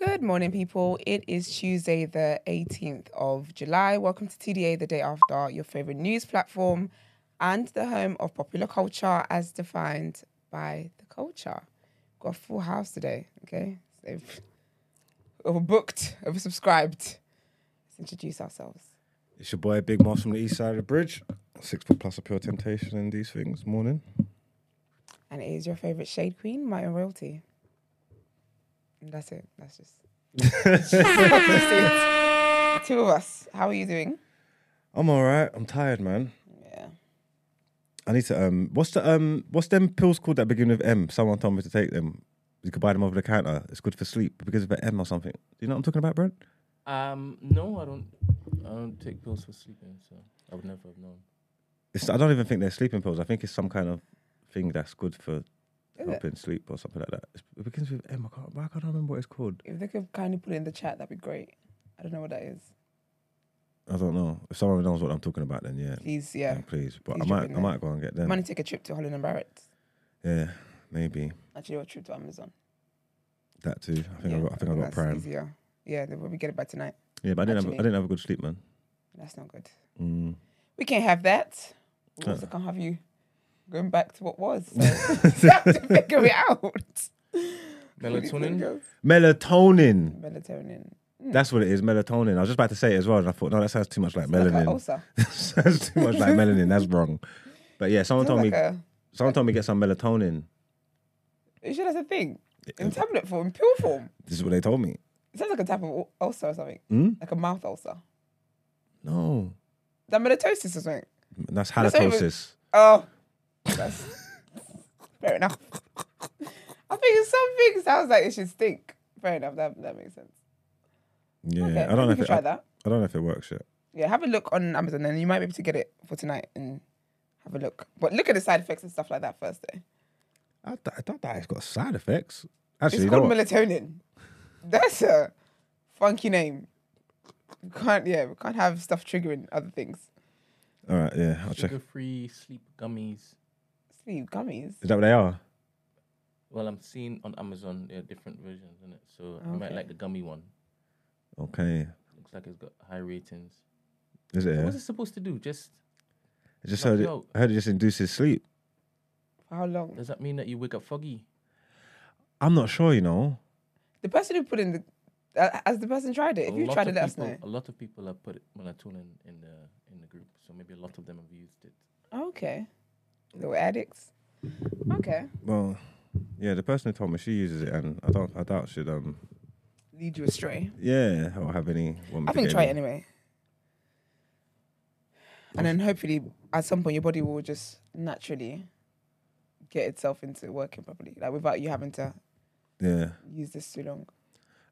Good morning, people. It is Tuesday, the 18th of July. Welcome to TDA, the day after, your favorite news platform and the home of popular culture as defined by the culture. Got a full house today, okay? So they've overbooked, oversubscribed. Let's introduce ourselves. It's your boy Big Moss from the east side of the bridge. Six foot plus of pure temptation and these things. Morning. And it is your favorite shade queen, Maya Royalty. And that's it. That's just. That's it. Two of us. How are you doing? I'm alright. I'm tired, man. Yeah. I need to um what's the um what's them pills called that begin with M? Someone told me to take them. You could buy them over the counter. It's good for sleep because of an M or something. Do you know what I'm talking about, Brent? Um, no, I don't. I don't take pills for sleeping, so I would never have known. It's I don't even think they're sleeping pills. I think it's some kind of thing that's good for Is it? sleep or something like that. It's, it begins with M. I can't, why can't I remember what it's called? If they could kindly put it in the chat, that'd be great. I don't know what that is. I don't know. If someone knows what I'm talking about, then yeah, Please, yeah. then please. But Please I drop might it in I there. might go and get them. Money take a trip to Holland and Barrett. Yeah, maybe Actually, or a trip to Amazon. that too. I think I got I think I got that's Prime. Easier. Yeah, then we get it by tonight. Yeah, but I didn't have I didn't have a good sleep, man. That's not good. Mm. We can't have that. We also can't have you going back to what was. So we have to figure it out. Melatonin. Melatonin. Melatonin. That's what it is. Melatonin. I was just about to say it as well, and I thought, no, that sounds too much like Like an melanin. ulcer. sounds too much like melanin. That's wrong. But yeah, someone Sounds told me. a- Someone told me get some melatonin. You should that's a thing? In tablet form, in pill form. This is what they told me. It sounds like a type of ulcer or something. Hmm? Like a mouth ulcer. No, That melatosis or something. that's That's even- halitosis. Oh, that's fair enough. I think something sounds like it should stink. Fair enough. That that makes sense. Yeah, okay, I don't know if can it, try I, that. I don't know if it works yet. Yeah, have a look on Amazon, and you might be able to get it for tonight and have a look. But look at the side effects and stuff like that first. Though. I, th- I thought that it's got side effects. Actually, It's called melatonin. That's a funky name. We can't yeah, we can't have stuff triggering other things. All right, yeah, I'll check. Sugar-free sleep gummies. Sleep gummies. Is that what they are? Well, I'm seeing on Amazon there are different versions in it, so I might Okay. like the gummy one. Okay. Looks like it's got high ratings. Is it? So Yeah? What's it supposed to do? Just I just knock heard it. out? I heard it just induces sleep. For how long? does that mean that you wake up foggy? I'm not sure, you know. The person who put in the uh, has the person tried it? If you lot tried of it, let us people, know. A lot of people have put melatonin in the in the group, so maybe a lot of them have used it. Okay. They were addicts. Okay. Well, yeah, the person who told me she uses it, and I don't, I doubt she'd, um, Lead you astray. yeah, or have any. me I think try it any- anyway. And then hopefully at some point your body will just naturally get itself into working properly. Like without you having to Yeah. use this too long.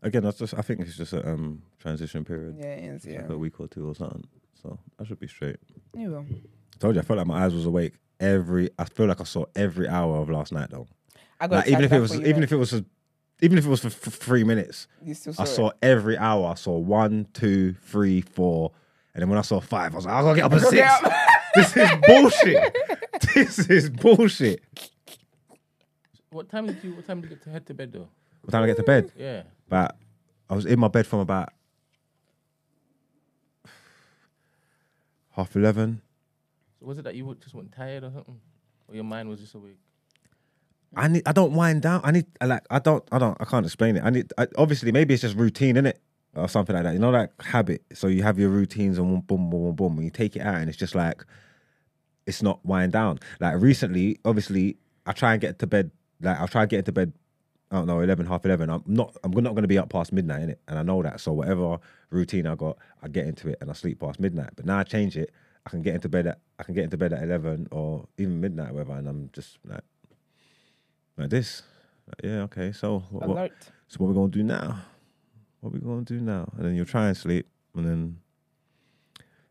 Again, that's just. I think it's just a um transition period, Yeah, it is, yeah. like a week or two or something. So I should be straight. You will. I told you, I felt like my eyes was awake every. I feel like I saw every hour of last night though. I got Like even if it was, you, even if it was, even if it was for, for three minutes, you still saw I saw it. every hour. I saw one, two, three, four, and then when I saw five, I was like, I gotta get up at Go six. up. this is bullshit. this is bullshit. What time did you? What time did you get to head to bed though? What time I get to bed? Yeah, But I was in my bed from about half eleven. So was it that you just went tired or something, or your mind was just awake? I need. I don't wind down. I need. Like. I don't. I don't. I can't explain it. I need. I, obviously, maybe it's just routine in it or something like that. You know, like habit. So you have your routines and boom, boom, boom, boom. When you take it out, and it's just like, it's not wind down. Like recently, obviously, I try and get to bed. Like I try and get into bed. I don't know, eleven, half eleven. I'm not. I'm not going to be up past midnight in it, and I know that. So whatever routine I got, I get into it and I sleep past midnight. But now I change it. I can get into bed at. I can get into bed at eleven or even midnight, or whatever, and I'm just like like this. Like, yeah, okay. So what, what. So what we gonna do now? What we gonna do now? And then you'll try and sleep, and then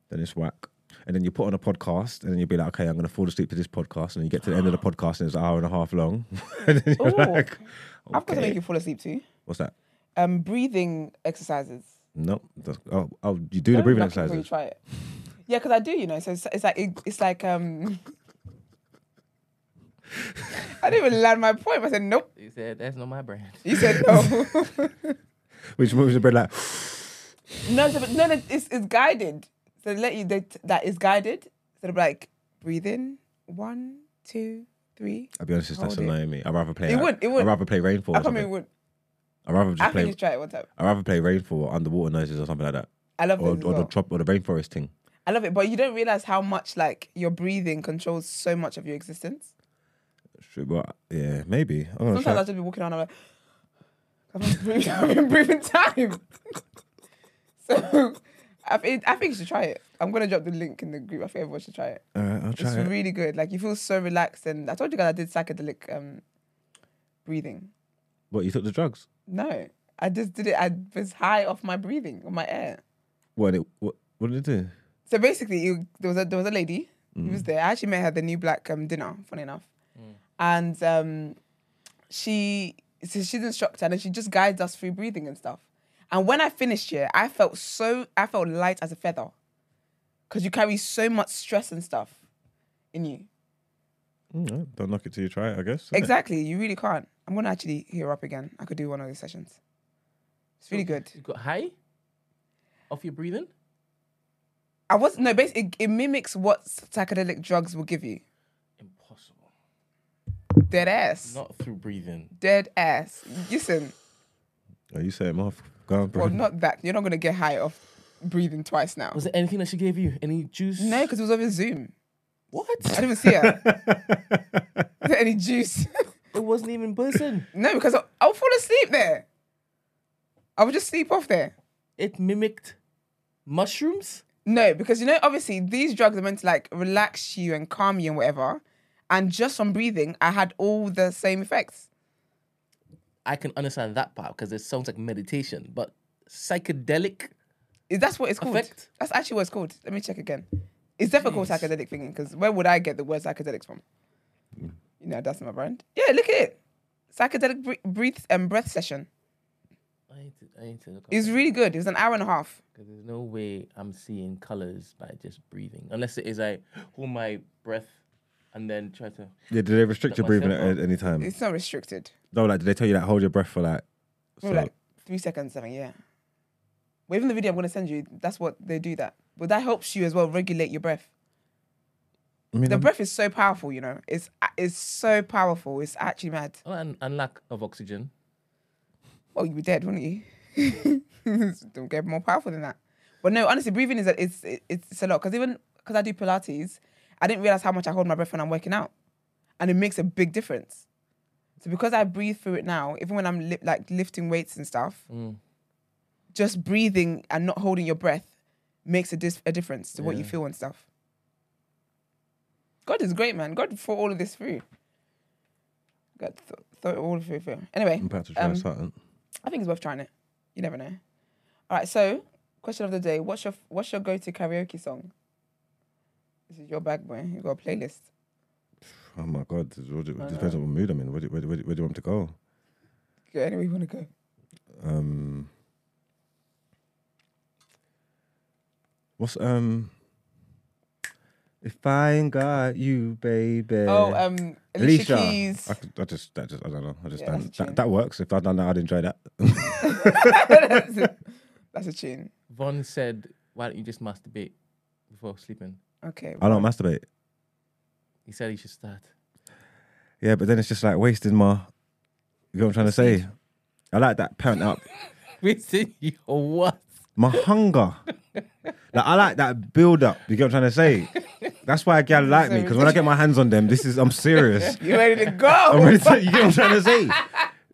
then it's whack. And then you put on a podcast, and then you'll be like, okay, I'm gonna fall asleep to this podcast, and then you get to the end of the podcast, and it's an hour and a half long. and then you're Ooh. like, I've got to okay. make you fall asleep too. What's that? Um, breathing exercises. No, that's, oh, oh, you do the breathing before You exercises. try it. Yeah, because I do, you know. So it's, it's like it, it's like um. I didn't even land my point. I said nope. He said that's not my brand. You said no. Which moves a bit like, no, so, but no, no, it's it's guided. So they let you they, that is guided. So they're like breathe in one, two, three. I'll be honest, that's Hold it. annoying me. I'd rather play. It like- would, it would. I'd rather play rainfall. I or probably would. I'd rather just think play. you try it one time. I'd rather play rainfall or underwater noises or something like that, I love or, it. or the trop or the rainforest thing. I love it, but you don't realize how much like your breathing controls so much of your existence. True, but yeah, maybe. I'm Sometimes. I'll just be walking around. I'm like, I've been breathing, I've been breathing time. so I think I think you should try it. I'm gonna drop the link in the group. I think everyone should try it. All right, I'll try It's it. really good. Like you feel so relaxed, and I told you guys I did psychedelic um, breathing. What you took the drugs? No, I just did it. I was high off my breathing, on my air. What? It, what? What did it do? So basically, you, there was a there was a lady who Mm. was there. I actually met her at the New Black um, dinner. Funny enough, and um, she so she's an instructor and she just guides us through breathing and stuff. And when I finished here, I felt so I felt light as a feather because you carry so much stress and stuff in you. Mm, don't knock it till you try it. I guess. innit? Exactly, you really can't. I'm gonna actually hear up again. I could do one of these sessions. It's really good. You got high off your breathing. I was no, basically it, it mimics what psychedelic drugs will give you. Impossible. Dead ass. Not through breathing. Dead ass. Listen, Oh, you set him off. Go on, bro. well, not that. You're not gonna get high off breathing twice now. Was there anything that she gave you? Any juice? No, because it was over Zoom. What? I didn't even see her. Was there any juice? it wasn't even in person. no, because I, I'll fall asleep there. I would just sleep off there. It mimicked mushrooms. No, because you know, obviously, these drugs are meant to like relax you and calm you and whatever. And just from breathing, I had all the same effects. I can understand that part because it sounds like meditation, but psychedelic. Is that's what it's called? Effect? That's actually what it's called. Let me check again. It's definitely called psychedelic thinking because where would I get the word psychedelics from? Mm. You know, that's my brand. Yeah, look at it. Psychedelic bre- breathe and breath session. I need to, I need to look up It was really good. It was an hour and a half. because there's no way I'm seeing colors by just breathing, unless it is I hold oh, my breath and then try to. Yeah, did they restrict your breathing myself at any time? It's not restricted. No, like did they tell you that hold your breath for like? For So, like three seconds, something. Yeah. Well, even the video I'm going to send you, that's what they do. That, but that helps you as well regulate your breath. I mean, The I'm- breath is so powerful. You know, it's it's so powerful. It's actually mad. Oh, and, and lack of oxygen. Well, you'd be dead, wouldn't you? Don't get more powerful than that. But no, honestly, breathing is a, it's it- it's a lot because even because I do Pilates, I didn't realize how much I hold my breath when I'm working out, and it makes a big difference. So because I breathe through it now, even when I'm li- like lifting weights and stuff, just breathing and not holding your breath makes a, dis- a difference to what you feel and stuff. God is great, man. God thought all of this through. God th- thought it all through. through. Anyway, I'm about to try um, something. I think it's worth trying it. You never know. All right, so question of the day: What's your what's your go to karaoke song? This is your bag, boy. You got a playlist. Oh my god, it depends on what mood I'm in. Where do, where, do, where do- where do you want to go? Go anywhere you want to go. Um, what's um? If I ain't got you, baby. Oh, um, Alicia, Keys. I, could- I just, that just, I don't know. I just, Yeah, don't- that's a tune. that, that works. If I'd done that, I'd enjoy that. that's, a, that's a tune. Vaughn said, "Why don't you just masturbate before sleeping?" Okay. I don't masturbate. He said he should start. Yeah, but then it's just like wasting my. You know what I'm trying to say? I like that pent up. Wasting your what? My hunger. like I like that build up. You get what I'm trying to say? That's why a gal like me because when I get my hands on them, this is I'm serious. You ready to go? I'm ready to, you get what I'm trying to say?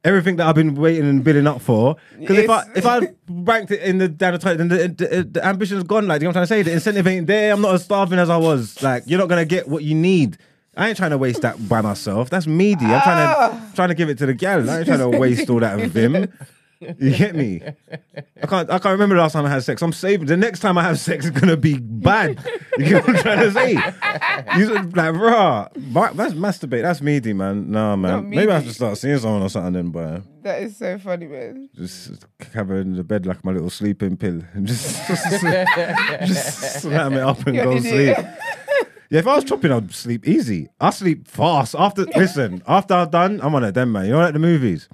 Everything that I've been waiting and building up for. Because if I if I ranked it in the down the toilet, then the, the, the ambition's gone. Like you know what I'm trying to say? The incentive ain't there. I'm not as starving as I was. Like you're not gonna get what you need I ain't trying to waste that by myself. That's meaty. I'm trying Ah. to trying to give it to the gal. I ain't trying to waste all that vim. You get me? I can't. I can't remember the last time I had sex. I'm saving. The next time I have sex is gonna be bad. You get what I'm trying to say? You just like, rah, that's masturbate. That's meaty, man. Nah, man. Maybe I meaty. should start seeing someone or something then, boy. That is so funny, man. Just have her in the bed like my little sleeping pill and just just slam it up and You're go an sleep. Yeah, if I was chopping, I'd sleep easy. I sleep fast. After listen, after I've done, I'm on a them man. You know like the movies?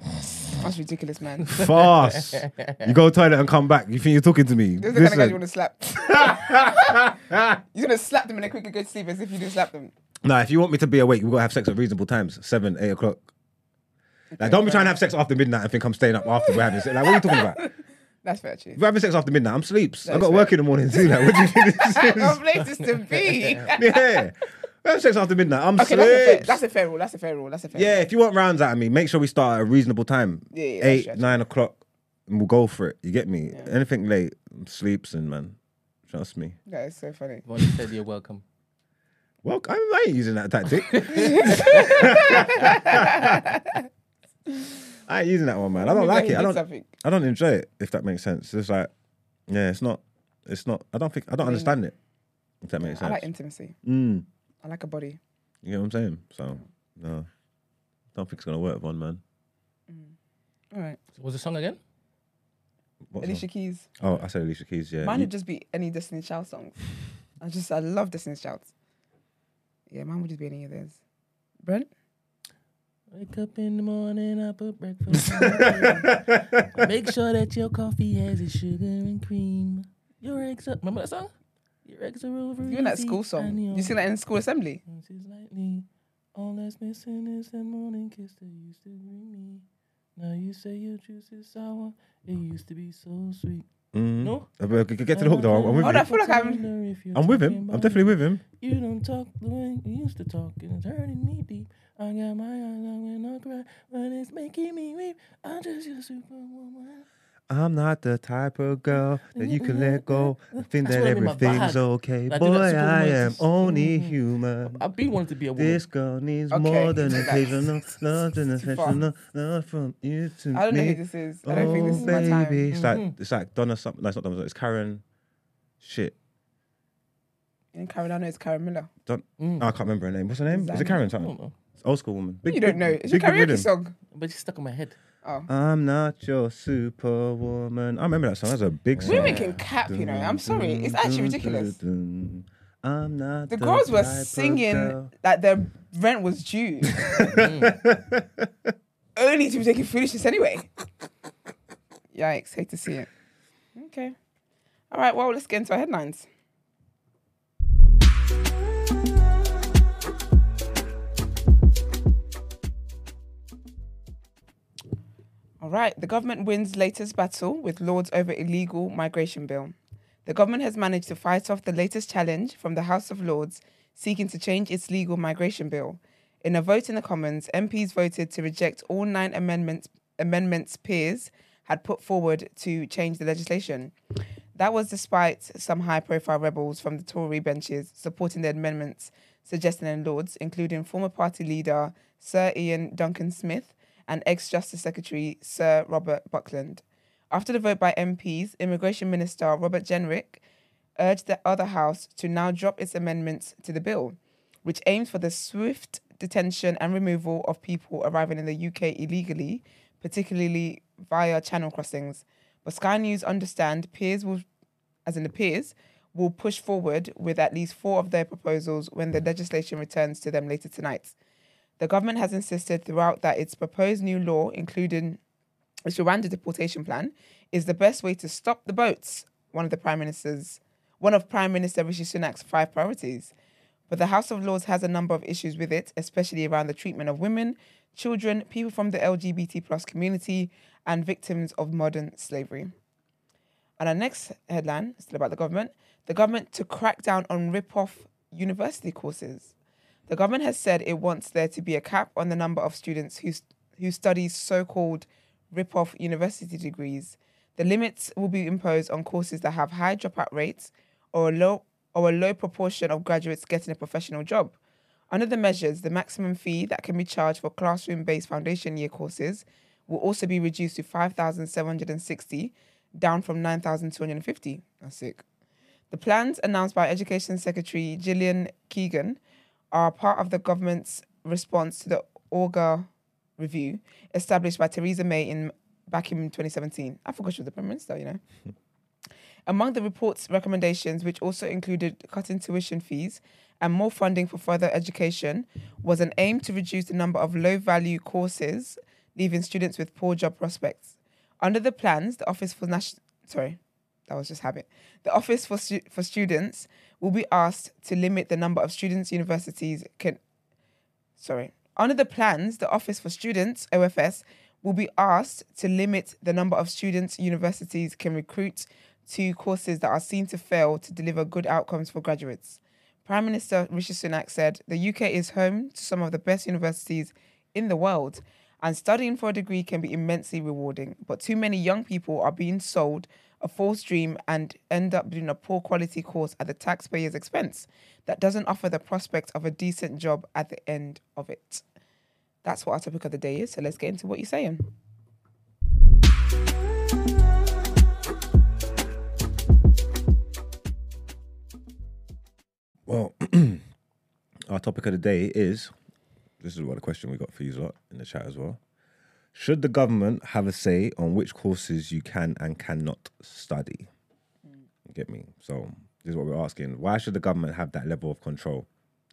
That's ridiculous, man. Fast. you go toilet and come back. You think you're talking to me? This is the kind of guy you want to slap. You're gonna slap them and then quickly go to sleep as if you do slap them. Nah, if you want me to be awake, we've got to have sex at reasonable times. Seven, eight o'clock. Like, don't be trying to have sex after midnight and think I'm staying up after we're having sex. Like, what are you talking about? That's fair. If we're having sex after midnight, I'm sleeps. I That's got work in the morning too. Like, what do you think this is? Is? places to be. yeah. We have sex after midnight. I'm Okay, that's a, fair, sleeps. that's a fair rule. That's a fair rule. That's a fair Yeah, rule. if you want rounds out of me, make sure we start at a reasonable time. Yeah, yeah, that's Eight, true, nine o'clock, and we'll go for it. You get me? Anything late, I'm sleeps in, man. Trust me. That is so funny. One said you're welcome. Well, I, I ain't using that tactic. I ain't using that one, man. I don't Maybe like he it. I did don't. something. I don't enjoy it. If that makes sense, it's like, yeah, it's not. It's not. I don't think. I don't understand it. If that makes I sense. like intimacy. mm, I like a body. you know what I'm saying? So, no, don't think it's gonna work, one man. Mm. All right. What was the song again? What's Alicia up? Keys. Oh, I said Alicia Keys. Yeah. Mine You- would just be any Destiny Child songs. I just, I love Destiny Childs. Yeah, mine would just be any of theirs. Brent? Wake up in the morning, I put breakfast on the table. Make sure that your coffee has its sugar and cream. Your eggs are, remember that song? Your eggs are over You in that school song? and your You sing that in school assembly? All that's missing is that morning kiss that used to bring me. Now you say your juice is sour. It used to be so sweet. Mm. No? But Get get to the hook though. I'm with Oh, you. I feel like I'm- Wonder if you're I'm with him. I'm definitely with him. You don't talk the way you used to talk, and it's hurting me deep. I got my eyes on when I cry, but it's making me weep. I'm just your superwoman. I'm not the type of girl that you can let go and think That's that I mean, everything's okay. I do Boy, I Superwoman am just- only Mhm. human. I've been wanting to be a woman. This girl needs Okay, more than that's- occasional love and it's too affection. Love from you to me. I don't know me. who this is. I don't think this is Oh, my time. It's like Mhm. it's like Donna something. No, it's not Donna. It's Karen. Shit. And In Carolina, it's Karen Miller. Don- Mm. I can't remember her name. What's her name? Is Zana. it Karen I something? don't know, It's Old school woman. Big, You don't know. It's your big, big karaoke song. but it's stuck in my head. Oh. I'm not your superwoman. I remember that song. That's a big song. Women can cap, you know. I'm sorry. It's actually ridiculous. I'm not The girls were singing girl. that their rent was due. Only to be taking foolishness anyway. Yikes, hate to see it. Okay. All right, well, let's get into our headlines. All right, the government wins latest battle with Lords over illegal migration bill. The government has managed to fight off the latest challenge from the House of Lords seeking to change its legal migration bill. In a vote in the Commons, MPs voted to reject all nine amendments amendments peers had put forward to change the legislation. That was despite some high profile rebels from the Tory benches supporting the amendments suggested in Lords, including former party leader Sir Ian Duncan Smith and ex Justice Secretary Sir Robert Buckland. After the vote by MPs, Immigration Minister Robert Jenrick urged the other house to now drop its amendments to the bill, which aims for the swift detention and removal of people arriving in the UK illegally, particularly via channel crossings. But Sky News understand peers will, as in the peers, will push forward with at least four of their proposals when the legislation returns to them later tonight. The government has insisted throughout that its proposed new law, including a Rwanda deportation plan, is the best way to stop the boats. One of the prime ministers, one of Prime Minister Rishi Sunak's five priorities. But the House of Lords has a number of issues with it, especially around the treatment of women, children, people from the LGBT plus community, and victims of modern slavery. And our next headline, still about the government, the government to crack down on rip-off university courses. The government has said it wants there to be a cap on the number of students who, who study so-called rip-off university degrees. The limits will be imposed on courses that have high dropout rates or a low or a low proportion of graduates getting a professional job. Under the measures, the maximum fee that can be charged for classroom based foundation year courses will also be reduced to 5,760, down from 9,250. That's sick. The plans announced by Education Secretary Gillian Keegan are part of the government's response to the Augar review established by Theresa May in back in 2017. I forgot she was the Prime Minister, you know. Among the report's recommendations, which also included cutting tuition fees and more funding for further education, was an aim to reduce the number of low value courses, leaving students with poor job prospects. Under the plans, the Office for National sorry, that was just habit. The Office for Stu- for Students will be asked to limit the number of students universities can sorry. Under the plans, the Office for Students, OFS, will be asked to limit the number of students universities can recruit to courses that are seen to fail to deliver good outcomes for graduates. Prime Minister Rishi Sunak said the UK is home to some of the best universities in the world, and studying for a degree can be immensely rewarding. But too many young people are being sold a false dream and end up doing a poor quality course at the taxpayer's expense that doesn't offer the prospect of a decent job at the end of it. That's what our topic of the day is. So let's get into what you're saying. Well, our topic of the day is this is what a question we got for you lot in the chat as well. Should the government have a say on which courses you can and cannot study? You get me? So this is what we're asking. Why should the government have that level of control?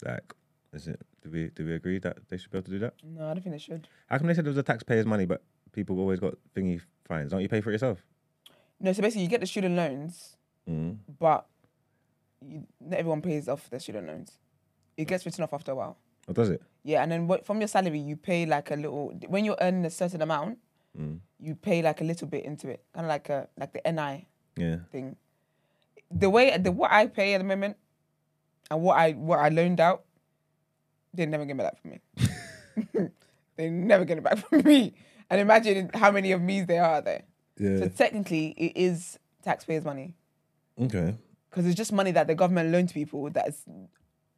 Like, is it do we do we agree that they should be able to do that? No, I don't think they should. How come they said it was the taxpayers' money, but people always got thingy fines? Don't you pay for it yourself? No, so basically you get the student loans, Mm. but you, not everyone pays off their student loans. It gets written off after a while. Or does it? Yeah, and then what, from your salary, you pay like a little. When you're earning a certain amount, Mm. you pay like a little bit into it, kind of like a like the NI Yeah. thing. The way the what I pay at the moment, and what I what I loaned out, they never give me that for me. they never get it back from me. And imagine how many of me's there are there. Yeah. So technically, it is taxpayers' money Okay. because it's just money that the government loaned to people. That is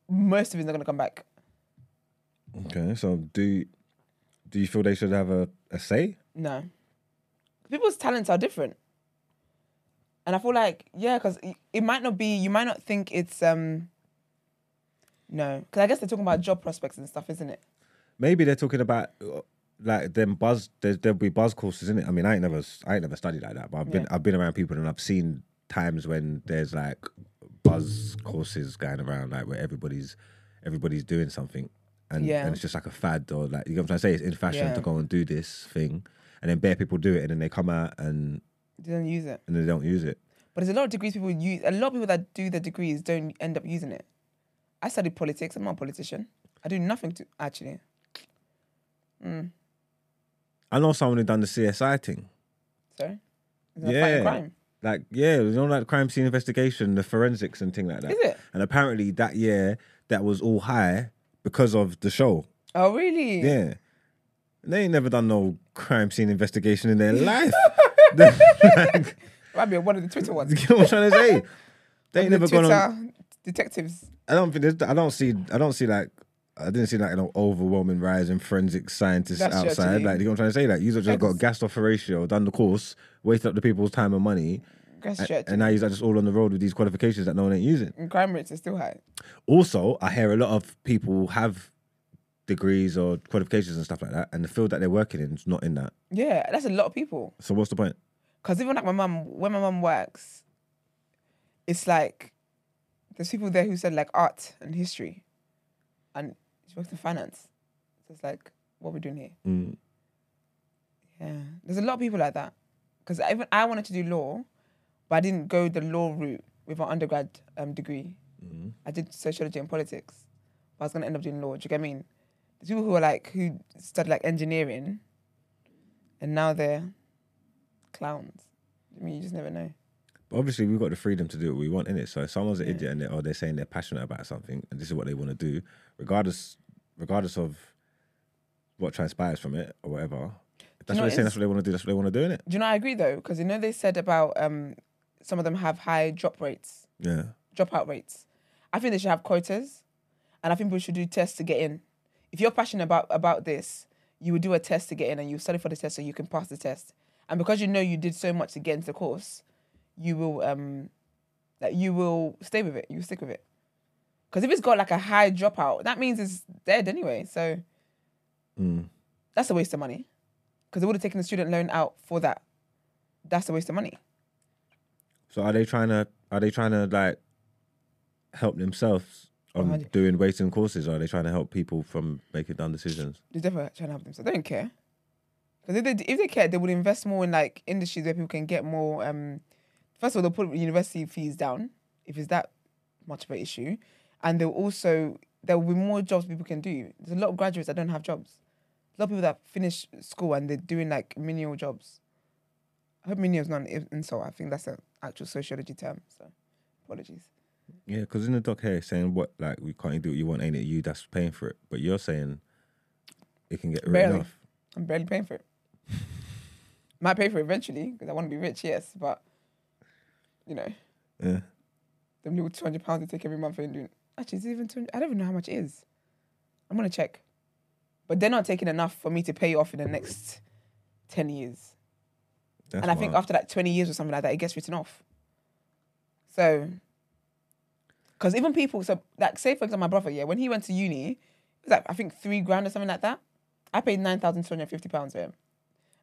most of it's not going to come back. Okay. So do do you feel they should have a, a say? No. People's talents are different. And I feel like, yeah, because it might not be, you might not think it's, um, no. Because I guess they're talking about job prospects and stuff, isn't it? Maybe they're talking about uh, like them buzz. There's, there'll be buzz courses in it. I mean, I ain't never, I ain't never studied like that, but I've been, I've been around people and I've seen times when there's like buzz courses going around, like where everybody's, everybody's doing something, and, Yeah. and it's just like a fad or like you know what I'm trying to say. It's in fashion Yeah. to go and do this thing, and then bare people do it, and then they come out and They don't use it. and they don't use it. But there's a lot of degrees people use, a lot of people that do the degrees don't end up using it. I studied politics. I'm not a politician. I do nothing to, actually. Mm. I know someone who done the CSI thing. Sorry? Is that Yeah. Like, yeah, you know, like crime scene investigation, the forensics and thing like that. Is it? And apparently that year that was all high because of the show. Oh, really? Yeah. They ain't never done no crime scene investigation in their life. like, Might be one of the Twitter ones. you know what I'm trying to say? They ain't The never gone on. Twitter detectives. I don't think there's, I don't see I don't see like I didn't see like an overwhelming rise in forensic scientists That's outside. Like you know what I'm trying to say? Like you just got gassed off a ratio, done the course, wasted up the people's time and money, That's and, true, and now you're just all on the road with these qualifications that no one ain't using. And crime rates are still high. Also, I hear a lot of people have degrees or qualifications and stuff like that, and the field that they're working in is not in that. Yeah, that's a lot of people. So what's the point? Because even like my mum, when my mum works, it's like there's people there who said like art and history, and she works in finance. So it's like, what are we doing here? Mm. Yeah, there's a lot of people like that. Because even I wanted to do law, but I didn't go the law route with my undergrad um, degree. I did sociology and politics, but I was gonna end up doing law. Do you get what I mean? There's people who are like who studied like engineering, and now they're clowns. I mean, you just never know. But obviously, we've got the freedom to do what we want in it. So if someone's an idiot and they, or they're saying they're passionate about something and this is what they want to do, regardless, regardless of what transpires from it or whatever, if that's know what what they're saying. That's what they want to do. That's what they want to do in it. Do you know? I agree though, because you know they said about um, some of them have high drop rates, Yeah. dropout rates. I think they should have quotas. and I think we should do tests to get in. If you're passionate about about this, you would do a test to get in, and you study for the test so you can pass the test. And because you know you did so much to get into the course, you will um, like you will stay with it. You will stick with it. Because if it's got like a high dropout, that means it's dead anyway. So that's a waste of money. Because they would have taken the student loan out for that. That's a waste of money. So are they trying to are they trying to like help themselves on 100. doing waiting courses, or are they trying to help people from making dumb decisions? They're definitely trying to help them. So they don't care. Because if they if they care, they would invest more in like industries where people can get more. Um, first of all, they'll put university fees down if it's that much of an issue, and they'll also there will be more jobs people can do. There's a lot of graduates that don't have jobs. A lot of people that finish school and they're doing like menial jobs. I hope menial is not an insult. I think that's an actual sociology term. So apologies. Yeah, because in the doc here saying what like we can't do what you want, ain't it? You that's paying for it, but you're saying it can get written Barely. off. I'm barely paying for it. Might pay for it eventually because I want to be rich, yes, but you know, Yeah, them little two hundred pounds they take every month ain't doing. Actually, is even two hundred? I don't even know how much it is. I'm gonna check, but they're not taking enough for me to pay off in the next ten years. That's and I think wild. after like twenty years or something like that, it gets written off. So, because even people, so like say for example, my brother, yeah, when he went to uni, it was like I think three grand or something like that. I paid nine thousand two hundred fifty pounds for him.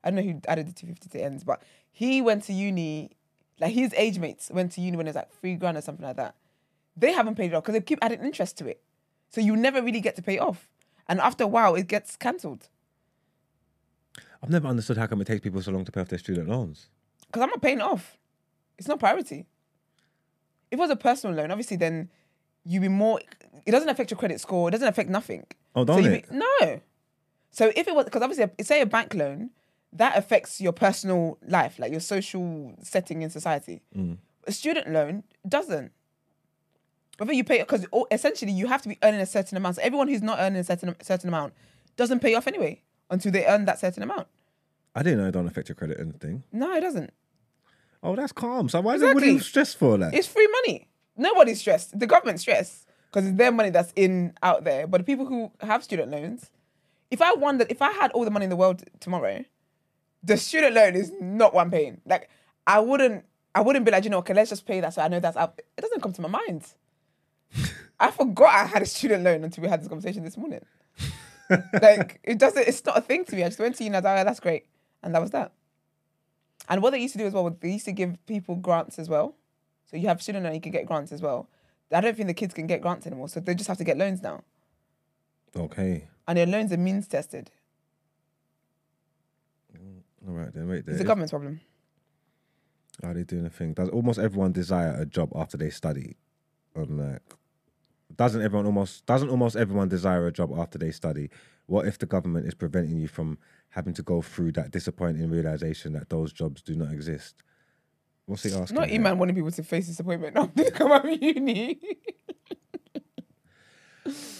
I don't know who added the two fifty to ends, but he went to uni. Like his age mates went to uni when it was like three grand or something like that. They haven't paid it off because they keep adding interest to it, so you never really get to pay it off. And after a while, it gets cancelled I've never understood how come it takes people so long to pay off their student loans. because I'm not paying it off. It's not priority. If it was a personal loan, obviously, then you'd be more. It doesn't affect your credit score. It doesn't affect nothing. Oh, don't you it? be- no. So if it was because obviously, say a bank loan, that affects your personal life, like your social setting in society. Mm. A student loan doesn't. Whether you pay because essentially you have to be earning a certain amount. So everyone who's not earning a certain certain amount doesn't pay off anyway until they earn that certain amount. I didn't know it don't affect your credit or anything. No, it doesn't. Oh, that's calm. So why is everybody Exactly. stressed for that? It's free money. Nobody's stressed. The government's stressed because it's their money that's in out there. But the people who have student loans, if I wondered, if I had all the money in the world tomorrow, the student loan is not one paying. Like I wouldn't, I wouldn't be like, you know, okay, let's just pay that so I know that's up. It doesn't come to my mind. I forgot I had a student loan until we had this conversation this morning. like it doesn't, it's not a thing to me. I just went to you and I was like, "Oh, that's great, and that was that. And what they used to do as well, they used to give people grants as well. So you have student loan, you can get grants as well. I don't think the kids can get grants anymore, so they just have to get loans now. Okay. And their loans are means tested. Mm, All right then. Wait. There. It's a government's problem. Are they doing a thing? Does almost everyone desire a job after they study? I'm like, doesn't everyone almost doesn't almost everyone desire a job after they study? What if the government is preventing you from having to go through that disappointing realization that those jobs do not exist? What's he asking? Not? Iman wanting people to face disappointment after they come out of uni.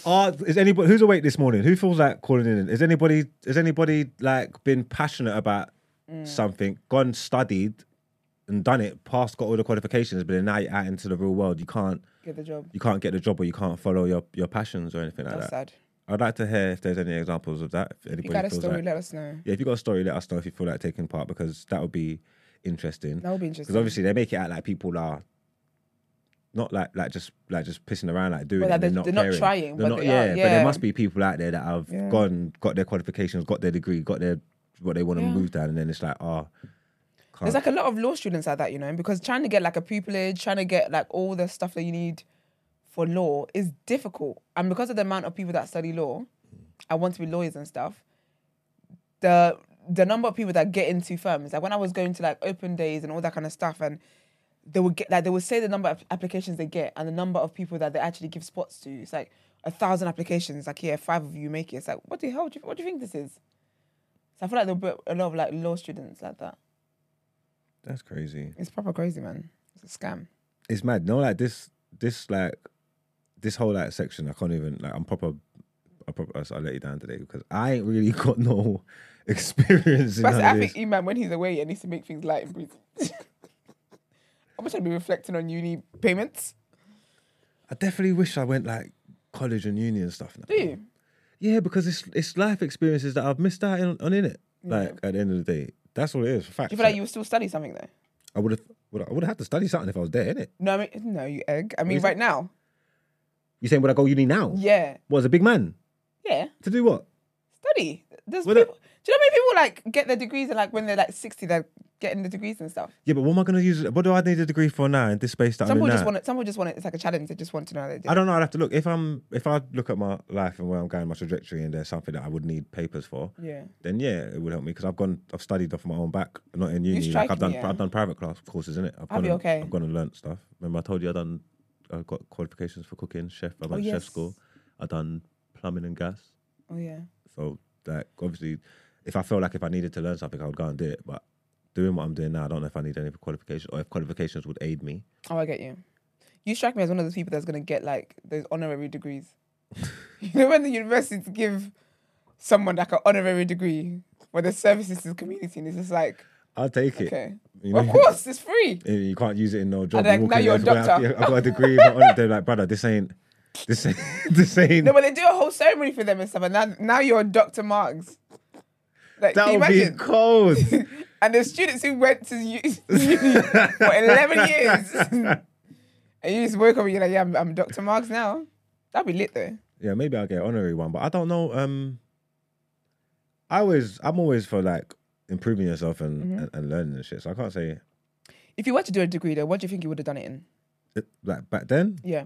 Uh, is anybody who's awake this morning? Who feels like calling in? Is anybody has anybody like been passionate about Mm. something, gone studied and done it, passed, got all the qualifications, but then now you're out into the real world. You can't Get the job. you can't get the job or you can't follow your, your passions or anything like that. That's that. sad. I'd like to hear if there's any examples of that. If If anybody you got a feels story, like, let us know. yeah, if you got a story, let us know if you feel like taking part because that would be interesting. That would be interesting. Because obviously they make it out like people are not like like just like just pissing around like doing Well, like and they're- they're, they're not not trying, They're but not, they yeah, are, but there must be people out there that have Yeah. gone, got their qualifications, got their degree, got their what they want to Yeah. move down, and then it's like, oh, There's like a lot of law students like that, you know, because trying to get like a pupillage, trying to get like all the stuff that you need for law is difficult. And because of the amount of people that study law, I want to be lawyers and stuff. The the number of people that get into firms, like when I was going to like open days and all that kind of stuff, and they would get like they would say the number of applications they get and the number of people that they actually give spots to. It's like a thousand applications. Like yeah, five of you make it. It's like what the hell? Do you, what do you think this is? So I feel like there'll be a lot of like law students like that. that's crazy. It's proper crazy, man. It's a scam. It's mad. No, like this, this like this whole like section. I can't even like. I'm proper. I proper. I'll let you down today because I ain't really got no experience in But I think. Iman, when he's away, he needs to make things light and prison. I'm trying to be reflecting on uni payments. I definitely wish I went like college and uni and stuff now. Do you? Yeah, because it's it's life experiences that I've missed out on, on in it. Like at the end of the day, that's what it is. For fact, Do you feel like you would still study something though? I would have I would have had to study something if I was there, innit? No, I mean, no, you egg. I mean, right now. You saying would I go uni now? Yeah. What as a big man Yeah. to do what? Study. There's people. Do you know how many people like get their degrees and like when they're like 60, they're getting the degrees and stuff? Yeah, but what am I going to use? What do I need a degree for now in this space that Some I'm people in just now? want it. Some people just want it. It's like a challenge. They just want to know how they do. I don't know. I'd have to look. If I'm, if I look at my life and where I'm going, my trajectory, and there's something that I would need papers for, Yeah. then yeah, it would help me because I've gone, I've studied off my own back, not in uni. Like strike I've done, me, yeah. I've done private class courses in it. I've I'll gone be and, okay. I've gone and learnt stuff. Remember, I told you I done, I got qualifications for cooking, chef. I went Oh, yes. chef school. I done plumbing and gas. Oh yeah. So like obviously, if I felt like if I needed to learn something, I would go and do it. But doing what I'm doing now, I don't know if I need any qualifications or if qualifications would aid me. Oh, I get you. You strike me as one of those people that's gonna get like those honorary degrees. you know when the universities give someone like an honorary degree for their services to the community, and it's just like, I'll take it. okay, You know, of course, it's free. you- can't use it in no job. like, You walk now you're a there, I've got- doctor. I've got a degree. but on it, They're like, brother, this ain't, this ain't, this ain't. No, but they do a whole ceremony for them and stuff, and now now you're Dr. Marks. Like, that would be cold. and the students who went to uni for 11 years. and you just woke up and you're like, yeah, I'm, I'm Dr. Marks now. That'd be lit though. yeah, maybe I'll get an honorary one, but I don't know. Um, I always, I'm always for like improving yourself and, Mm-hmm. and, and learning and shit. So I can't say If you were to do a degree though, what do you think you would have done it in? it, like back then. Yeah.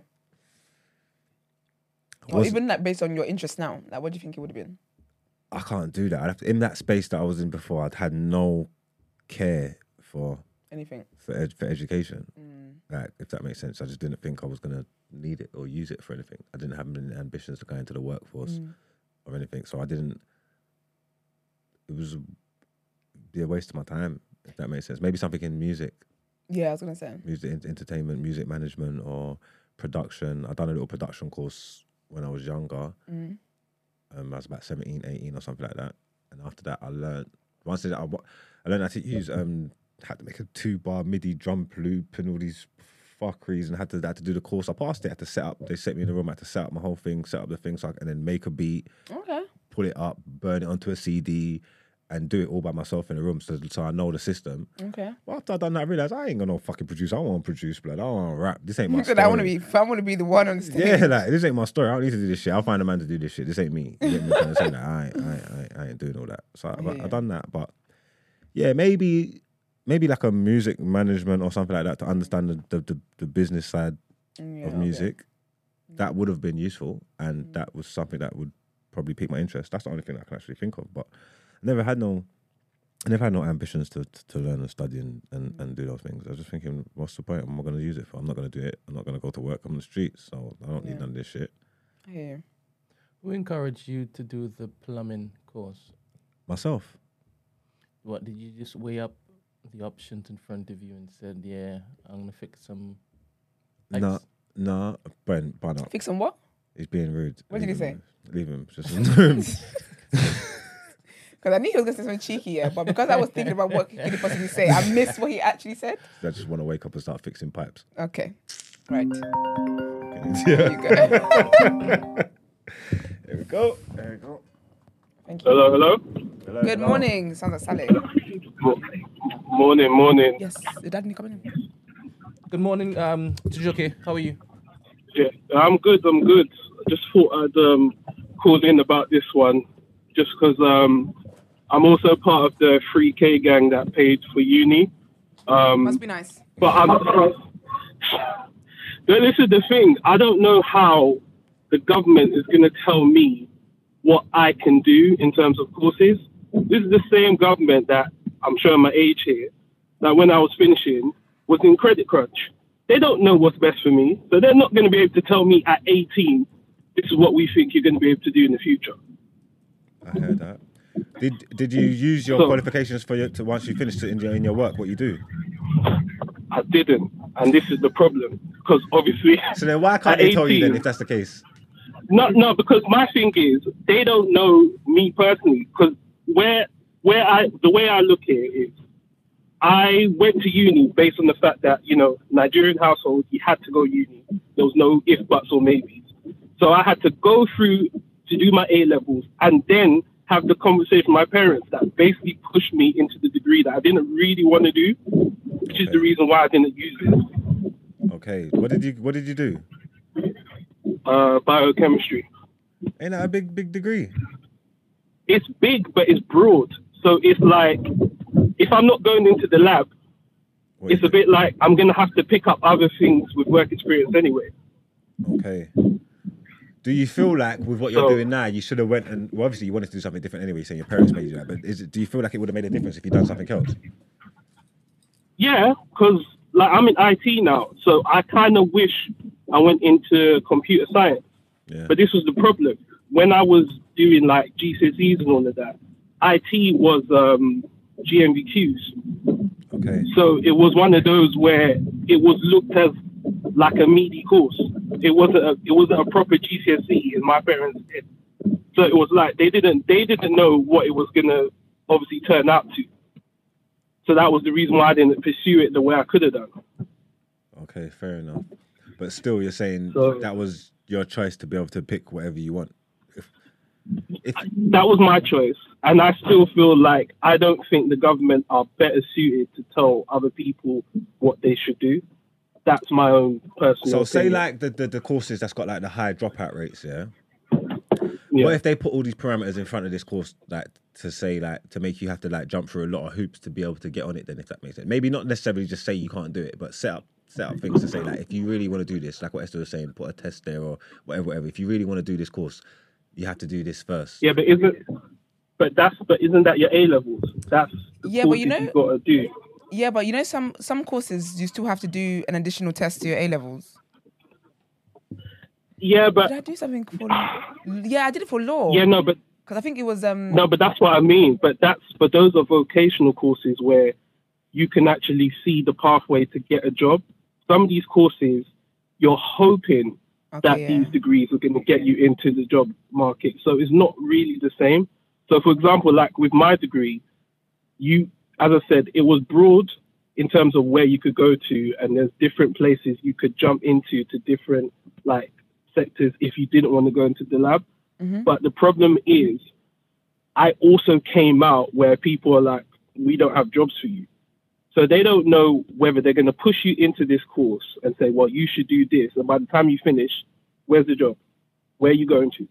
Or even like based on your interest now, like what do you think it would have been? I can't do that. I'd have to, in that space that I was in before, I'd had no care for Anything? for, ed, for education. Mm. Like, if that makes sense, I just didn't think I was gonna need it or use it for anything. I didn't have any ambitions to go into the workforce Mm. or anything, so I didn't. It was be a waste of my time, if that makes sense. Maybe something in music, Yeah, I was gonna say. music en- entertainment, music management, or production. I done a little production course when I was younger. Mm. Um, I was about 17, 18 or something like that. And after that, I learned once I, I learned how to use um had to make a two bar MIDI drum loop and all these fuckeries and had to had to do the course. I passed it. had to set up. They set me in the room. I had to set up my whole thing, set up the thing, so I, and then make a beat, Okay. pull it up, burn it onto a CD, and do it all by myself in the room. So, so I know the system. Okay. But after I done that, I realized I ain't gonna fucking produce. I want to produce, blood. I want to rap. This ain't my story. I want to be. I want to be the one on the stage. Yeah, like this ain't my story. I don't need to do this shit. I'll find a man to do this shit. This ain't me. You get me trying to say that? I ain't, I ain't, I ain't, I ain't doing all that. So I, Yeah. I done that, but yeah, maybe, maybe like a music management or something like that to understand the the, the, the business side Mm, yeah, of okay. Mm. music. That would have been useful, and that was something that would probably pique my interest. That's the only thing I can actually think of. But I never had no, I never had no ambitions to to, to learn and study and, and, and do those things. I was just thinking, what's the point? What am I going to use it for? I'm not going to do it. I'm not going to go to work. I'm on the streets, so I don't need none of this shit. I hear you. Who encouraged you to do the plumbing course? Myself. What did you just weigh up the options in front of you and said, "Yeah, I'm gonna fix some." pipes"? No, no, Brent, Brent up. Fix on what? He's being rude. What did Leave he him, Leave him. Just Because I knew he was going to say something cheeky, yeah. But because I was thinking about what he could he possibly say, I missed what he actually said. I just want to wake up and start fixing pipes. Okay. Right. Yeah. You go. There we go. There we go. Thank you. Hello, hello. Hello, Good hello. morning. Sounds like Sally. Morning, morning. Yes. Your dad need coming in. Good morning, um, Tujoke. How are you? Yeah, I'm good. I'm good. I just thought I'd um, call in about this one, just because um, I'm also part of the 3K gang that paid for uni. Um, Must be nice. but I'm. But this is the thing. I don't know how the government is going to tell me what I can do in terms of courses. This is the same government that I'm showing my age here. That when I was finishing was in credit crunch. They don't know what's best for me, so they're not going to be able to tell me at 18. This is what we think you're going to be able to do in the future. I heard that. Did Did you use your So- qualifications for your to once you finished in your in your work? What you do? I didn't, and this is the problem because obviously. So then why can't they tell you then if that's the case? No, no, because my thing is they don't know me personally. Because where where I the way I look at it is, I went to uni based on the fact that you know Nigerian household you had to go uni. There was no if buts or maybes. So I had to go through to do my A levels and then have the conversation with my parents that basically pushed me into the degree that I didn't really want to do, which is the reason why I didn't use it. Okay. What did you What did you do? Uh, biochemistry. Ain't that a big big degree? It's big, but it's broad. So it's like if I'm not going into the lab, it's a bit like I'm gonna have to pick up other things with work experience anyway. Okay. Do you feel like with what you're So- doing now, you should have went and well, obviously you wanted to do something different anyway, saying your parents made you that. But is it? Do you feel like it would have made a difference if you'd done something else? Yeah, because like I'm in IT now, so I kind of wish I went into computer science. Yeah. But this was the problem. When I was doing like GCSEs and all of that, IT was um, GNVQs. Okay. So it was one of those where it was looked as like a meaty course. It wasn't a it wasn't a proper GCSE in my parents' head. So it was like they didn't they didn't know what it was gonna obviously turn out to. So that was the reason why I didn't pursue it the way I could have done. Okay. Fair enough. But still, you're saying So- that was your choice to be able to pick whatever you want. If, if That was my choice. And I still feel like I don't think the government are better suited to tell other people what they should do. That's my own personal so, say opinion. like the, the the courses that's got like the high dropout rates, yeah. Yeah. What if they put all these parameters in front of this course, like to say, like to make you have to like jump through a lot of hoops to be able to get on it? Then, if that makes sense, maybe not necessarily just say you can't do it, but set up set up things to say like if you really want to do this, like what Esther was saying, put a test there or whatever, whatever. If you really want to do this course, you have to do this first. Yeah, but isn't but that's but isn't that your A levels? That's the Yeah, but you know- you've got to do. Yeah, but you know some some courses you still have to do an additional test to your A levels. Yeah, but Did I do something for? Yeah, I did it for law. yeah, no, but because I think it was um. no, but that's what I mean. But that's but those are vocational courses where you can actually see the pathway to get a job. Some of these courses, you're hoping okay, that yeah. these degrees are going to get you into the job market. So it's not really the same. So, for example, like with my degree, you, as I said, it was broad in terms of where you could go to, and there's different places you could jump into to different like sectors if you didn't want to go into the lab. Mhm. But the problem is, I also came out where people are like, we don't have jobs for you. So they don't know whether they're going to push you into this course and say, well, you should do this. And by the time you finish, where's the job? Where are you going to?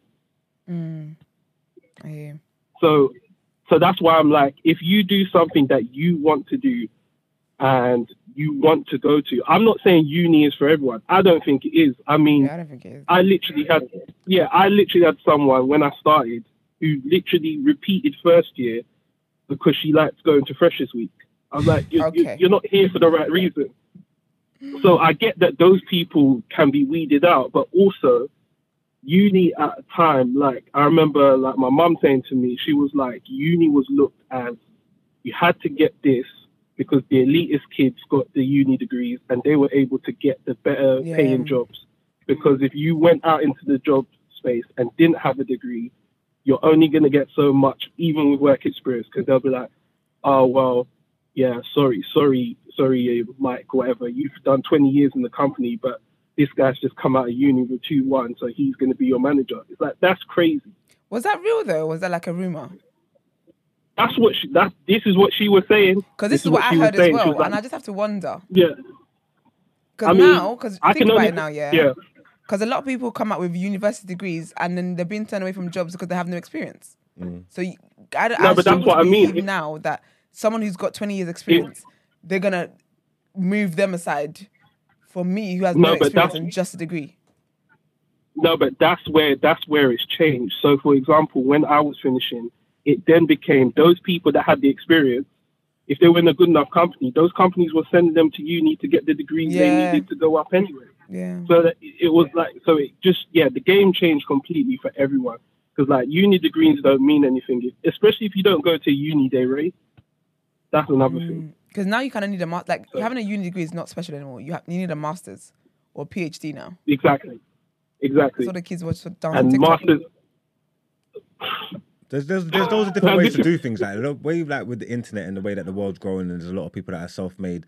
Mm. Hear. So, so that's why I'm like, if you do something that you want to do and you want to go to, I'm not saying uni is for everyone. I don't think it is. I mean, Yeah, I don't think it is. I literally had, yeah, I literally had someone when I started who literally repeated first year because she liked going to Freshers Week. I was like, you're, Okay. you're not here for the right reason. So I get that those people can be weeded out, but also uni at a time, like I remember like my mum saying to me, she was like, uni was looked as you had to get this because the elitist kids got the uni degrees and they were able to get the better Yeah. paying jobs. Because if you went out into the job space and didn't have a degree, you're only going to get so much, even with work experience, because they'll be like, oh, well, yeah, sorry, sorry, sorry, Mike, whatever. You've done 20 years in the company, but this guy's just come out of uni with 2 1, so he's going to be your manager. It's like, that's crazy. Was that real though? Was that like a rumor? That's what she, that, this is what she was saying. Because this, is what, I heard as saying. She well, was like, and I just have to wonder. yeah. Because I mean, now, because think can about only, it now, yeah. Yeah. Because a lot of people come out with university degrees and then they're being turned away from jobs because they have no experience. Mm. So you, I, No, I but that's what I believe mean. now that someone who's got 20 years experience, they're going to move them aside for me who has no, No, experience and just a degree. No, but that's where that's where it's changed. So, for example, when I was finishing, it then became those people that had the experience. If they were in a good enough company, those companies were sending them to uni to get the degrees Yeah. they needed to go up anyway. Yeah. So that it was like, so it just yeah, the game changed completely for everyone because like uni degrees don't mean anything, especially if you don't go to uni day rate. That's another mm. thing. Because now you kind of need a ma- like having a uni degree is not special anymore. You have you need a master's or PhD now. Exactly, exactly. That's what the kids watch down on And TikTok. masters, There's there's there's loads of different ways to do things like the way like with the internet and the way that the world's growing and there's a lot of people that are self-made.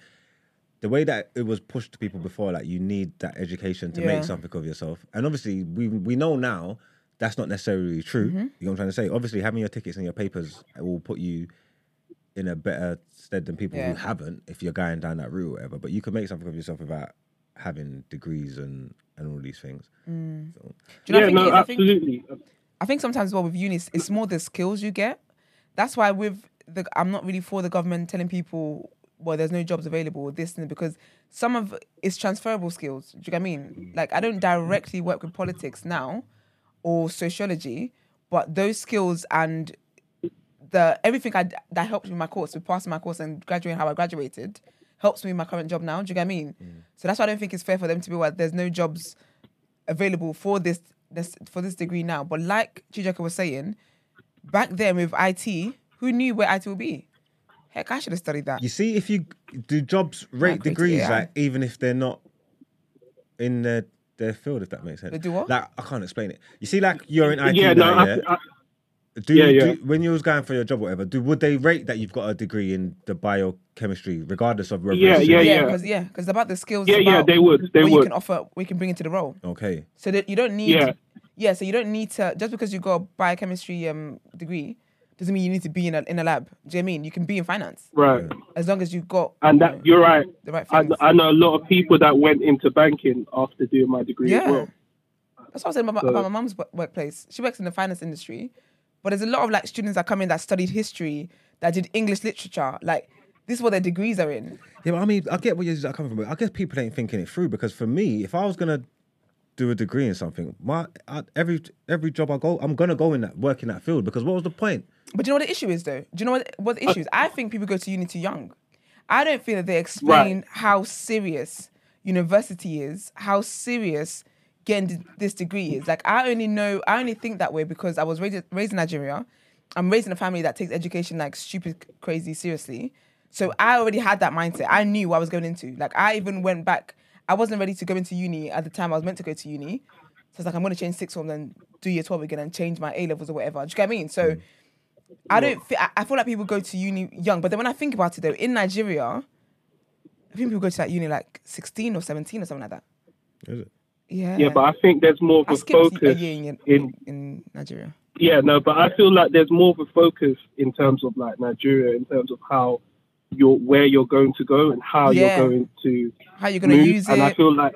the way that it was pushed to people before, like you need that education to Yeah. make something of yourself. And obviously, we we know now that's not necessarily true. Mm-hmm. You know what I'm trying to say? Obviously, having your tickets and your papers will put you in a better stead than people Yeah. who haven't if you're going down that route or whatever. But you can make something of yourself without having degrees and and all these things. Mm. Do you know, yeah, I think, no. I think absolutely. I think sometimes as well with uni, it's- it's more the skills you get. That's why with the I'm not really for the government telling people well there's no jobs available or this and because some of it's transferable skills. Do you get what I mean? Like I don't directly work with politics now or sociology, but those skills and the everything I, that helped me in my course, with passing my course and graduating how I graduated, helps me in my current job now. Do you get what I mean? Mm. So that's why I don't think it's fair for them to be like, there's no jobs available for this, this for this degree now. But like Chijaka was saying, back then with IT, who knew where IT would be? Heck, I should have studied that. You see, if you do jobs rate creative degrees, AI. like even if they're not in their their field, if that makes sense. They do what? Like I can't explain it. You see, like you're in IT yeah, no, now, I, yeah. I, Do, Yeah, yeah. do when you was going for your job, or whatever, do would they rate that you've got a degree in the biochemistry, regardless of whether Yeah, yeah, yeah, yeah. because yeah, because about the skills. Yeah, yeah, about they would, they what you can offer, we can bring into the role. Okay, So that you don't need. Yeah. Yeah. So you don't need to just because you got a biochemistry um degree doesn't mean you need to be in a in a lab. Do you know what I mean? You can be in finance right. as long as you've got. And you that know, you're right. the right I, things. I know a lot of people that went into banking after doing my degree as Yeah. well. That's what I was saying about, So- about my mum's workplace. She works in the finance industry, but there's a lot of like students that come in that studied history, that did English literature. Like this is what their degrees are in. yeah, but I mean, I get where you're coming from, but I guess people ain't thinking it through because for me, if I was gonna do a degree in something, my I, every every job I go, I'm gonna go in that work in that field because what was the point? But do you know what the issue is, though? Do you know what what the uh, issue is? I think people go to uni too young. I don't feel that they explain Right. how serious university is, how serious getting this degree is. Like I only know, I only think that way because I was raised raised in Nigeria. I'm raised in a family that takes education like stupid, crazy seriously. So I already had that mindset. I knew what I was going into. Like I even went back. I wasn't ready to go into uni at the time I was meant to go to uni. So it's like I'm going to change sixth form, and do year twelve again, and change my A levels or whatever. Do you get what I mean? So. I don't. Feel, I- I feel like people go to uni young, but then when I think about it, though, in Nigeria, I think people go to that uni like sixteen or seventeen or something like that. Is it? Yeah. Yeah, but I think there's more of a focus in, in in Nigeria. Yeah, no, but I feel like there's more of a focus in terms of like Nigeria, in terms of how you're where you're going to go and how Yeah. you're going to How you're gonna move. use and I feel like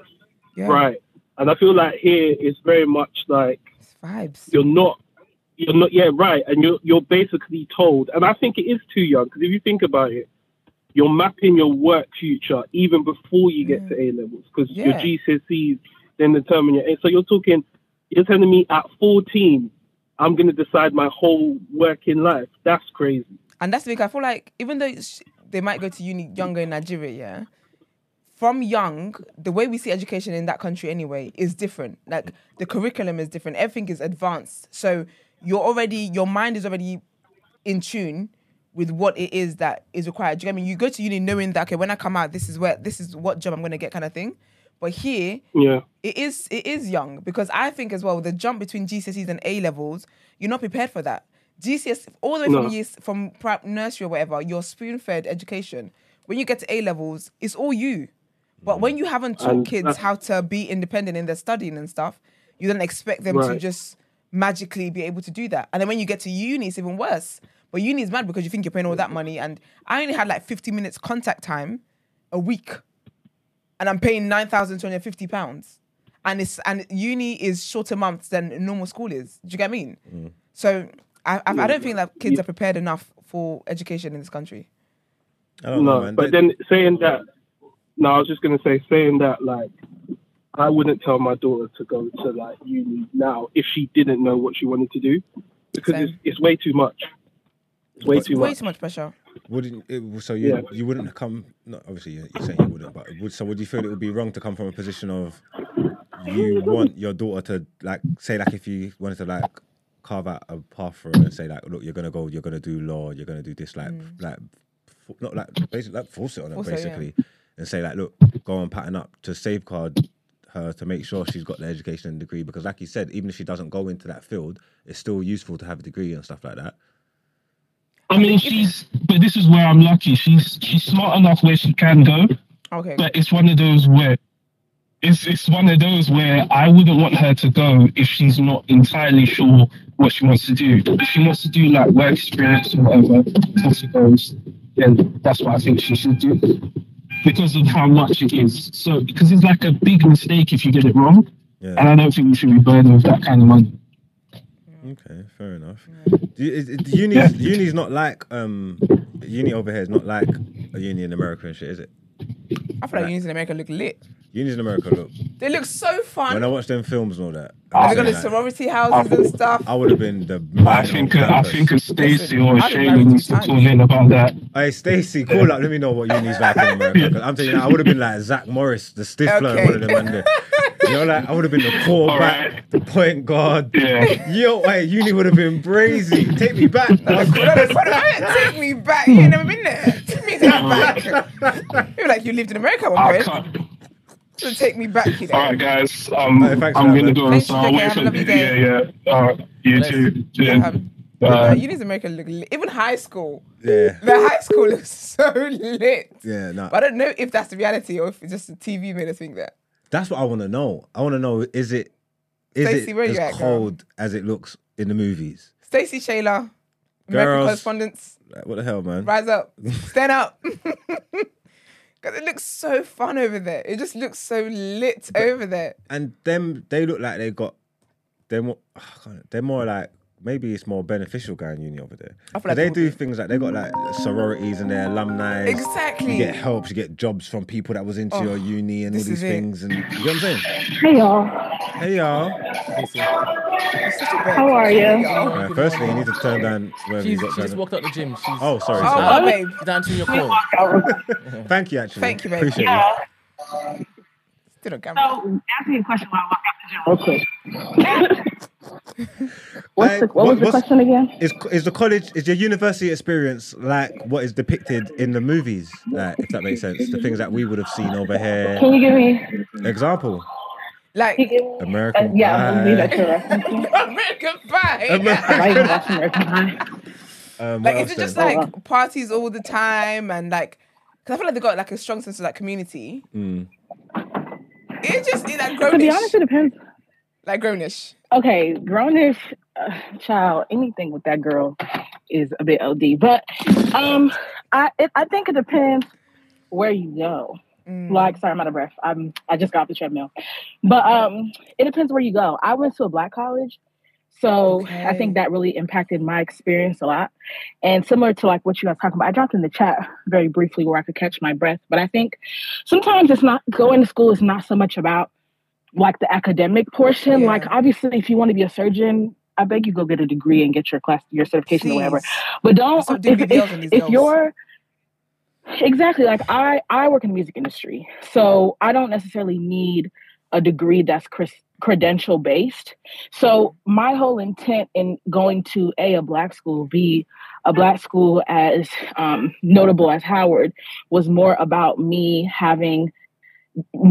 Yeah. right, and I feel like here it's very much like It's vibes. you're not, you're not, yeah, right, and you're you're basically told, and I think it is too young because if you think about it, you're mapping your work future even before you get to A levels because your Yeah. GCSEs then determine your. age. So you're talking, you're telling me at 14, I'm going to decide my whole working life. That's crazy. And that's because I feel like even though they might go to uni younger in Nigeria, yeah, from young, the way we see education in that country anyway is different. Like the curriculum is different. Everything is advanced. So you're already your mind is already in tune with what it is that is required. Do you get me? You go to uni knowing that okay, when I come out, this is where this is what job I'm gonna get, kind of thing. But here, Yeah. it is it is young because I think as well the jump between GCSEs and A levels, you're not prepared for that. GCS all the way No. from years from nursery or whatever, you're spoon fed education. When you get to A levels, it's all you. But when you haven't taught And kids how to be independent in their studying and stuff, you don't expect them to just magically be able to do that. And then when you get to uni, it's even worse. But uni is mad because you think you're paying all that money. And I only had like 50 minutes contact time a week and I'm paying nine thousand two hundred fifty pounds, and it's and uni is shorter months than normal school is. Do you get what I mean? Mm. So I I, I don't think that kids are prepared enough for education in this country. I don't know, No, man. but then saying that, no, I was just going to say, saying that, like, I wouldn't tell my daughter to go to like uni now if she didn't know what she wanted to do because Same. it's, it's way too much. It's way But- too Way much. too much pressure. Wouldn't it, so you Yeah. you wouldn't come? No, obviously you're you're saying you wouldn't, but would, so would you feel it would be wrong to come from a position of you want your daughter to like say like if you wanted to like carve out a path for her and say like look you're gonna go you're gonna do law you're gonna do this like like f- not like basically like force it on her Mm. Force it, yeah. basically and say like look go and pattern up to safeguard her to make sure she's got the education and degree because like you said even if she doesn't go into that field it's still useful to have a degree and stuff like that I mean, she's, but this is where I'm lucky. She's she's smart enough where she can go. Okay. but it's one of those where it's it's one of those where I wouldn't want her to go if she's not entirely sure what she wants to do. If she wants to do like work experience or whatever, before she goes, then that's what I think she should do because of how much it is. So because it's like a big mistake if you get it wrong, yeah. and I don't think we should be burdened with that kind of money. Okay, fair enough. Do you, is, is, uni's, uni's not like um uni over here is not like a uni in America and shit, is it? I feel like unis in America look lit. Unis in America look They look so fun. when I watch them films and all that. And I'm they got the like, sorority houses and stuff. I would have been the I think on uh, I think uh, Stacey Listen, or I've Shayla married needs to times. call in about that. Hey Stacy, call up. Let me know what uni's like in America. 'cause I'm telling you, I would have been like Zach Morris, the stifler, Okay. one of them. Man there. You know, like I would have been the quarterback, Alright. the point guard. Yeah. Yo, hey, uni would have been brazy. Take me back. dog. Take me back. You ain't never been there. Take me back. You're like you lived in America one I point. So take me back, you know. All right, guys. Um, Alright, thanks I'm gonna that, go. man. So I'll wait a for lovely day. yeah, yeah. All right, you Bless. too. Yeah. Um, Uh, uh, unis in America look lit. Even high school. Yeah, The high school looks so lit. yeah. No, But I don't know if that's the reality or if it's just the TV made us think that. That's what I want to know. I want to know: is it is Stacey, it as at, girl? cold as it looks in the movies? Stacey Shayla, American Girls. correspondents, Like, what the hell, man? rise up, stand up. Because it looks so fun over there. It just looks so lit over there. And them, they look like they got. They're more. They're more like. Maybe it's more beneficial going uni over there. I feel 'Cause like they do do. things like they got like sororities and their alumni. Exactly. You get helps, you get jobs from people that was into Oh, your uni and all these is it. things. And you know what I'm saying? Hey y'all, Hey y'all. It's such a bird. how are you? Uh, firstly, you need to turn down where you She's, got she just going. walked out the gym. She's, Oh, sorry. Oh, sorry. my babe. she's answering your call. Thank you, actually. Thank you, babe. Appreciate Yeah. Still on camera. So, ask me a question while I walk out the gym real quick. What's Hey, the, what was the question again? Is is the college is your university experience like what is depicted in the movies? Like, if that makes sense, the things that we would have seen over here. Can you give me? Example: Like, Can you give me? Uh, American yeah, I'm gonna leave that Pie. to the reference. American Pie. American- I even watch American Pie. Um, Like, is it just then? like parties all the time and like, because I feel like they got like a strong sense of like community. Mm. It's just like To be honest, it depends. like grownish. Okay, grownish uh, child, anything with that girl is a bit OD. But um, I it, I think it depends where you go. Mm. Like, sorry, I'm out of breath. I'm I just got off the treadmill. But um, it depends where you go. I went to a black college, so I think that really impacted my experience a lot. And similar to like what you guys talking about, I dropped in the chat very briefly where I could catch my breath. But I think sometimes it's not going to school is not so much about like the academic portion. Yeah. Like obviously, if you want to be a surgeon. I beg you go get a degree and get your class, your certification or whatever. But don't if, if, BBLs on these if you're exactly like I I work in the music industry, so I don't necessarily need a degree that's credential based. So my whole intent in going to a a black school, b a black school as um, notable as Howard, was more about me having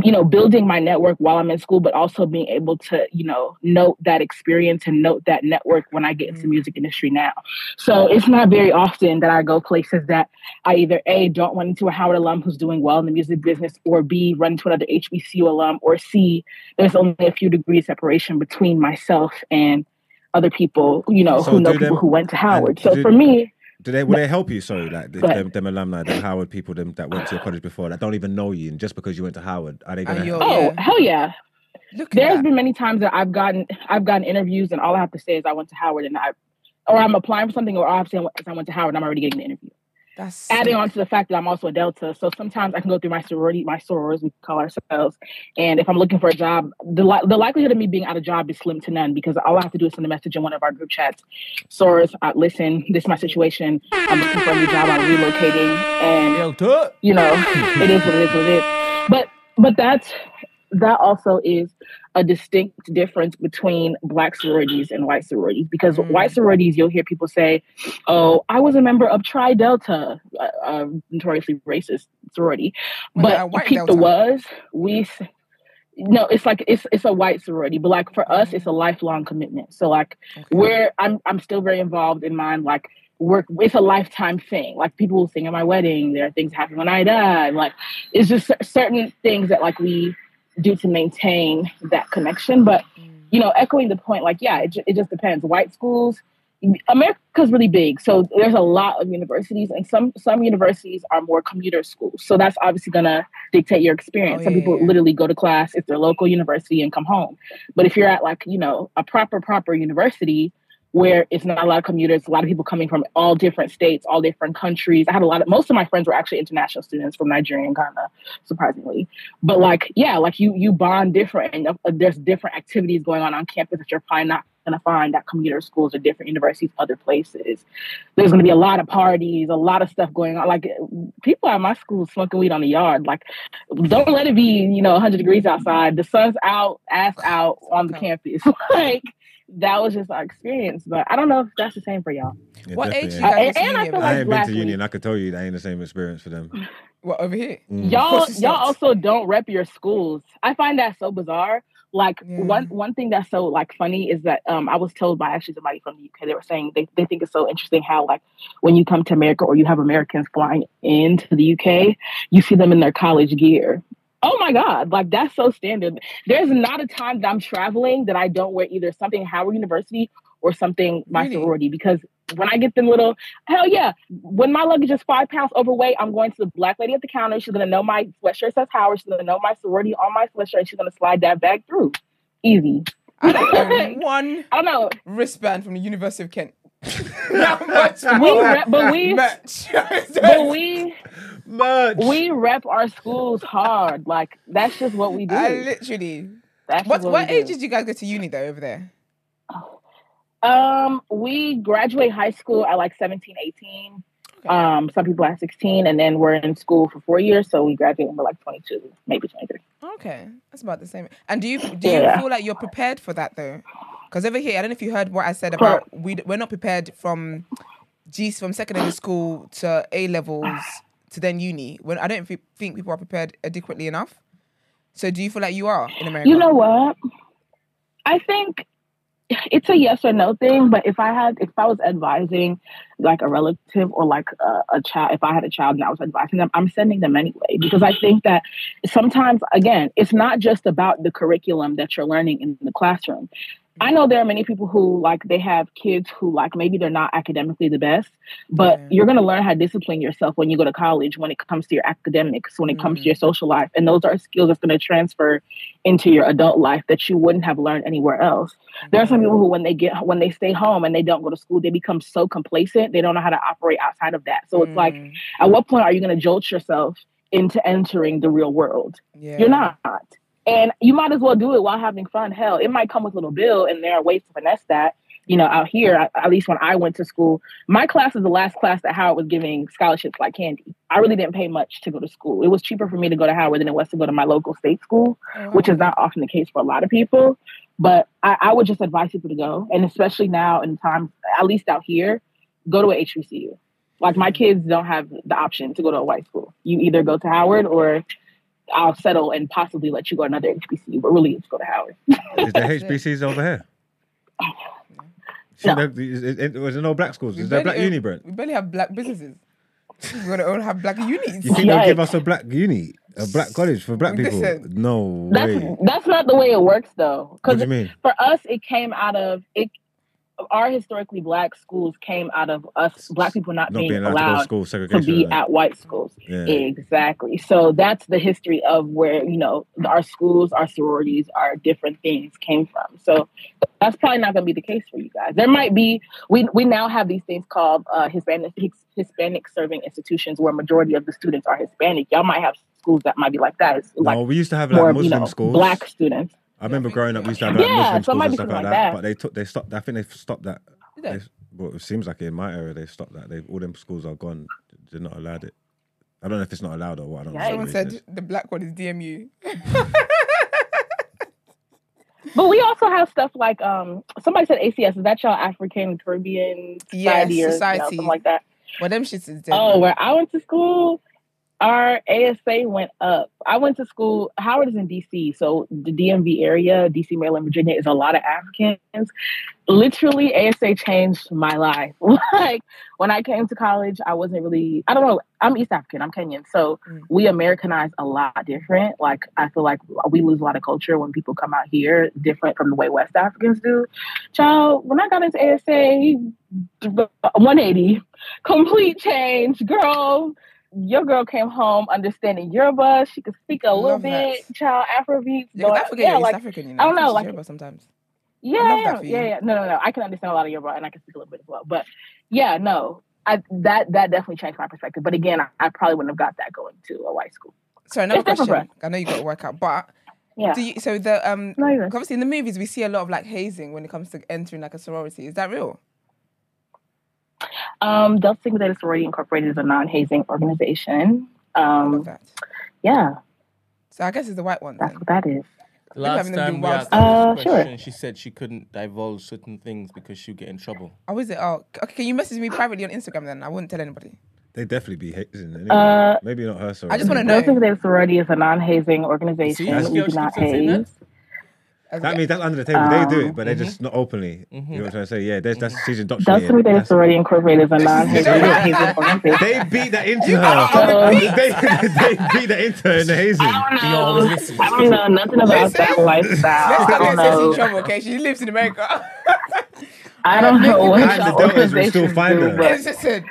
you know building my network while i'm in school but also being able to you know note that experience and note that network when i get into the music industry now. So it's not very often that i go places that i either a don't run into a howard alum who's doing well in the music business or b run into another hbcu alum or c there's only a few degrees separation between myself and other people you know So who know people them- who went to howard. so do- for me Do they will they help you? Sorry, like if Go them, them alumni, the Howard people, them that went to your college before that don't even know you, and just because you went to Howard, are they gonna? you're- oh yeah. hell yeah Look at There's that. been many times that I've gotten I've gotten interviews and all I have to say is I went to Howard and I or I'm applying for something or I have to say I went to Howard and I'm already getting the interview. That's Adding sick. on to the fact that I'm also a Delta, so sometimes I can go through my sorority, my sorors, we call ourselves, and if I'm looking for a job, the li- the likelihood of me being out of job is slim to none because all I have to do is send a message in one of our group chats. Sorors, uh, listen, this is my situation. I'm looking for a new job. I'm relocating, and Delta. you know, it is what it is what it is. But but that's that also is a distinct difference between black sororities and white sororities because Mm. white sororities you'll hear people say, "Oh, I was a member of Tri Delta, uh, uh, notoriously racist sorority," but keep the was we. No, it's like it's it's a white sorority, but like for us, it's a lifelong commitment. So like Okay. where I'm I'm still very involved in mine. Like work it's a lifetime thing like people will sing at my wedding there are things happen when i die like it's just cer- certain things that like we do to maintain that connection. But mm. you know echoing the point like yeah it, it just depends. White schools america's really big so there's a lot of universities and some some universities are more commuter schools. So that's obviously going to dictate your experience. Oh, some yeah, people yeah. literally go to class it's their local university and come home. But if you're at like you know a proper proper university where it's not a lot of commuters, a lot of people coming from all different states, all different countries. I had a lot of most of my friends were actually international students from Nigeria and Ghana, surprisingly. But like, yeah, like you you bond different, and uh, there's different activities going on on campus that you're probably not going to find at commuter schools or different universities, other places. There's going to be a lot of parties, a lot of stuff going on. Like people at my school smoking weed on the yard. Like, don't let it be you know 100 degrees outside. The sun's out, ass out on the campus. like that was just our experience. But I don't know if that's the same for y'all. Yeah, What age ain't. you guys And- went to and I feel about? I ain't been to union. Week. I can tell you that ain't the same experience for them. What over here? Mm. Y'all, y'all also don't rep your schools. I find that so bizarre. Like Yeah. one one thing that's so like funny is that um I was told by actually somebody from the UK they were saying they, they think it's so interesting how like when you come to America or you have Americans flying into the UK, you see them in their college gear. Oh my God, like that's so standard. There's not a time that I'm traveling that I don't wear either something Howard University or something my Really? sorority because when I get them little hell yeah, when my luggage is five pounds overweight, I'm going to the black lady at the counter. She's gonna know my sweatshirt says Howard. She's gonna know my sorority on my sweatshirt. She's gonna slide that bag through. Easy. I don't own one I don't know. wristband from the University of Kent. Not much We but we but we Merch. we rep our schools hard. Like that's just what we do. I literally. That's What just what, what age do. did you guys get to uni though over there? Um, we graduate high school at like 17, 18. Okay. Um, some people at 16, and then we're in school for four years, so we graduate when we're like 22, maybe 23. Okay, that's about the same. And do you do you Yeah. feel like you're prepared for that though? Because over here, I don't know if you heard what I said about we we're not prepared from G from secondary school to A levels to then uni. When I don't thi- think people are prepared adequately enough. So do you feel like you are in America? You know what? I think it's a yes or no thing, but if I had, if I was advising like a relative or like a, a child, if I had a child and I was advising them, I'm sending them anyway because I think that sometimes, again, it's not just about the curriculum that you're learning in the classroom. I know there are many people who like they have kids who like maybe they're not academically the best, but Yeah. you're going to learn how to discipline yourself when you go to college when it comes to your academics, when it comes to your mm-hmm. social life. And those are skills that's going to transfer into your adult life that you wouldn't have learned anywhere else. There are some people mm-hmm. who when they get when they stay home and they don't go to school, they become so complacent, they don't know how to operate outside of that. So it's like at what point are you going to jolt yourself into entering the real world? yeah. You're not. And you might as well do it while having fun. Hell, it might come with a little bill, and there are ways to finesse that. You know, out here, at- least when I went to school, my class is the last class that Howard was giving scholarships like candy. I really didn't pay much to go to school. It was cheaper for me to go to Howard than it was to go to my local state school, Oh, which is not often the case for a lot of people. But I, I would just advise people to go, and especially now in times, at least out here, go to a HBCU. Like my mm-hmm. kids don't have the option to go to a white school. You either go to Howard or I'll settle and possibly let you go to another HBCU, but really it's go to Howard. Is there HBCs over here? See, No. there- is- is- is- Was there no black schools? We Is there black barely- uni, Brent? We barely have black businesses. We're gonna all have black unis. You think they'll give us a black uni, a black college for black people? Listen. No That's way. that's not the way it works though. What do Because you mean? for us it came out of it our historically black schools came out of us black people not, being, being allowed to go to allowed school, to be at white schools. Yeah. Exactly. So that's the history of where, you know, our schools, our sororities, our different things came from. So that's probably not going to be the case for you guys. There might be, we, we now have these things called uh, Hispanic, Hispanic serving institutions where majority of the students are Hispanic. Y'all might have schools that might be like that. It's like we used to have like more, Muslim you know, schools. black students. I remember growing up, we used to have like Yeah, Muslim so schools and stuff like that. that. But they took, they stopped. I think they stopped that. Did they? They- well, it seems like in my area they stopped that. They all them schools are gone. They're not allowed it. I don't know if it's not allowed or what. I don't know. Someone said the black one is DMU. But we also have stuff like, um, somebody said ACS. Is that y'all African Caribbean Yes, Society or you know, something like that? Well, them shits is dead. Oh, man. where I went to school, our ASA went up. I went to school. Howard is in DC, so the DMV area, DC, Maryland, Virginia, is a lot of Africans. Literally, ASA changed my life. like when I came to college, I wasn't really. I don't know. I'm East African. I'm Kenyan, so Mm. we Americanize a lot different. Like I feel like we lose a lot of culture when people come out here, different from the way West Africans do. Child, when I got into ASA, 180, complete change, girl your girl came home understanding Yoruba. She could speak a little that. bit, child Afrobeats. Yeah, but- I forget yeah, like African, you know. I don't know, like- Yoruba sometimes. yeah, yeah, that for you. yeah, yeah. No, no, no. I can understand a lot of Yoruba and I can speak a little bit as well. But yeah, no, I that that definitely changed my perspective. But again, I, I probably wouldn't have got that going to a white school. So another It's question. I know you got to work out, but Yeah. do you, so the um No, obviously in the movies we see a lot of like hazing when it comes to entering like a sorority. Is that real? Um, Delta Sigma Theta Sorority Incorporated is a non-hazing organization. I Um, love that. yeah, So I guess it's the white one. that's Then. what that is. Last having them do time we asked stuff. her Uh, this sure. question, she said she couldn't divulge certain things because she'd get in trouble. Oh, is it? Oh, okay. Can you message me privately on Instagram then? I wouldn't tell anybody. They definitely be hazing. Anyway. Uh, Maybe not her. Sorry. I just wanna Delta know. Sigma Theta Sorority is a non-hazing organization. See, we do not keeps on saying that? haze. As That means that's under the table. they do Um, it, but they're just not openly. You know what I'm trying to say? Yeah, there's, that's she's Delta Sigma indoctrinated. Theta That's- Sorority Incorporated is a non-hazing They organization. They beat that into You her. are they, they beat that into her in the hazing. I don't always know. I don't know nothing about Listen. that lifestyle. Let's I not don't get Ceci in know. trouble, okay? She lives in America. I don't know what the y'all will still organizations find do, her. but listen.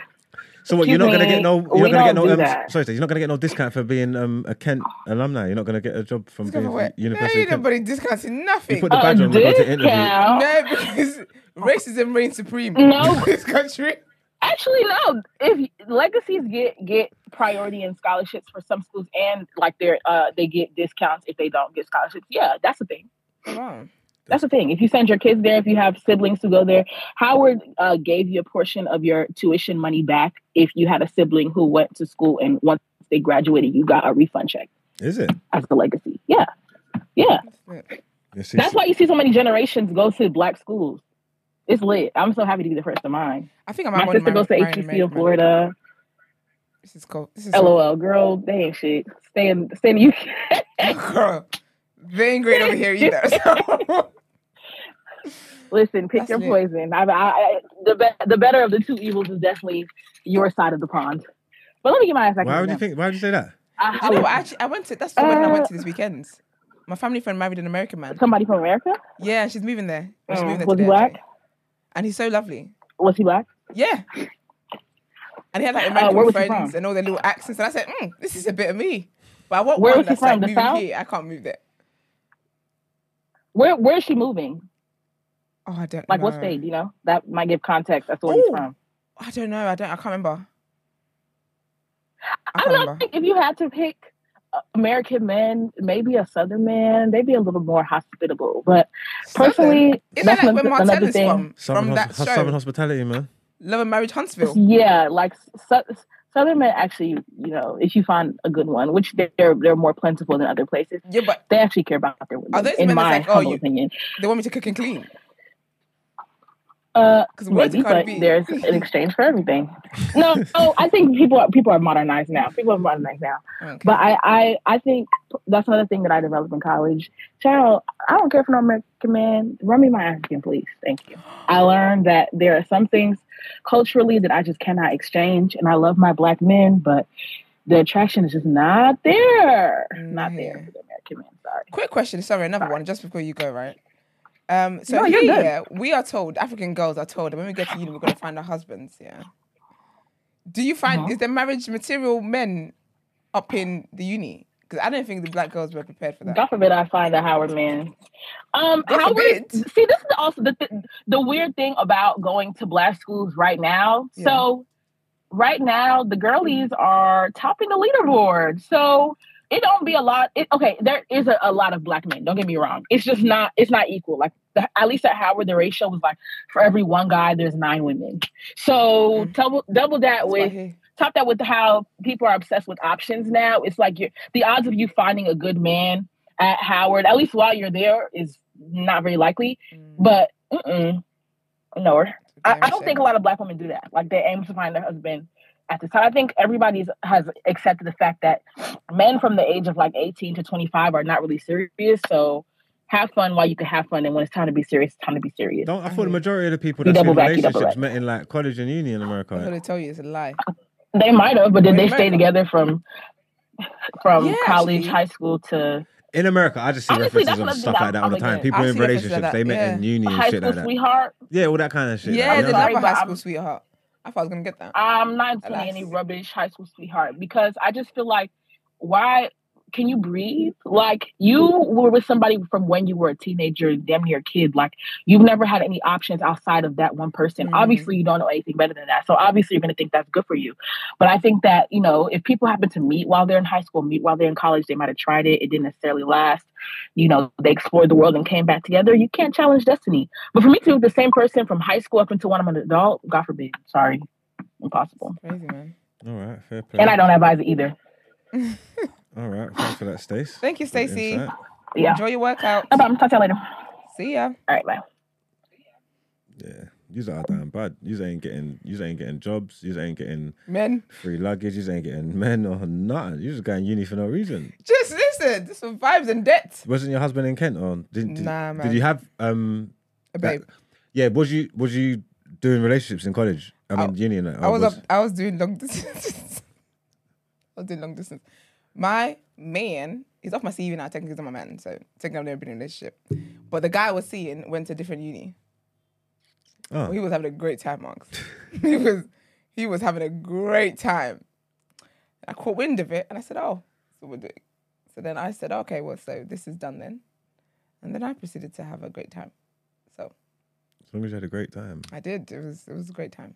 So what? You're not gonna get no. You're not gonna get no. Um, sorry, you're not gonna get no discount for being um, a Kent alumni. You're not gonna get a job from being Wait, from University ain't of Kent. nobody discounting nothing. You put the a badge on and go to interview. no, because racism reigns supreme No. in this country. Actually, no. If legacies get get priority in scholarships for some schools, and like they're uh they get discounts if they don't get scholarships. Yeah, that's the thing. Wow. That's the thing. If you send your kids there, if you have siblings who go there, Howard uh, gave you a portion of your tuition money back if you had a sibling who went to school and once they graduated, you got a refund check Is it? as the legacy. Yeah, yeah. That's why you see so many generations go to black schools. It's lit. I'm so happy to be the first of mine. I think I'm My might want sister goes to HBC in Florida. This is cool. This is LOL, girl, they ain't shit. Stay in, stay in the UK. Girl, they ain't great over here either. so- Listen, pick That's your lit. poison. I, I, I, the be- the better of the two evils is definitely your side of the pond. But let me get my ass back. why in would you think? Why would you say that? I, you know what? Actually, I went to. That's the wedding I went Uh, to this weekend. My family friend married an American man. somebody from America? Yeah, she's moving there. She's Mm, moving there was he black? actually. And he's so lovely. Was he black? Yeah. And he had like Uh, American where was he friends and all their little accents. And I said, mm, this is a bit of me. But I want Where one was he that's like? The moving South? here. I can't move there. Where Where is she moving? Oh, I don't Like know. what state? You know, that might give context as to where Ooh. he's from. I don't know. I don't. I can't remember. I I can't don't remember. think if you had to pick uh, American men, maybe a Southern man, they'd be a little more hospitable. But personally, Isn't that's that like where another, Martell another is thing. from? Southern, from that hosp- show, Southern hospitality, man. Love and Marriage Huntsville. Yeah, like su- Southern men actually, you know, if you find a good one, which they're they're more plentiful than other places, Yeah, but they actually care about their women. Are those in men my like, oh, humble you- opinion. they want me to cook and clean. Uh, maybe, but there's an exchange for everything. No, no, I think people are people are modernized now. People are modernized now. Okay. But I, I, I think that's another thing that I developed in college. Child, I don't care for no American man. Run me my African, please. Thank you. I learned that there are some things culturally that I just cannot exchange, and I love my black men, but the attraction is just not there. Not there Mhm. for the American man. Sorry. Quick question. Sorry, another one just before you go, right? Um, so No, here, yeah, we are told, African girls are told that when we get to uni, we're going to find our husbands, yeah. Do you find, Uh-huh. is there marriage material men up in the uni? Because I don't think the black girls were prepared for that. God forbid I find a Howard man. Um, God Howard. forbid. See, this is also the th- the weird thing about going to black schools right now. Yeah. So, right now the girlies are topping the leaderboard. So it don't be a lot. It, okay, there is a, a lot of black men. Don't get me wrong. It's just not. It's not equal. Like the, at least at Howard, the ratio was like for every one guy, there's nine women. So Mm. double double that with top that with how people are obsessed with options now. It's like you're the odds of you finding a good man at Howard, at least while you're there, is not very likely. Mm, But no, I, I don't think a lot of black women do that. Like they aim to find their husband at the time. I think everybody has accepted the fact that men from the age of like 18 to 25 are not really serious. So have fun while you can have fun, and when it's time to be serious, it's time to be serious. Don't I thought the mm-hmm. majority of the people You that's in double back, you double relationships back. met in like college and uni in America. I'm gonna tell you it's a lie. They might have, but did Well, they you stay might- together from from Yeah, college, actually. high school to In America, I just see Honestly, references of stuff like that all the time. against. People I in relationships, like they that, met yeah. in uni and high shit school like that. sweetheart? Yeah, all that kind of shit. Yeah, like, there's you know, sorry, never high school sweetheart. I thought I was gonna get that. I'm not into any rubbish high school sweetheart because I just feel like why can you breathe? Like you were with somebody from when you were a teenager, damn near a kid. Like you've never had any options outside of that one person. Mhm. Obviously, you don't know anything better than that. So obviously, you're gonna think that's good for you. But I think that you know, if people happen to meet while they're in high school, meet while they're in college, they might have tried it. It didn't necessarily last. You know, they explored the world and came back together. You can't challenge destiny. But for me to be the same person from high school up until when I'm an adult, God forbid. Sorry, impossible. Crazy man. all right, fair play. And I don't advise it either. All right, thanks for that, Stace. Thank you, For Stacey. Yeah. Enjoy your workout. No problem. Talk to you later. See ya. All right, bye. Yeah, you are damn bad. You ain't getting, you ain't getting jobs. You ain't getting Men, free luggage. You ain't getting men or nothing. You just going uni for no reason. just Just some vibes and debt. Wasn't your husband in Kent or did, did, Nah, man. did you have um A that- yeah, was you was you doing relationships in college? I mean uni and I was up. I was doing long distance. I was doing long distance. My man, he's off my CV now. Technically, he's not my man, so technically I've never been in a relationship. But the guy I was seeing went to a different uni. Oh. Well, he was having a great time, Marks. he was, he was having a great time. I caught wind of it, and I said, "Oh, so we're doing." So then I said, "Okay, well, so this is done then," and then I proceeded to have a great time. So As long as you had a great time. I did. It was it was a great time.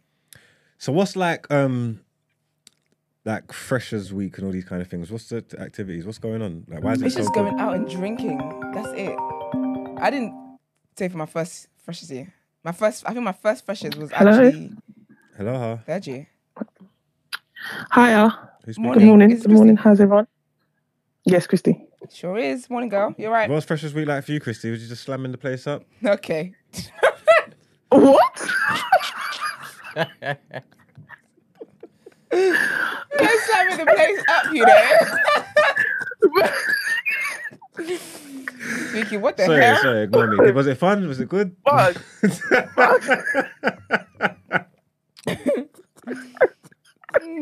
So what's like um like freshers week and all these kind of things? What's the t- activities? What's going on? Like why is it It's so just good? going out and drinking. That's it. I didn't say for my first freshers year. My first, I think my first freshers was Hello? actually Hello, huh? third year. Hiya. Morning. Good morning. Good morning. How's everyone? Yes, Christy. Sure is. Morning, girl. You're right. What's freshers week like for you, Christy? Was you just slamming the place up? Okay. What? Let's slamming the place up, you know. Vicky, what the sorry, hell? sorry, ignore me. Was it fun? Was it good? Fuck.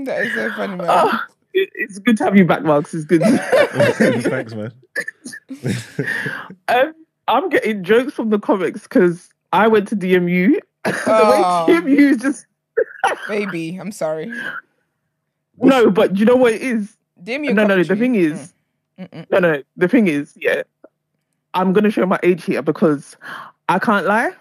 That is so funny, man. Oh, it- it's good to have you back, Marks. It's good. Thanks, man. um, I'm getting jokes from the comics because I went to DMU. Oh. the way DMU is just Baby, I'm sorry. no, but you know what it is? DMU. you. no, no. The thing is, Mm, mm, no, no. The thing is, yeah, I'm gonna show my age here because I can't lie.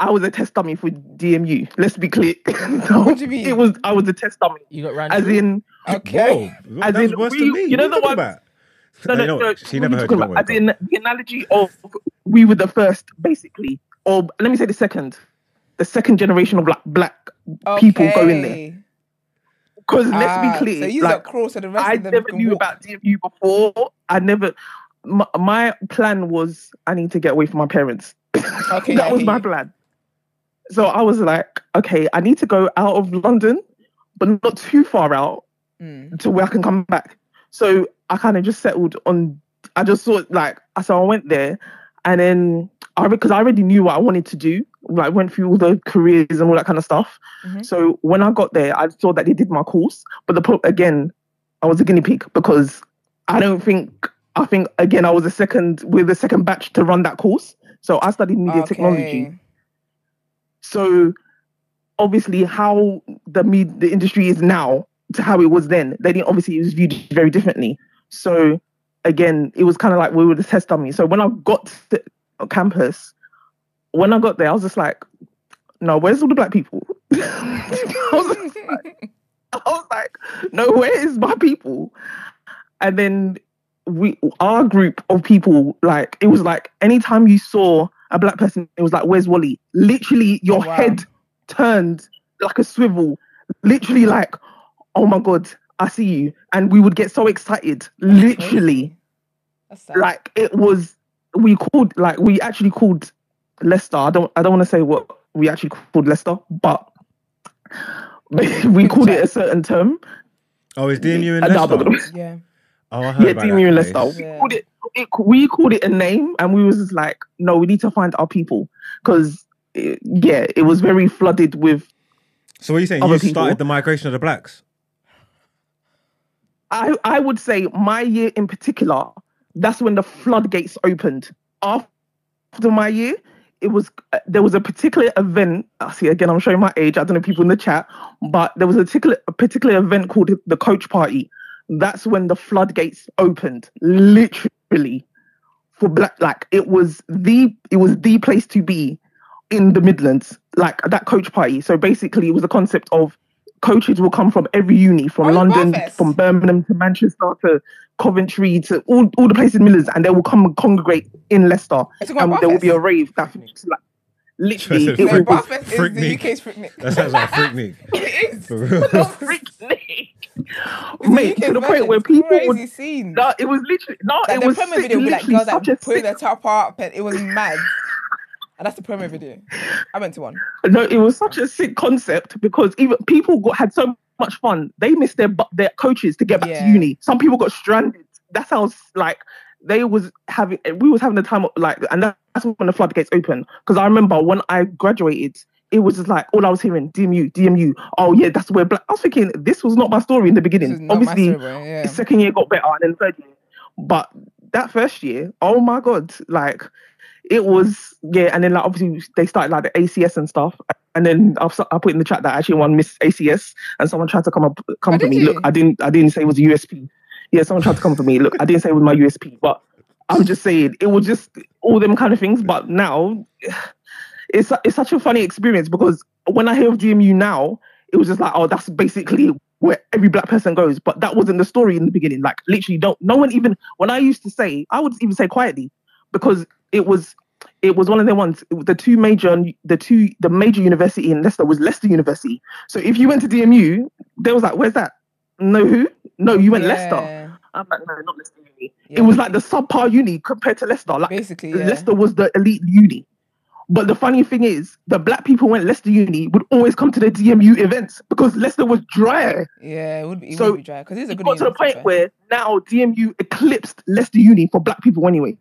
I was a test dummy for DMU. Let's be clear. So What do you mean? It was I was a test dummy, You got ran as through? in Okay. Whoa, As in, worse we- than me. you know What the talking ones- about? No, I no, know, no. she what never heard talking you, about? don't As in the analogy of we were the first, basically, or let me say the second, the second generation of black black people go in there. Okay. Because let's Ah, be clear, So you like, like crawl so the rest I of them never knew walk. about DMU before. I never. My, my plan was I need to get away from my parents. Okay, that I was my you. plan. So I was like, okay, I need to go out of London, but not too far out Mm. to where I can come back. So I kind of just settled on. I just thought like so I went there, and then I because I already knew what I wanted to do. Like went through all the careers and all that kind of stuff. Mhm. So when I got there, I saw that they did my course, but the pro- again, I was a guinea pig because I don't think I think again I was the second with the second batch to run that course. So I studied media technology. So obviously, how the med- the industry is now to how it was then, they didn't obviously it was viewed very differently. So again, it was kind of like we were the test dummy. So when I got to campus, when I got there, I was just like, "No, where's all the black people?" I, was like, I was like, "No, where is my people?" And then we, our group of people, like it was like anytime you saw a black person, it was like, "Where's Wally?" Literally, your Oh, wow. head turned like a swivel. Literally, like, "Oh my god, I see you!" And we would get so excited. Literally, That's sad. like it was. We called like we actually called Leicester. I don't. I don't want to say what we actually called Leicester, but we called it a certain term. Oh, is DMU in And now I'm Leicester? Yeah. Oh, I heard yeah, about DMU and Leicester. We Yeah. called it, it. We called it a name, and we was just like, no, we need to find our people because, yeah, it was very flooded with. So what are you saying? You people. started the migration of the blacks? I I would say my year in particular, that's when the floodgates opened. After my year, it was uh, there was a particular event. I see again, I'm showing my age. I don't know people in the chat, but there was a particular a particular event called the Coach Party. That's when the floodgates opened, literally, for black. Like it was the it was the place to be in the Midlands, like that Coach Party. So basically, it was a concept of coaches will come from every uni, from Oh, London, Barfest. from Birmingham to Manchester to Coventry to all, all the places in Midlands, and they will come and congregate in Leicester. It's called And there will be a rave that like literally it No, Freak- was Barfest is Freak the UK's Freaknik. That sounds like Freaknik. it is. For real. mate to the point where people Crazy would scene. no, it was literally no, Like it the was promo sick, video would be like girls such that a putting their top up, and it was mad. And that's the promo video. I went to one. No, it was such a sick concept because even people got had so much fun. They missed their their coaches to get back Yeah. to uni. Some people got stranded. That's how like they was having. We was having the time of, like, and that's when the floodgates opened. Because I remember when I graduated, it was just like all I was hearing: DMU, DMU. Oh yeah, that's where black. I was thinking this was not my story in the beginning. is not my Obviously, story. Yeah. second year got better and then third year. But that first year, oh my god, like it was yeah, and then like obviously they started like the ACS and stuff. And then I've, I put in the chat that I actually won Miss ACS, and someone tried to come up come Oh, for me. you? Look, I didn't I didn't say it was a USP. Yeah, someone tried to come for me. Look, I didn't say it was my USP, but I'm just saying it was just all them kind of things. But now it's it's such a funny experience because when I hear of DMU now, it was just like, oh, that's basically where every black person goes. But that wasn't the story in the beginning. Like literally, don't no one even when I used to say, I would even say quietly because it was it was one of the ones. The two major the two the major university in Leicester was Leicester University. So if you went to DMU, they was like, where's that? No who? No, you went Leicester. I'm like, no, not Leicester Uni. Yeah. It was like the subpar uni compared to Leicester. Like Basically, yeah. Leicester was the elite uni. But the funny thing is, the black people went Leicester Uni would always come to the DMU events because Leicester was dry. Yeah, it would be, it So, would be dry because it's a It good got to the point where now DMU eclipsed Leicester Uni for black people anyway.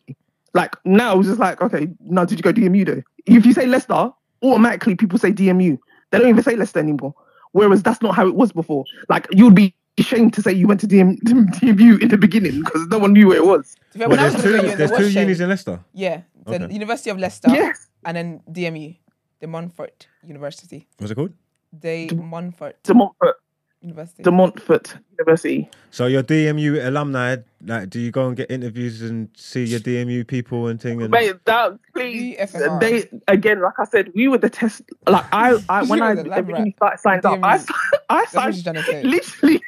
Like now it's just like, okay, now did you go DMU though? If you say Leicester, automatically people say DMU. They don't even say Leicester anymore. Whereas that's not how it was before. Like you'd be ashamed to say you went to DM, DMU in the beginning because no one knew where it was. To be fair, Well, there's two, looking at you, there's two was unis shame. in Leicester. Yeah, the Okay. University of Leicester Yes. And then DMU, the Montfort University. What's it called? The Montfort De Montfort, University. De Montfort University. So your DMU alumni, like, do you go and get interviews and see your DMU people and thing? And Mate, that please. DFMR. They again, like I said, we were the test. Like I, I when I were the lab originally started signed up, I, I signed she's trying to say. literally.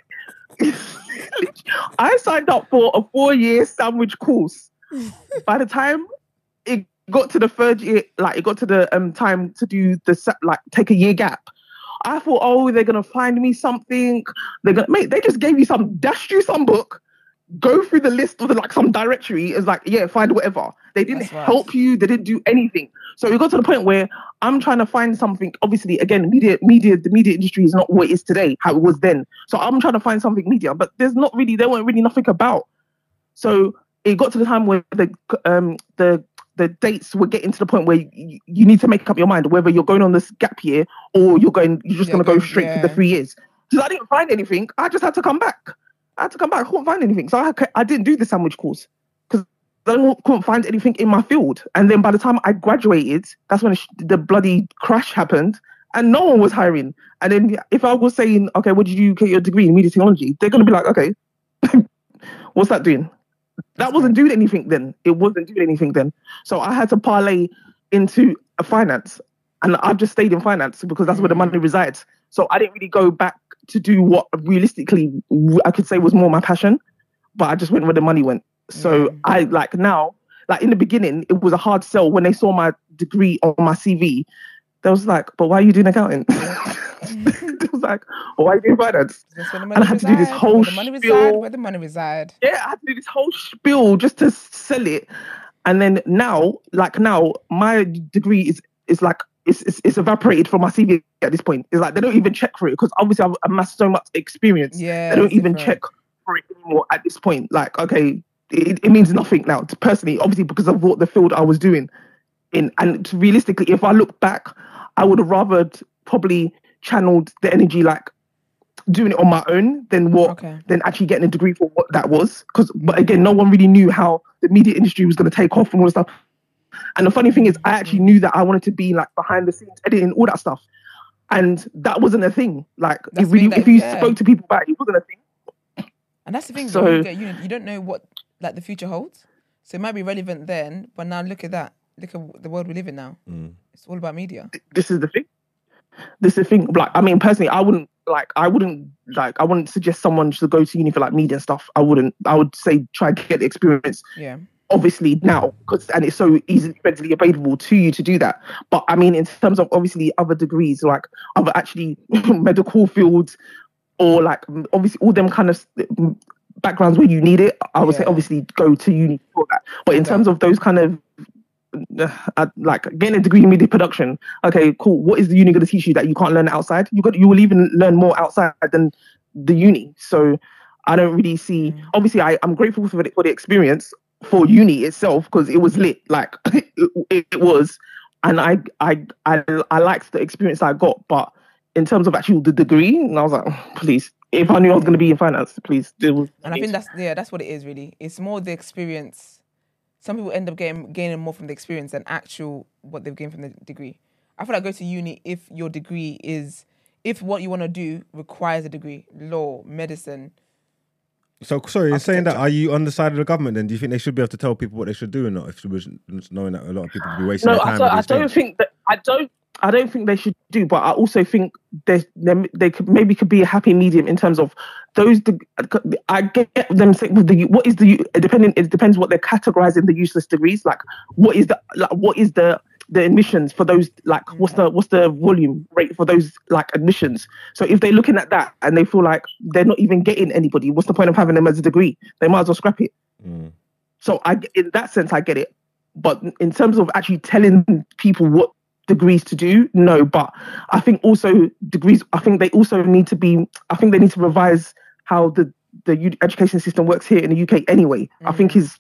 I signed up for a four-year sandwich course. By the time it got to the third year, like it got to the um time to do the like take a year gap. I thought, oh, they're gonna find me something. They're gonna mate. They just gave you some, dashed you some book. Go through the list of the, like some directory. It's like, yeah, find whatever. They didn't That's right. help you. They didn't do anything. So it got to the point where I'm trying to find something. Obviously, again, media, media, the media industry is not what it is today, how it was then. So I'm trying to find something media, but there's not really, there weren't really nothing about. So it got to the time where the um the the dates were getting to the point where you, you need to make up your mind whether you're going on this gap year or you're going you're just Yeah, going to go straight for the three years. Because I didn't find anything, I just had to come back. I had to come back. I couldn't find anything, so I I didn't do the sandwich course because I couldn't find anything in my field. And then by the time I graduated, that's when the the bloody crash happened, and no one was hiring. And then if I was saying, okay, what did you get your degree in media technology? They're gonna be like, okay, what's that doing? That wasn't doing anything then. It wasn't doing anything then. So I had to parlay into a finance, and I've just stayed in finance because that's where the money resides. So I didn't really go back to do what realistically I could say was more my passion, but I just went where the money went. So Mm. I like now, like in the beginning, it was a hard sell when they saw my degree on my CV. They was like, "But why are you doing accounting?" was like, "But why are you doing finance?" That's where the And I had to do this whole where the money reside, where the money reside. yeah, I had to do this whole spiel just to sell it. And then now, like now, my degree is is like it's, it's, it's evaporated from my CV at this point. It's like they don't even check for it because obviously I've amassed so much experience. Yeah, they don't even different. check for it anymore at this point. Like, okay, it, it means nothing now. To personally, obviously because of what the field I was doing. In and realistically, if I look back, I would have rather probably channeled the energy like doing it on my own than what Okay. than actually getting a degree for what that was. Because but again, no one really knew how the media industry was going to take off and all this stuff. And the funny thing is, I actually knew that I wanted to be like behind the scenes editing all that stuff, and that wasn't a thing. Like That's if, really, thing that- if you yeah. spoke to people about it, it wasn't a thing. And that's the thing. So- So you, get, you, you don't know what like the future holds. So it might be relevant then, but now look at that. Look at the world we live in now. Mm. It's all about media. This is the thing. This is the thing. Like, I mean, personally, I wouldn't like. I wouldn't like. I wouldn't suggest someone should go to uni for like media and stuff. I wouldn't. I would say try get the experience Yeah. obviously now because and it's so easily readily available to you to do that but i mean in terms of obviously other degrees like other actually medical fields or like obviously all them kind of backgrounds where you need it i would say obviously go to uni for that but in terms of those kind of uh, like getting a degree in media production okay cool what is the uni going to teach you that you can't learn outside you got you will even learn more outside than the uni so i don't really see Mm. obviously I, i'm grateful for the, for the experience for uni itself because it was lit like it, it was and I, I i i liked the experience i got but in terms of actually the degree and i was like "Oh, please if i knew i was going to be in finance please it was And I think that's yeah, that's what it is really. It's more the experience. Some people end up getting gaining more from the experience than actual what they've gained from the degree. I feel like go to uni if your degree is if what you want to do requires a degree, law, medicine. So sorry, in saying that, are you on the side of the government? Then do you think they should be able to tell people what they should do or not? If it was knowing that a lot of people would be wasting no their I time. don't, I don't think that i don't I don't think they should do, but I also think they they, they could maybe could be a happy medium in terms of those. deg- I get them saying with the what is the depending. It depends what they're categorizing the useless degrees. Like what is the like what is the the admissions for those like what's the what's the volume rate for those like admissions so if they're looking at that and they feel like they're not even getting anybody what's the point of having them as a degree they might as well scrap it Mm. so I, in that sense, I get it. But in terms of actually telling people what degrees to do, no. But I think also degrees. I think they also need to be. I think they need to revise how the the education system works here in the UK. Anyway, I think is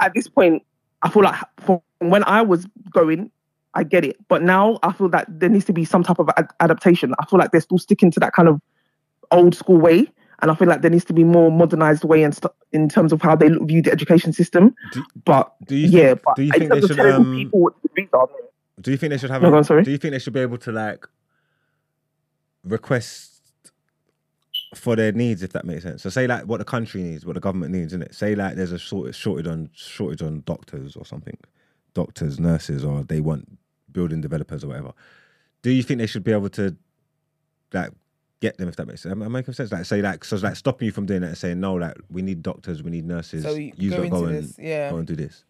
at this point. I feel like from when I was going, I get it. But now I feel that there needs to be some type of ad- adaptation. I feel like they're still sticking to that kind of old school way. And I feel like there needs to be more modernized way in, st- in terms of how they view the education system. Do- but do you yeah, think- but do you in think they terms of should, telling um, people what the degrees are, Do you think they should have? No, a, on, sorry. Do you think they should be able to like request for their needs, if that makes sense? So say like what the country needs, what the government needs, isn't it? Say like there's a shortage, shortage on shortage on doctors or something, doctors, nurses, or they want building developers or whatever. Do you think they should be able to like get them if that makes sense? Am I making sense? Like say like so it's like stopping you from doing that and saying no, like we need doctors, we need nurses. So you you go lot into go and this, yeah. go and do this.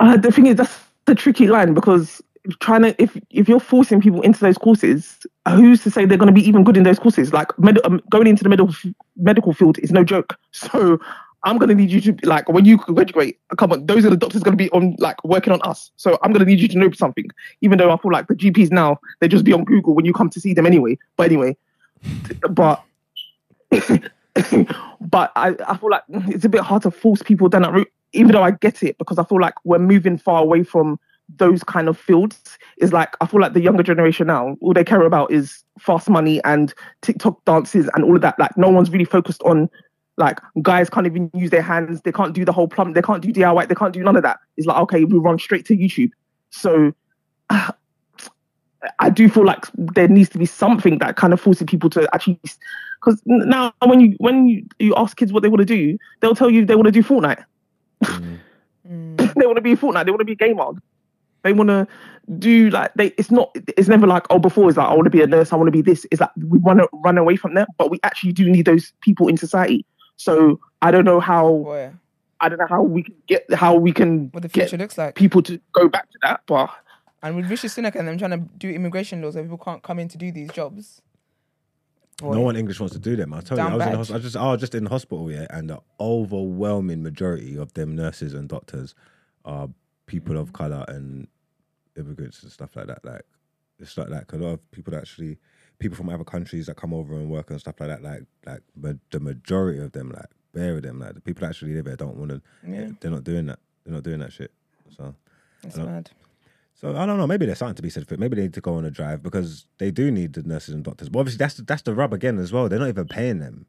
Uh, the thing is, that's the tricky line because trying to if if you're forcing people into those courses, who's to say they're going to be even good in those courses? Like med- um, going into the medical medical field is no joke. So I'm going to need you to like when you graduate. Come on, those are the doctors going to be on like working on us. So I'm going to need you to know something. Even though I feel like the GPs now they just be on Google when you come to see them anyway. But anyway, but. but I, I feel like it's a bit hard to force people down that route, even though I get it because I feel like we're moving far away from those kind of fields. Is like I feel like the younger generation now, all they care about is fast money and TikTok dances and all of that. Like no one's really focused on like guys can't even use their hands, they can't do the whole plumb, they can't do DIY, they can't do none of that. It's like okay, we run straight to YouTube. So I do feel like there needs to be something that kind of forces people to actually, because now when you when you, you ask kids what they want to do, they'll tell you they want to do Fortnite. Mm. they want to be Fortnite. They want to be a gamer. They want to do like they. It's not. It's never like oh before it's like I want to be a nurse. I want to be this. It's like we want to run away from that, but we actually do need those people in society. So I don't know how. Oh, Boy, I don't know how we can get how we can what the get future looks like. people to go back to that, but. And with Rishi Sunak and them trying to do immigration laws where people can't come in to do these jobs. No one English wants to do them. I tell you, I was, in the badge. hos- I just, I was just in the hospital, yeah, and the overwhelming majority of them nurses and doctors are people of color and immigrants and stuff like that. Like, It's like. 'cause a lot of people actually, people from other countries that come over and work and stuff like that, like like ma- the majority of them, like of them, like the people that actually live there don't want to. Yeah. Eh, they're not doing that. They're not doing that shit. So. Don't- mad. So I don't know. Maybe there's something to be said for it. Maybe they need to go on a drive because they do need the nurses and doctors. But obviously, that's the, that's the rub again as well. They're not even paying them.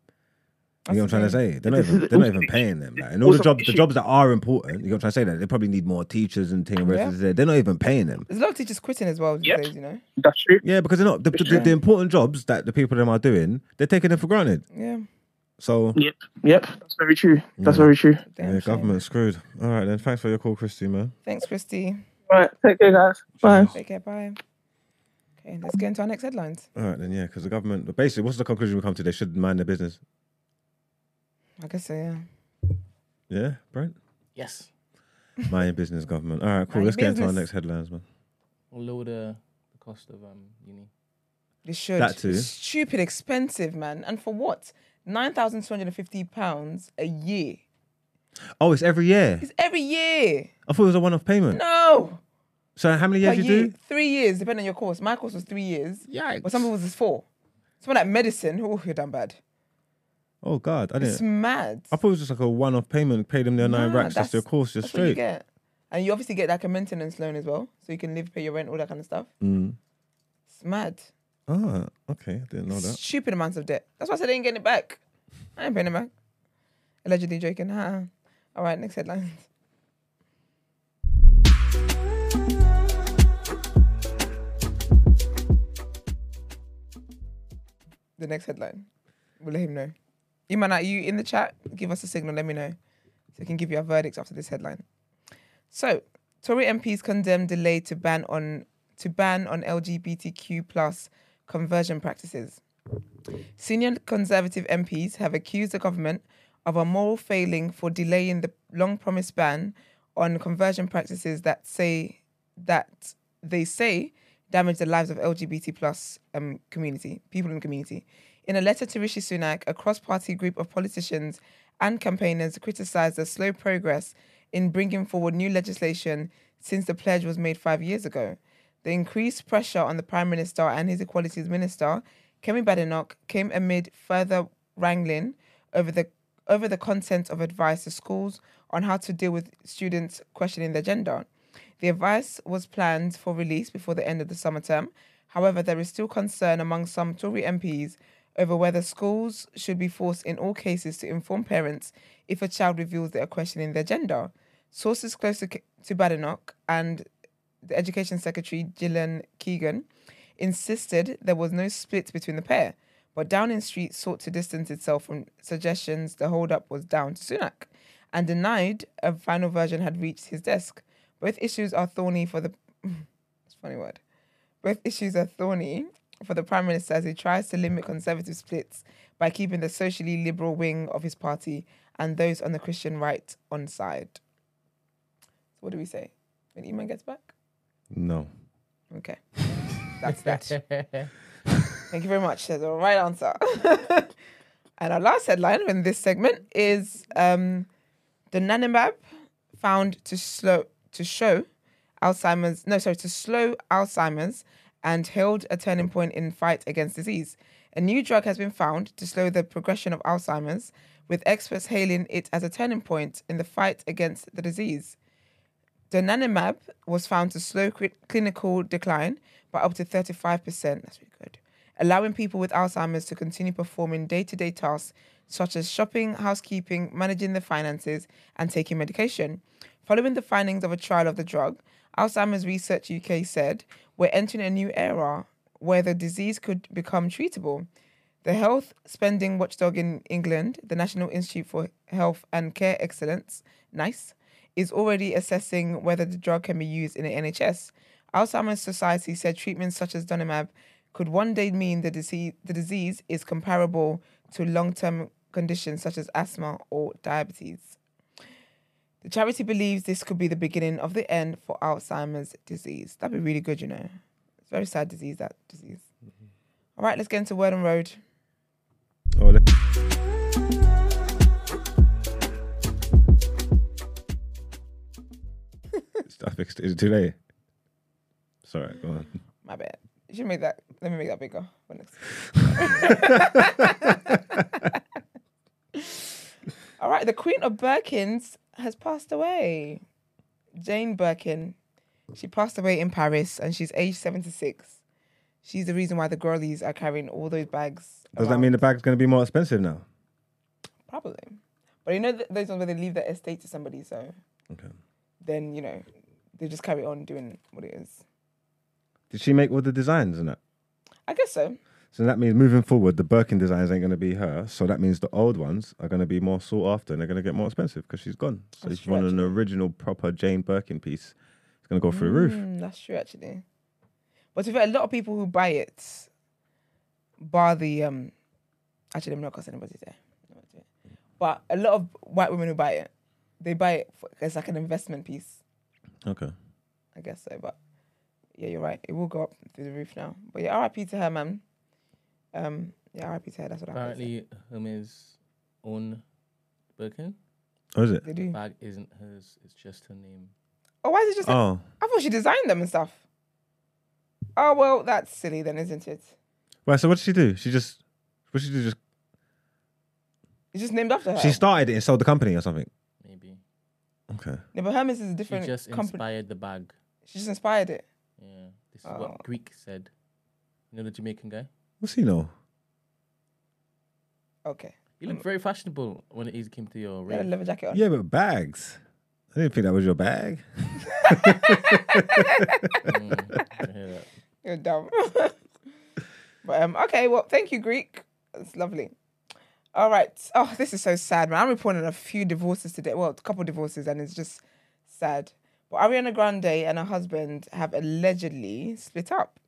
You know what I'm trying to say? They're not even they're not even paying them. Like, and all the jobs, the jobs that are important, you know what I'm trying to say? That they probably need more teachers and things. Yeah. Yeah. They're not even paying them. There's a lot of teachers quitting as well these Yep. days, you know? That's true. Yeah, because they're not the, the, the important jobs that the people them are doing. They're taking them for granted. Yeah. So Yep. Yep. That's very true. That's Yeah. very true. Damn yeah, shame. government screwed. All right then. Thanks for your call, Christy, man. Thanks, Christy. Right. Take care, guys. Bye. Take care. Bye. Okay, let's get into our next headlines. All right then. Yeah, because the government. But basically, what's the conclusion we come to? They should mind their business. I guess so, yeah. Yeah, Brent. Yes. Mind your business, government. All right, cool. Mind Let's your get into our next headlines, man. We'll lower the, the cost of um uni. They should. That too. Stupid expensive, man. And for what? £9,250 a year. Oh, it's every year. It's every year. I thought it was a one-off payment. No. So how many Per years you year. do? Three years, depending on your course. My course was three years. Yikes. But some people's is four. Someone like medicine, oh, you're done bad. Oh God, I It's didn't. mad. I thought it was just like a one-off payment. Pay them their nine Nah, racks. That's, their course. That's what you straight. get. And you obviously get like a maintenance loan as well. So you can live, pay your rent, all that kind of stuff. Mm. It's mad. Ah, okay. I didn't know that. Stupid amounts of debt. That's why I said I ain't getting it back. I ain't paying it back. Allegedly joking. Ha. All right, next headline. The next headline. We'll let him know. Iman, are you in the chat? Give us a signal, let me know. So we can give you our verdicts after this headline. So, Tory MPs condemn delay to ban on to ban on LGBTQ plus conversion practices. Senior Conservative MPs have accused the government of a moral failing for delaying the long promised ban on conversion practices that say that they say damage the lives of LGBT plus um, community, people in the community. In a letter to Rishi Sunak, a cross-party group of politicians and campaigners criticised the slow progress in bringing forward new legislation since the pledge was made five years ago. The increased pressure on the Prime Minister and his Equalities Minister, Kemi Badenoch, came amid further wrangling over the over the content of advice to schools on how to deal with students questioning their gender. The advice was planned for release before the end of the summer term. However, there is still concern among some Tory MPs over whether schools should be forced in all cases to inform parents if a child reveals they are questioning their gender. Sources close to, to Badenoch and the Education Secretary Gillian Keegan insisted there was no split between the pair, but Downing Street sought to distance itself from suggestions the hold-up was down to Sunak and denied a final version had reached his desk. Both issues are thorny for the it's funny word. Both issues are thorny for the Prime Minister as he tries to limit conservative splits by keeping the socially liberal wing of his party and those on the Christian right on side. So what do we say? When Iman gets back? No. Okay. That's that. Thank you very much. That's the right answer. and our last headline in this segment is um, Donanemab found to slow to show Alzheimer's. No, sorry, to slow Alzheimer's and held a turning point in fight against disease. A new drug has been found to slow the progression of Alzheimer's, with experts hailing it as a turning point in the fight against the disease. Donanemab was found to slow clinical decline by up to 35%. That's really good. Allowing people with Alzheimer's to continue performing day to day tasks such as shopping, housekeeping, managing their finances, and taking medication. Following the findings of a trial of the drug, Alzheimer's Research UK said, We're entering a new era where the disease could become treatable. The health spending watchdog in England, the National Institute for Health and Care Excellence, NICE, is already assessing whether the drug can be used in the NHS. Alzheimer's Society said treatments such as donanemab could one day mean the disease, the disease is comparable to long-term conditions such as asthma or diabetes. The charity believes this could be the beginning of the end for Alzheimer's disease. That'd be really good, you know. It's a very sad disease, that disease. All right, let's get into Word on Road. Oh, let- I fixed it. Is it too late? Sorry, go on. My bad. You should make that. Let me make that bigger. for next All right, the Queen of Birkins has passed away. Jane Birkin. She passed away in Paris and she's aged 76. She's the reason why the girlies are carrying all those bags. Does that mean the bag's going to be more expensive now? Probably. But you know th- those ones where they leave their estate to somebody, so Okay. then, you know, they just carry on doing what it is. Did she make all the designs and that? I guess so. So that means moving forward, the Birkin designs ain't going to be her. So that means the old ones are going to be more sought after and they're going to get more expensive because she's gone. So That's if you want an original proper Jane Birkin piece, it's going to go through the roof. Mm, that's true, actually. But to be fair, a lot of people who buy it, bar the um, actually, I'm not say anybody there. But a lot of white women who buy it, they buy it for, it's like an investment piece. Okay. I guess so. But yeah, you're right. It will go up through the roof now. But yeah, RIP to her, man. Um, yeah, RIP to her. That's what I Apparently, Hermes own Birkin. Oh, is it? They do. Bag isn't hers. It's just her name. Oh, why is it just? Oh. I thought she designed them and stuff. Oh well, that's silly then, isn't it? Right, so what did she do? She just, what did she do? Just, It's just named after her. she started it and sold the company or something. Maybe. Okay. Yeah, but Hermes is a different. She different just company. inspired the bag. She just inspired it. Yeah. This is Oh. what Greek said. You know the Jamaican guy? What's he know? Okay. You look very fashionable when it came to your You had a leather jacket on. Yeah, but bags. I didn't think that was your bag. Mm, I hear that. You're dumb. but um, okay, well, thank you, Greek. It's lovely. All right. Oh, this is so sad, man. I'm reporting a few divorces today. Well, a couple divorces, and it's just sad. But Ariana Grande and her husband have allegedly split up.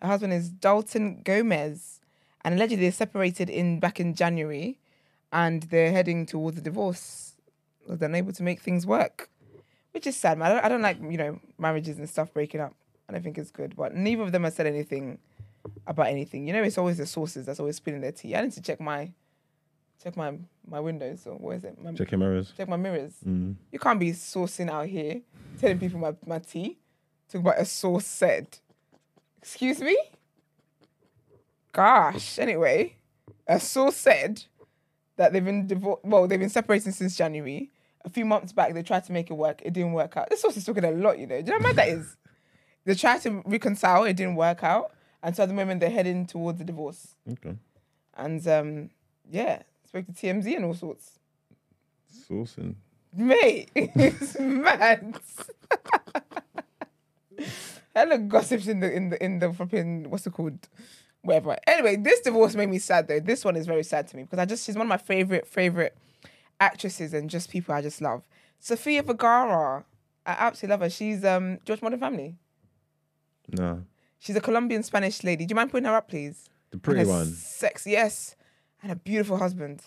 Her husband is Dalton Gomez, and allegedly they separated in back in January, and they're heading towards a divorce. They're unable to make things work, which is sad, man. I don't, I don't like you know marriages and stuff breaking up. I don't think it's good. But neither of them have said anything about anything. You know, it's always the sources that's always spilling their tea. I need to check my check my my windows or what is it? My, Check your mirrors. check my mirrors. Mm. You can't be sourcing out here, telling people my, my tea. Talk about a source said. Excuse me? Gosh. Anyway, a source said that they've been divorced. Well, they've been separating since January. A few months back, they tried to make it work. It didn't work out. This source is talking a lot, you know. Do you know how mad that is? They tried to reconcile. It didn't work out. And so at the moment, they're heading towards the divorce. Okay. And um, yeah, spoke to TMZ and all sorts. Sourcing. Mate, it's mad. Hella gossips in the in the in the flipping what's it called? Whatever. Anyway, this divorce made me sad though. This one is very sad to me because I just she's one of my favorite favorite actresses and just people I just love. Sofia Vergara, I absolutely love her. She's um George Modern Family. No. She's a Colombian Spanish lady. Do you mind putting her up, please? The pretty one. Sex, yes, and a beautiful husband.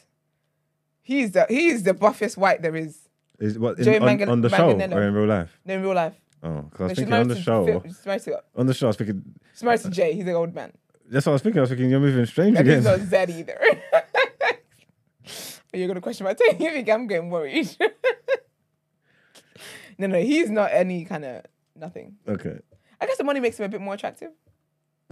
He's the he's the buffest white there is. Is what in, on, on the show or in real life? No, in real life. Oh, because I was thinking on the show. Phil- She's married to, On the show, I was thinking. she's married to Jay. He's an old man. That's what I was thinking. I was thinking you're moving strange And he's again. not Zed either. You're gonna question my take. I'm getting worried? no, no, he's not any kind of nothing. Okay, I guess the money makes him a bit more attractive.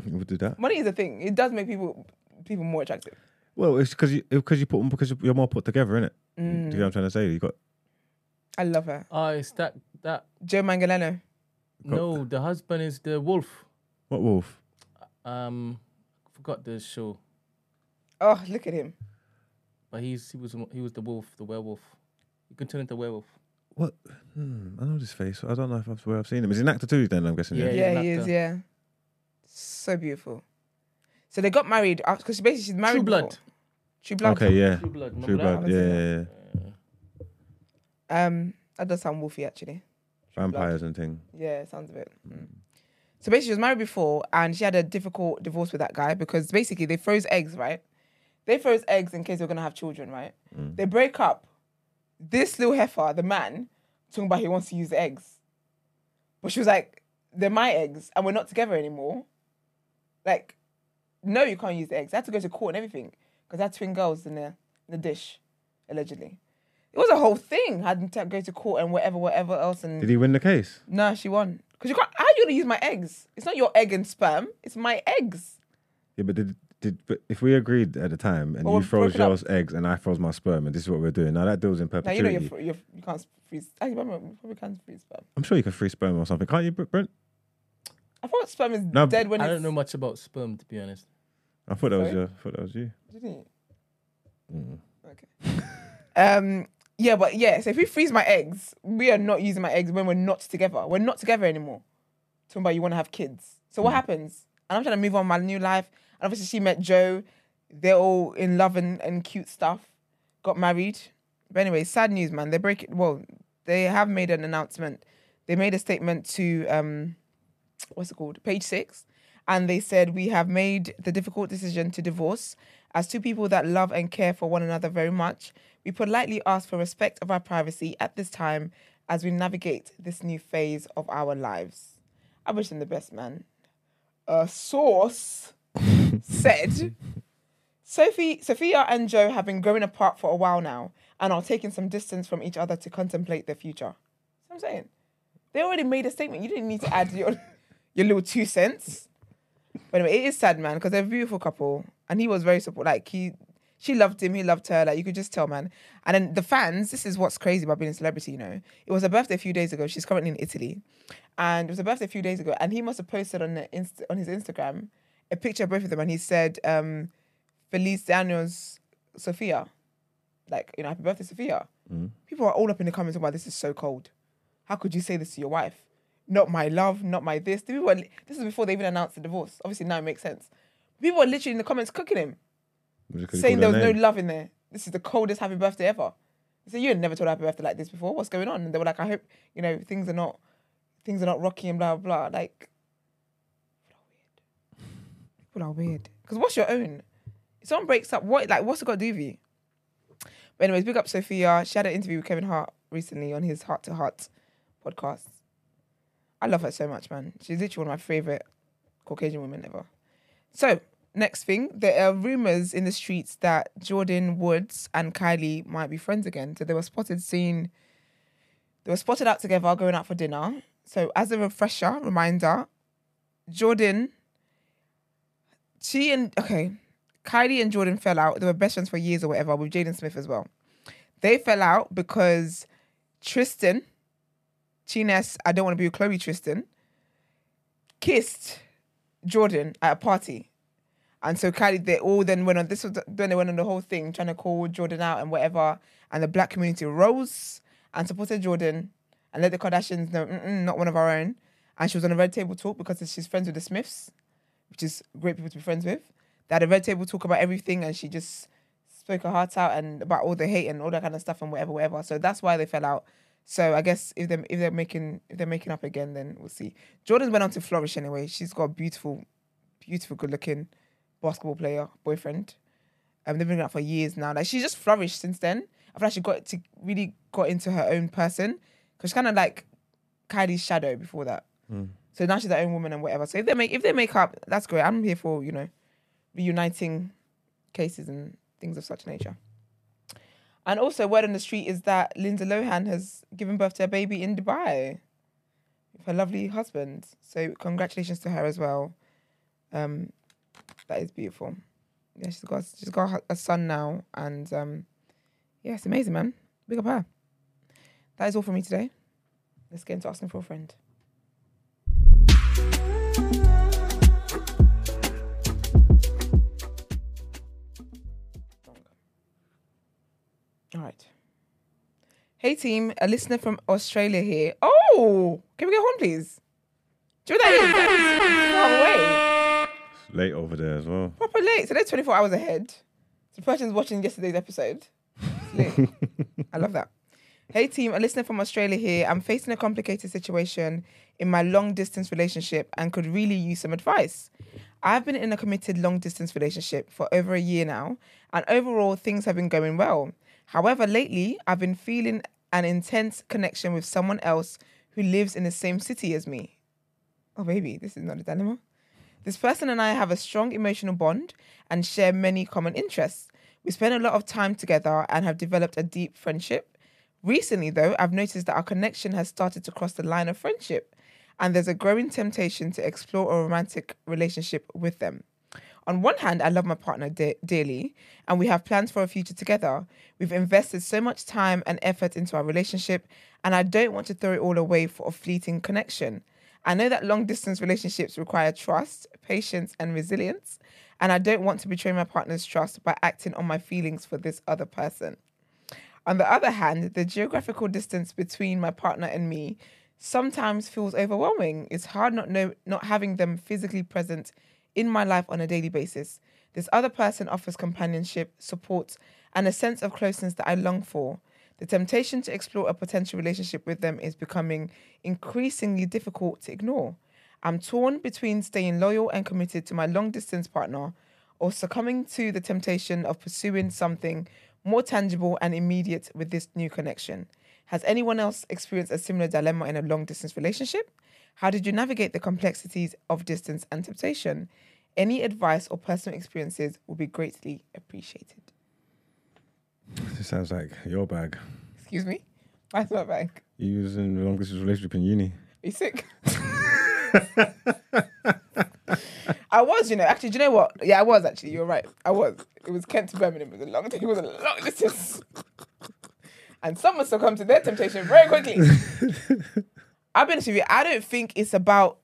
we'll do that. Money is a thing. It does make people people more attractive. Well, it's because you because you put because you're more put together, innit? Do you Mm. get what I'm trying to say? You got I love her. Oh, it's that that Joe Manganiello. no, the husband is the wolf. what wolf? Um forgot the show. Oh, look at him. But he's he was he was the wolf, the werewolf. You can turn into a werewolf. What? Hmm, I know this face. I don't know if I've, where I've seen him. Is he an actor too? Then I'm guessing. Yeah, Yeah. yeah, an he is. actor. Yeah, so beautiful. So they got married because she basically she's married. True Blood. before. True blood. Okay. Yeah. True Blood. Remember True that? blood. Yeah, yeah, yeah. Um, that does sound wolfy actually. Vampires and thing. Yeah, sounds a bit. mm. So basically, she was married before, and she had a difficult divorce with that guy because basically they froze eggs, right? They froze eggs in case they were gonna have children, right? They break up. This little heifer, the man, talking about he wants to use the eggs, but she was like, "They're my eggs, and we're not together anymore." Like, no, you can't use the eggs. They had to go to court and everything because they had twin girls in the in the dish, allegedly. It was a whole thing. I Had to go to court and whatever, whatever else, and Did he win the case? no, she won. Because you can't. How are you gonna use my eggs? It's not your egg and sperm. It's my eggs. Yeah, but did, did but if we agreed at the time and Well, you we've froze broken up. yours eggs and I froze my sperm and this is what we're doing, now that deal's in Now you know perpetuity. you're, fr- you're you can't freeze. Actually, remember, you probably can't freeze sperm. I'm sure you can free sperm or something, can't you, Br- Brent? I thought sperm is No, dead when I it's. don't know much about sperm to be honest. I thought that was Sorry? your, I thought that was you. Didn't you? Mm. Okay. um. Yeah, but yeah. So if we freeze my eggs, we are not using my eggs when we're not together. We're not together anymore. Talking about you want to have kids. So Hmm. what happens? And I'm trying to move on my new life. And obviously she met Joe. They're all in love and, and cute stuff. Got married. But anyway, sad news, man. They break it. Well, they have made an announcement. They made a statement to um, what's it called? Page six. And they said, We have made the difficult decision to divorce. As two people that love and care for one another very much, we politely ask for respect of our privacy at this time as we navigate this new phase of our lives. I wish them the best, man. A source said Sophie, Sofia and Joe have been growing apart for a while now and are taking some distance from each other to contemplate their future. That's what I'm saying. They already made a statement. You didn't need to add your your little two cents. But anyway, it is sad, man, because they're a beautiful couple, and he was very supportive. Like he, she loved him, he loved her. Like you could just tell, man. And then the fans. This is what's crazy about being a celebrity. You know, it was her birthday a few days ago. She's currently in Italy, and it was her birthday a few days ago. And he must have posted on the inst- on his Instagram a picture of both of them, and he said, um, "Feliz Daniels, Sofia." Like you know, happy birthday, Sofia. People are all up in the comments about this is so cold. How could you say this to your wife? Not my love, not my this. The People were, this is before they even announced the divorce. Obviously now it makes sense. People were literally in the comments cooking him, Was it 'cause you saying there her was no love in there. This is the coldest happy birthday ever. They said you had never told a happy birthday like this before. What's going on? And they were like, I hope you know things are not things are not rocky and blah blah. blah. Like people are weird. Because what's your own? If someone breaks up, what like what's it got to do with you? But anyways, big up Sofia. She had an interview with Kevin Hart recently on his Heart to Heart podcast. I love her so much, man. She's literally one of my favorite Caucasian women ever. So, next thing, there are rumors in the streets that Jordyn Woods and Kylie might be friends again. So they were spotted seen, they were spotted out together going out for dinner. So, as a refresher, reminder, Jordyn, she and okay, Kylie and Jordyn fell out. They were best friends for years or whatever with Jaden Smith as well. They fell out because Tristan, Chines, I don't want to be with Khloé Tristan, kissed Jordyn at a party. And so Kylie, they all then went on, this was when they went on the whole thing, trying to call Jordyn out and whatever. And the black community rose and supported Jordyn and let the Kardashians know, not one of our own. And she was on a red table talk because she's friends with the Smiths, which is great people to be friends with. They had a red table talk about everything and she just spoke her heart out and about all the hate and all that kind of stuff and whatever, whatever. So that's why they fell out. So I guess if they're if they're making if they're making up again, then we'll see. Jordyn went on to flourish anyway. She's got a beautiful, beautiful, good looking basketball player boyfriend. Um, they've been out for years now. Like she's just flourished since then. I feel like she got to really got into her own person because she's kind of like Kylie's shadow before that. So now she's her own woman and whatever. So if they make if they make up, that's great. I'm here for you know reuniting cases and things of such nature. And also, word on the street is that Lindsay Lohan has given birth to a baby in Dubai with her lovely husband. So congratulations to her as well. Um, that is beautiful. Yeah, she's got she's got a son now, and um, yeah, it's amazing, man. Big up her. That is all for me today. Let's get into asking for a friend. All right. Hey team, a listener from Australia here. Oh, can we get home, please? Do you know that is? Late over there as well. Proper late. So they're 24 hours ahead. The person's watching yesterday's episode. I love that. Hey team, a listener from Australia here. I'm facing a complicated situation in my long distance relationship and could really use some advice. I've been in a committed long distance relationship for over a year now, and overall things have been going well. However, lately I've been feeling an intense connection with someone else who lives in the same city as me. Oh, baby, this is not a dilemma. This person and I have a strong emotional bond and share many common interests. We spend a lot of time together and have developed a deep friendship. Recently, though, I've noticed that our connection has started to cross the line of friendship. and there's a growing temptation to explore a romantic relationship with them. On one hand, I love my partner de- dearly, and we have plans for a future together. We've invested so much time and effort into our relationship, and I don't want to throw it all away for a fleeting connection. I know that long distance relationships require trust, patience, and resilience, and I don't want to betray my partner's trust by acting on my feelings for this other person. On the other hand, the geographical distance between my partner and me sometimes feels overwhelming. It's hard not know not having them physically present in my life on a daily basis. This other person offers companionship, support, and a sense of closeness that I long for. The temptation to explore a potential relationship with them is becoming increasingly difficult to ignore. I'm torn between staying loyal and committed to my long distance partner or succumbing to the temptation of pursuing something more tangible and immediate with this new connection. Has anyone else experienced a similar dilemma in a long distance relationship? How did you navigate the complexities of distance and temptation? Any advice or personal experiences will be greatly appreciated. This sounds like your bag. Excuse me? Why's my bag? You was in the longest distance relationship in uni. Are you sick? I was, you know. Actually, do you know what? Yeah, I was actually. You're right. I was. It was Kent to Birmingham. It was a long. It was a long distance. And someone succumbed to their temptation very quickly. I'll be honest with you. I don't think it's about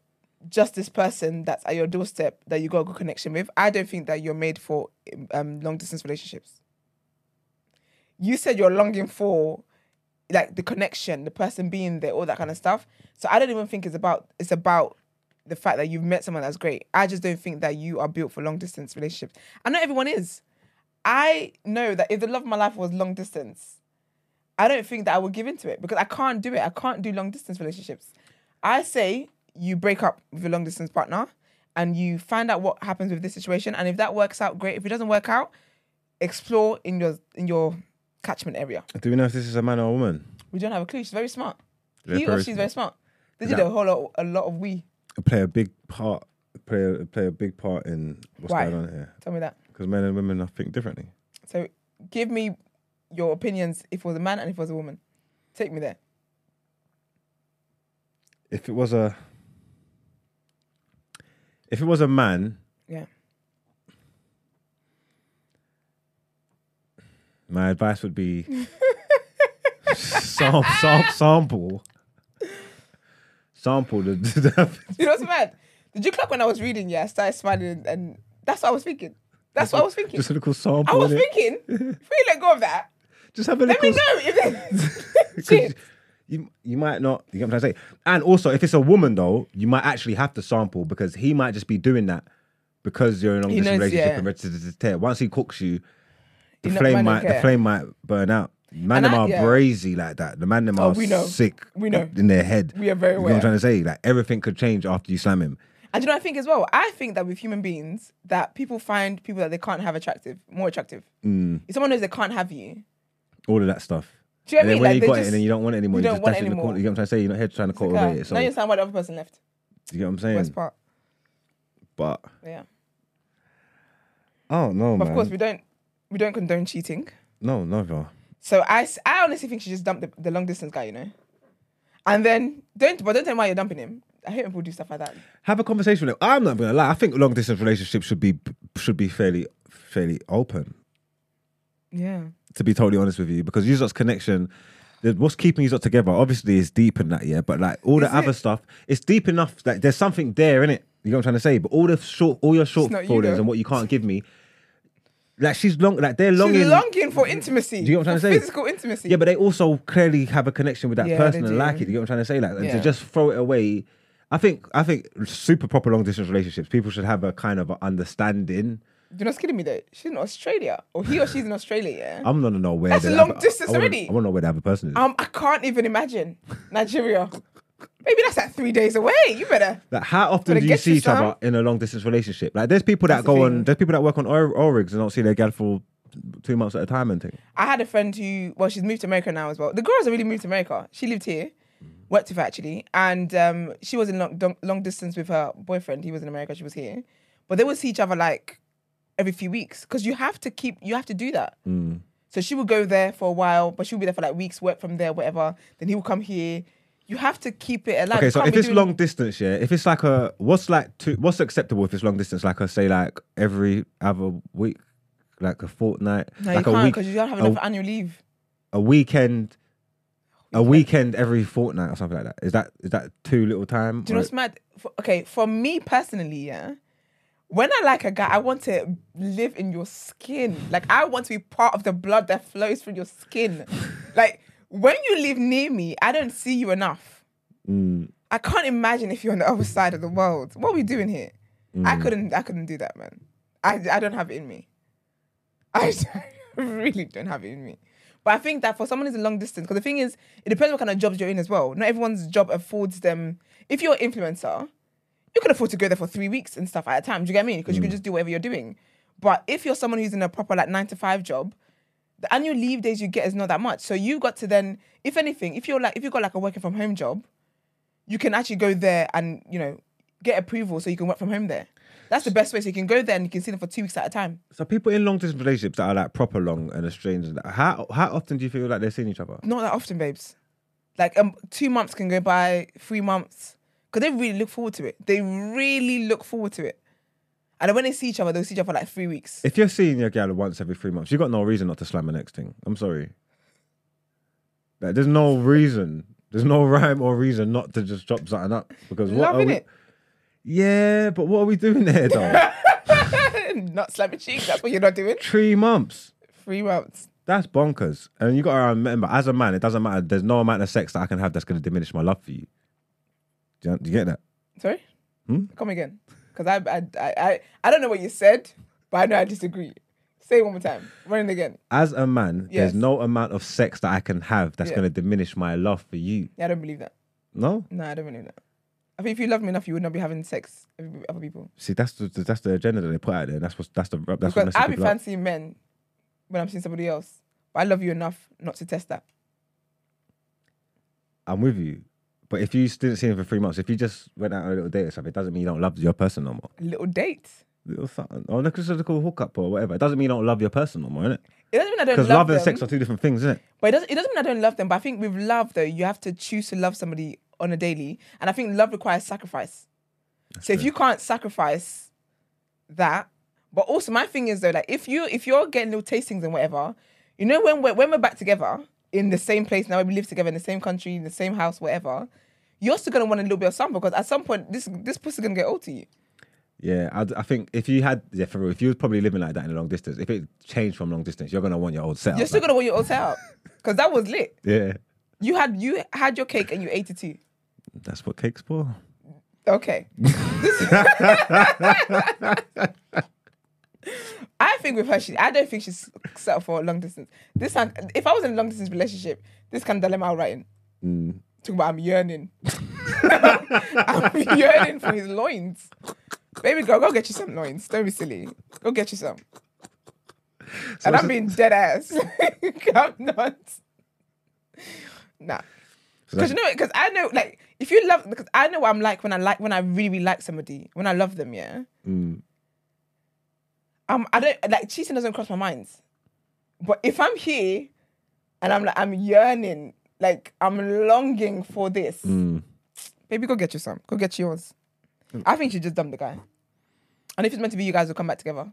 just this person that's at your doorstep that you got a good connection with. I don't think that you're made for um, long distance relationships. You said you're longing for like the connection, the person being there, all that kind of stuff. So I don't even think it's about it's about the fact that you've met someone that's great. I just don't think that you are built for long distance relationships. I know everyone is. I know that if the love of my life was long distance, I don't think that I would give into it because I can't do it. I can't do long distance relationships. I say you break up with your long distance partner and you find out what happens with this situation. And if that works out, great. If it doesn't work out, explore in your in your catchment area. Do we know if this is a man or a woman? We don't have a clue. She's very smart. Very he or she's very smart. They did that- a whole lot, a lot of we. Play a big part. Play a, play a big part in what's Why? going on here. Tell me that. Because men and women I think differently. So give me your opinions if it was a man and if it was a woman. Take me there. If it was a if it was a man, Yeah. my advice would be sam- sam- sample sample the, the You know what's mad? Did you clock when I was reading? Yeah, I started smiling and that's what I was thinking. That's what I was thinking. just a little sample. I was thinking, if we let go of that, Just have a let little. me know if they 'cause Shit. You, you might not. You get what I'm trying to say. And also, if it's a woman though, you might actually have to sample because he might just be doing that because you're in a long distance relationship yeah. and ready to tear. Once he cooks you, the You flame might the flame might burn out. Man, them are yeah. brazy like that. The man them Oh, are we know. sick. We know. in their head. We are very You know what. I'm trying to say? Like everything could change after you slam him. And do you know I think as well? I think that with human beings, that people find people that they can't have attractive, more attractive. Mm. If someone knows they can't have you, All of that stuff. do you know and what I then mean? when Like you they got just, it, and then you don't want it anymore. you You, don't just want dash it it in the corner. anymore. You get what I'm trying to say? Ah, you're not here trying to cultivate it. So now you understand why the other person left. You get what I'm saying? Worst part. But Yeah. oh no, But man. of course, we don't we don't condone cheating. no, never. So I, s- I honestly think she just dumped the, the long distance guy, you know. And then don't but don't tell me why you're dumping him. I hate when people do stuff like that. have a conversation with him. I'm not gonna lie. I think long distance relationships should be should be fairly fairly open. Yeah. To be totally honest with you, because you lot's connection, what's keeping you lot together, obviously is deep in that, yeah. But like all the Is other it? stuff, it's deep enough that there's something there in it. You know what I'm trying to say? But all the short, all your short not you, though. and what you can't give me, like she's long, like they're longing. She's longing for intimacy. Do you know what I'm trying to say? Physical intimacy. Yeah, but they also clearly have a connection with that Yeah, person they and do. like it. You get what I'm trying to say? Like, and to Yeah. just throw it away. I think I think super proper long distance relationships. People should have a kind of a understanding. You're not kidding me though. She's in Australia, or he or she's in Australia. Yeah. I'm not gonna know where. That's the long other- distance I wanna, already. I want to know where the other person is. Um, I can't even imagine Nigeria. Maybe that's like three days away. You better. like, how often do you see each other in a long distance relationship? Like, there's people that That's the go on. There's people that work on oil, oil rigs and don't see their gal for two months at a time and thing. I had a friend who, well, she's moved to America now as well. The girl hasn't really moved to America. She lived here, worked with her actually, and um, she was in long, long distance with her boyfriend. He was in America, she was here, but they would see each other like every few weeks because you have to keep, you have to do that. Mm. So she would go there for a while, but she would be there for like weeks, work from there, whatever. Then he would come here. You have to keep it alive. Okay, so if it's doing- long distance, yeah, if it's like a what's like two, what's acceptable if it's long distance? Like I say, like every other week, like a fortnight, no, like you a can't week, because you don't have a- enough annual leave. a weekend, a weekend every fortnight or something like that. Is that is that too little time? Do you know what's mad? For, okay, for me personally, yeah. When I like a guy, I want to live in your skin. Like I want to be part of the blood that flows through your skin. like when you live near me, I don't see you enough. Mm, I can't imagine if you're on the other side of the world. What are we doing here? mm. I couldn't. I couldn't do that, man. I, I don't have it in me. I really don't have it in me. But I think that for someone who's a long distance, because the thing is, it depends what kind of jobs you're in as well. Not everyone's job affords them. If you're an influencer, you can afford to go there for three weeks and stuff at a time. Do you get me? Because you can just do whatever you're doing. But if you're someone who's in a proper like nine to five job, the annual leave days you get is not that much. So you got to then, if anything, if you're like if you've got like a working from home job, you can actually go there and you know get approval so you can work from home there. That's the best way. So you can go there and you can see them for two weeks at a time. So people in long distance relationships that are like proper long and estranged, how how often do you feel like they're seeing each other? Not that often, babes. Like um, two months can go by, three months, because they really look forward to it. They really look forward to it. And when they see each other, they'll see each other for like three weeks. If you're seeing your gal once every three months, you've got no reason not to slam the next thing. I'm sorry. Like, there's no reason. There's no rhyme or reason not to just drop something up because what are Loving we- it. Yeah, but what are we doing there though? not slamming cheeks. That's what you're not doing. Three months. Three months. That's bonkers. And you got to remember, as a man, it doesn't matter. There's no amount of sex that I can have that's going to diminish my love for you. Do you, do you get that? Sorry? Hmm? Come again. Because I, I, I, I, I don't know what you said, but I know I disagree. Say it one more time. Run it again. As a man, Yes. there's no amount of sex that I can have that's Yeah. going to diminish my love for you. Yeah, I don't believe that. No? No, I don't believe that. I think if you love me enough, you would not be having sex with other people. See, that's the that's the agenda that they put out there. That's what that's the that's what because I'll be people up. fancying men when I'm seeing somebody else. But I love you enough not to test that. I'm with you. But if you didn't see him for three months, if you just went out on a little date or something, it doesn't mean you don't love your person no more. Little date. Little something. Oh, or like just a little hookup or whatever. It doesn't mean you don't love your person no more, innit? It doesn't mean I don't love them. Because love, love, them. and sex are two different things, isn't it? But it doesn't, it doesn't mean I don't love them. But I think with love, though, you have to choose to love somebody on a daily. And I think love requires sacrifice. so if you can't sacrifice that, but also my thing is though, like if you if you're getting little tastings and whatever, you know when we're when we're back together in the same place now, we live together in the same country, in the same house, whatever, you're still gonna want a little bit of something because at some point this this pussy's gonna get old to you. Yeah, I, I think if you had, yeah, for real, if you was probably living like that in a long distance, if it changed from long distance, you're gonna want your old setup. You're still back. gonna want your old setup because that was lit. Yeah, You had you had your cake and you ate it too. that's what cake's for. Okay. I think with her, she, I don't think she's set up for a long distance. This time, if I was in a long distance relationship, this kind of dilemma write in. Mm. Talking about I'm yearning. I'm yearning for his loins. Baby girl, go get you some loins. Don't be silly. Go get you some. and I'm being dead ass. I'm not. Nah. Because you know, because I know, like, if you love, because I know what I'm like when I like when I really, really like somebody, when I love them, yeah. Mm. Um, I don't like cheating doesn't cross my mind, but if I'm here and I'm like I'm yearning, like I'm longing for this, Mm. baby, go get you some, go get yours. I think she just dumped the guy, and if it's meant to be, you guys will come back together.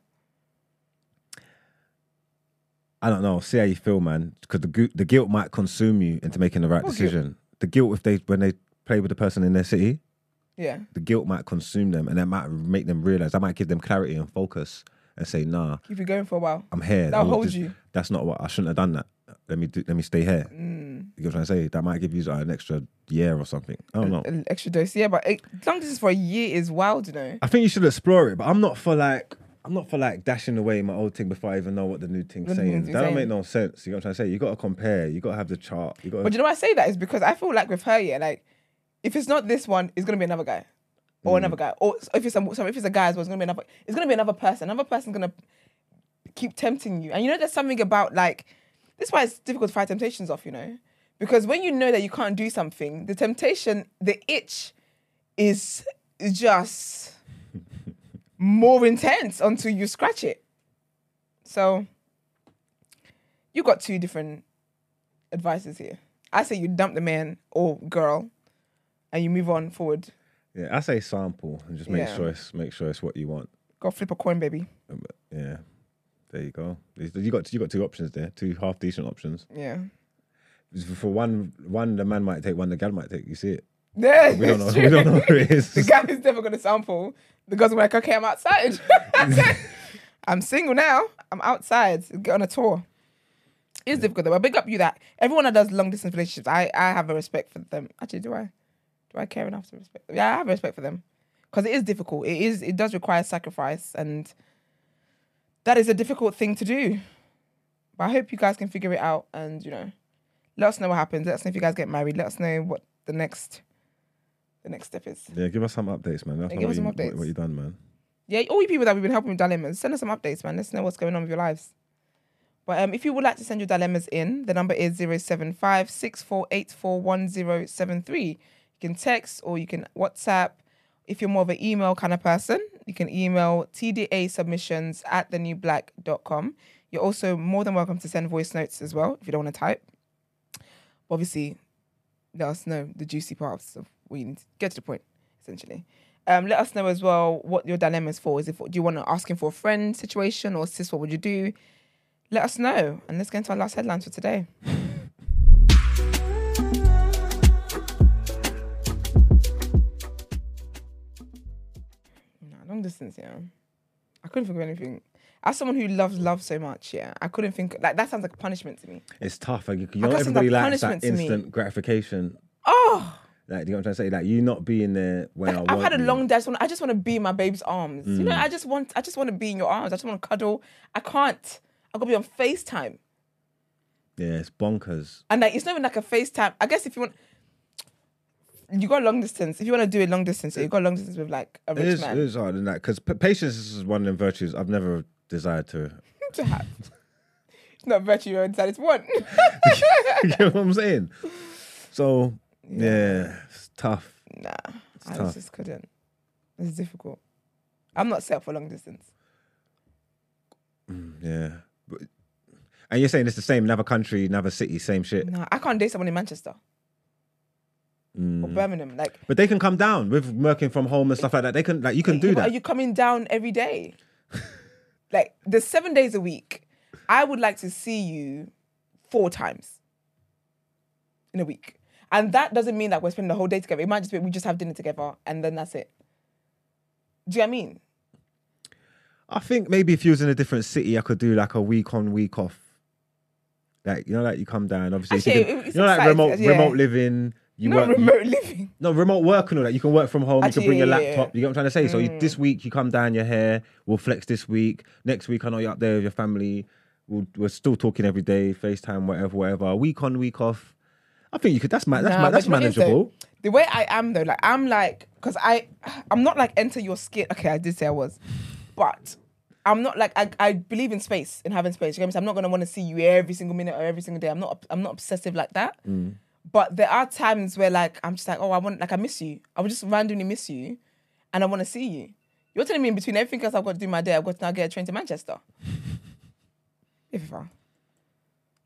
I don't know. See how you feel, man. Because the gu- the guilt might consume you into making the right What guilt? decision. The guilt if they when they play with the person in their city, Yeah, the guilt might consume them, and that might make them realize. That might give them clarity and focus, and say, "Nah, keep it going for a while. I'm here. That'll hold this- you. That's not what I shouldn't have done. That. Let me do. Let me stay here. Mm. You know what I'm trying to say? That might give you like, an extra year or something. I don't know. An extra dose, yeah, but it, long as distance for a year is wild, you know. I think you should explore it, but I'm not for like. I'm not for like dashing away my old thing before I even know what the new thing's the saying. That don't make no sense. You know what I'm trying to say? You got to compare. You got to have the chart. You got. But you know why I say that is because I feel like with her, yeah, like if it's not this one, it's gonna be another guy, or another guy, or if it's a sorry, if it's a guy as well, it's gonna be another. It's gonna be another person. Another person's gonna keep tempting you, and you know there's something about like this is why it's difficult to fight temptations off, you know, because when you know that you can't do something, the temptation, the itch, is just more intense until you scratch it. So you got two different advices here. I say you dump the man or girl and you move on forward. Yeah, I say sample and just make Yeah. sure it's make sure it's what you want. Go flip a coin, baby. Um, Yeah, there you go. You got you got two options there, two half decent options. Yeah. For one, one the man might take, one the gal might take. You see it? Yeah, We don't know. it's We don't know who it is. the guy is never gonna sample. The girls are like, okay, I'm outside. I'm single now. I'm outside. Get on a tour. It's difficult though. I big up you that everyone that does long distance relationships, I, I have a respect for them. Actually, do I? Do I care enough to respect? Them? Yeah, I have respect for them because it is difficult. It is. It does require sacrifice, and that is a difficult thing to do. But I hope you guys can figure it out, and you know, let us know what happens. Let us know if you guys get married. Let us know what the next, the next step is. Yeah, give us some updates, man. Yeah, give us some you, updates. what you done, man. Yeah, all you people that we've been helping with dilemmas, send us some updates, man. Let's know what's going on with your lives. But um, if you would like to send your dilemmas in, the number is 075 64841073. You can text or you can WhatsApp. If you're more of an email kind of person, you can email TDA submissions at thenewblack.com. You're also more than welcome to send voice notes as well if you don't want to type. Obviously, let us know the juicy parts of you need to get to the point, essentially. Um, let us know as well what your dilemma is for. Is for, do you want to ask him for a friend situation or sis, what would you do? Let us know. And let's get into our last headlines for today. Long distance, yeah. I couldn't think of anything. As someone who loves love so much, yeah, I couldn't think like that sounds like a punishment to me. It's tough. Like, you I know, it's everybody like likes that punishment to me. instant gratification. Oh, Like, you know what I'm trying to say? Like, you not being there when I Like, want I've had a you. long day. I just want, I just want to be in my babe's arms. You Mm. know, I just want, I just want to be in your arms. I just want to cuddle. I can't. I gotta be on Facetime, Yeah, it's bonkers. and like it's not even like a Facetime. I guess if you want, you got long distance. If you want to do it long distance, you got long distance with like a It rich is, man it is hard in that because patience is one of them virtues I've never desired to. to have. It's not virtue you're inside. It's one. you know what I'm saying? So yeah, it's tough. nah, I tough. just couldn't. It's difficult. I'm not set for long distance. Mm, yeah, but, and you're saying it's the same, another country, another city, same shit. Nah, I can't date someone in Manchester or Mm. Birmingham. Like, But they can come down with working from home and stuff like that. They can like you can do Yeah, that. Are you coming down every day? like there's seven days a week. I would like to see you four times in a week. And that doesn't mean that we're spending the whole day together. It might just be we just have dinner together and then that's it. Do you know what I mean? I think maybe if you was in a different city, I could do like a week on, week off. Like you know, like you come down. Obviously, if you, can- you know, like remote yeah. remote living. You Not work remote living. no remote work and all that. You can work from home. you can bring your yeah, yeah, Mm. laptop. You get what I'm trying to say. So you, this week you come down your hair. We'll flex this week. Next week I know you're up there with your family. We'll, we're still talking every day, FaceTime, whatever, whatever. Week on, week off. I think you could. That's ma- that's Nah, ma- that's you know what it is, though? manageable. The way I am though, like I'm like, because I, I'm not like enter your skin. Okay, I did say I was, but I'm not like I, I believe in space in having space. You know what I'm? I'm not gonna want to see you every single minute or every single day. I'm not I'm not obsessive like that. Mm. But there are times where like I'm just like, oh, I want like I miss you. I would just randomly miss you, and I want to see you. You're telling me in between everything else I've got to do my day, I've got to now get a train to Manchester. if I,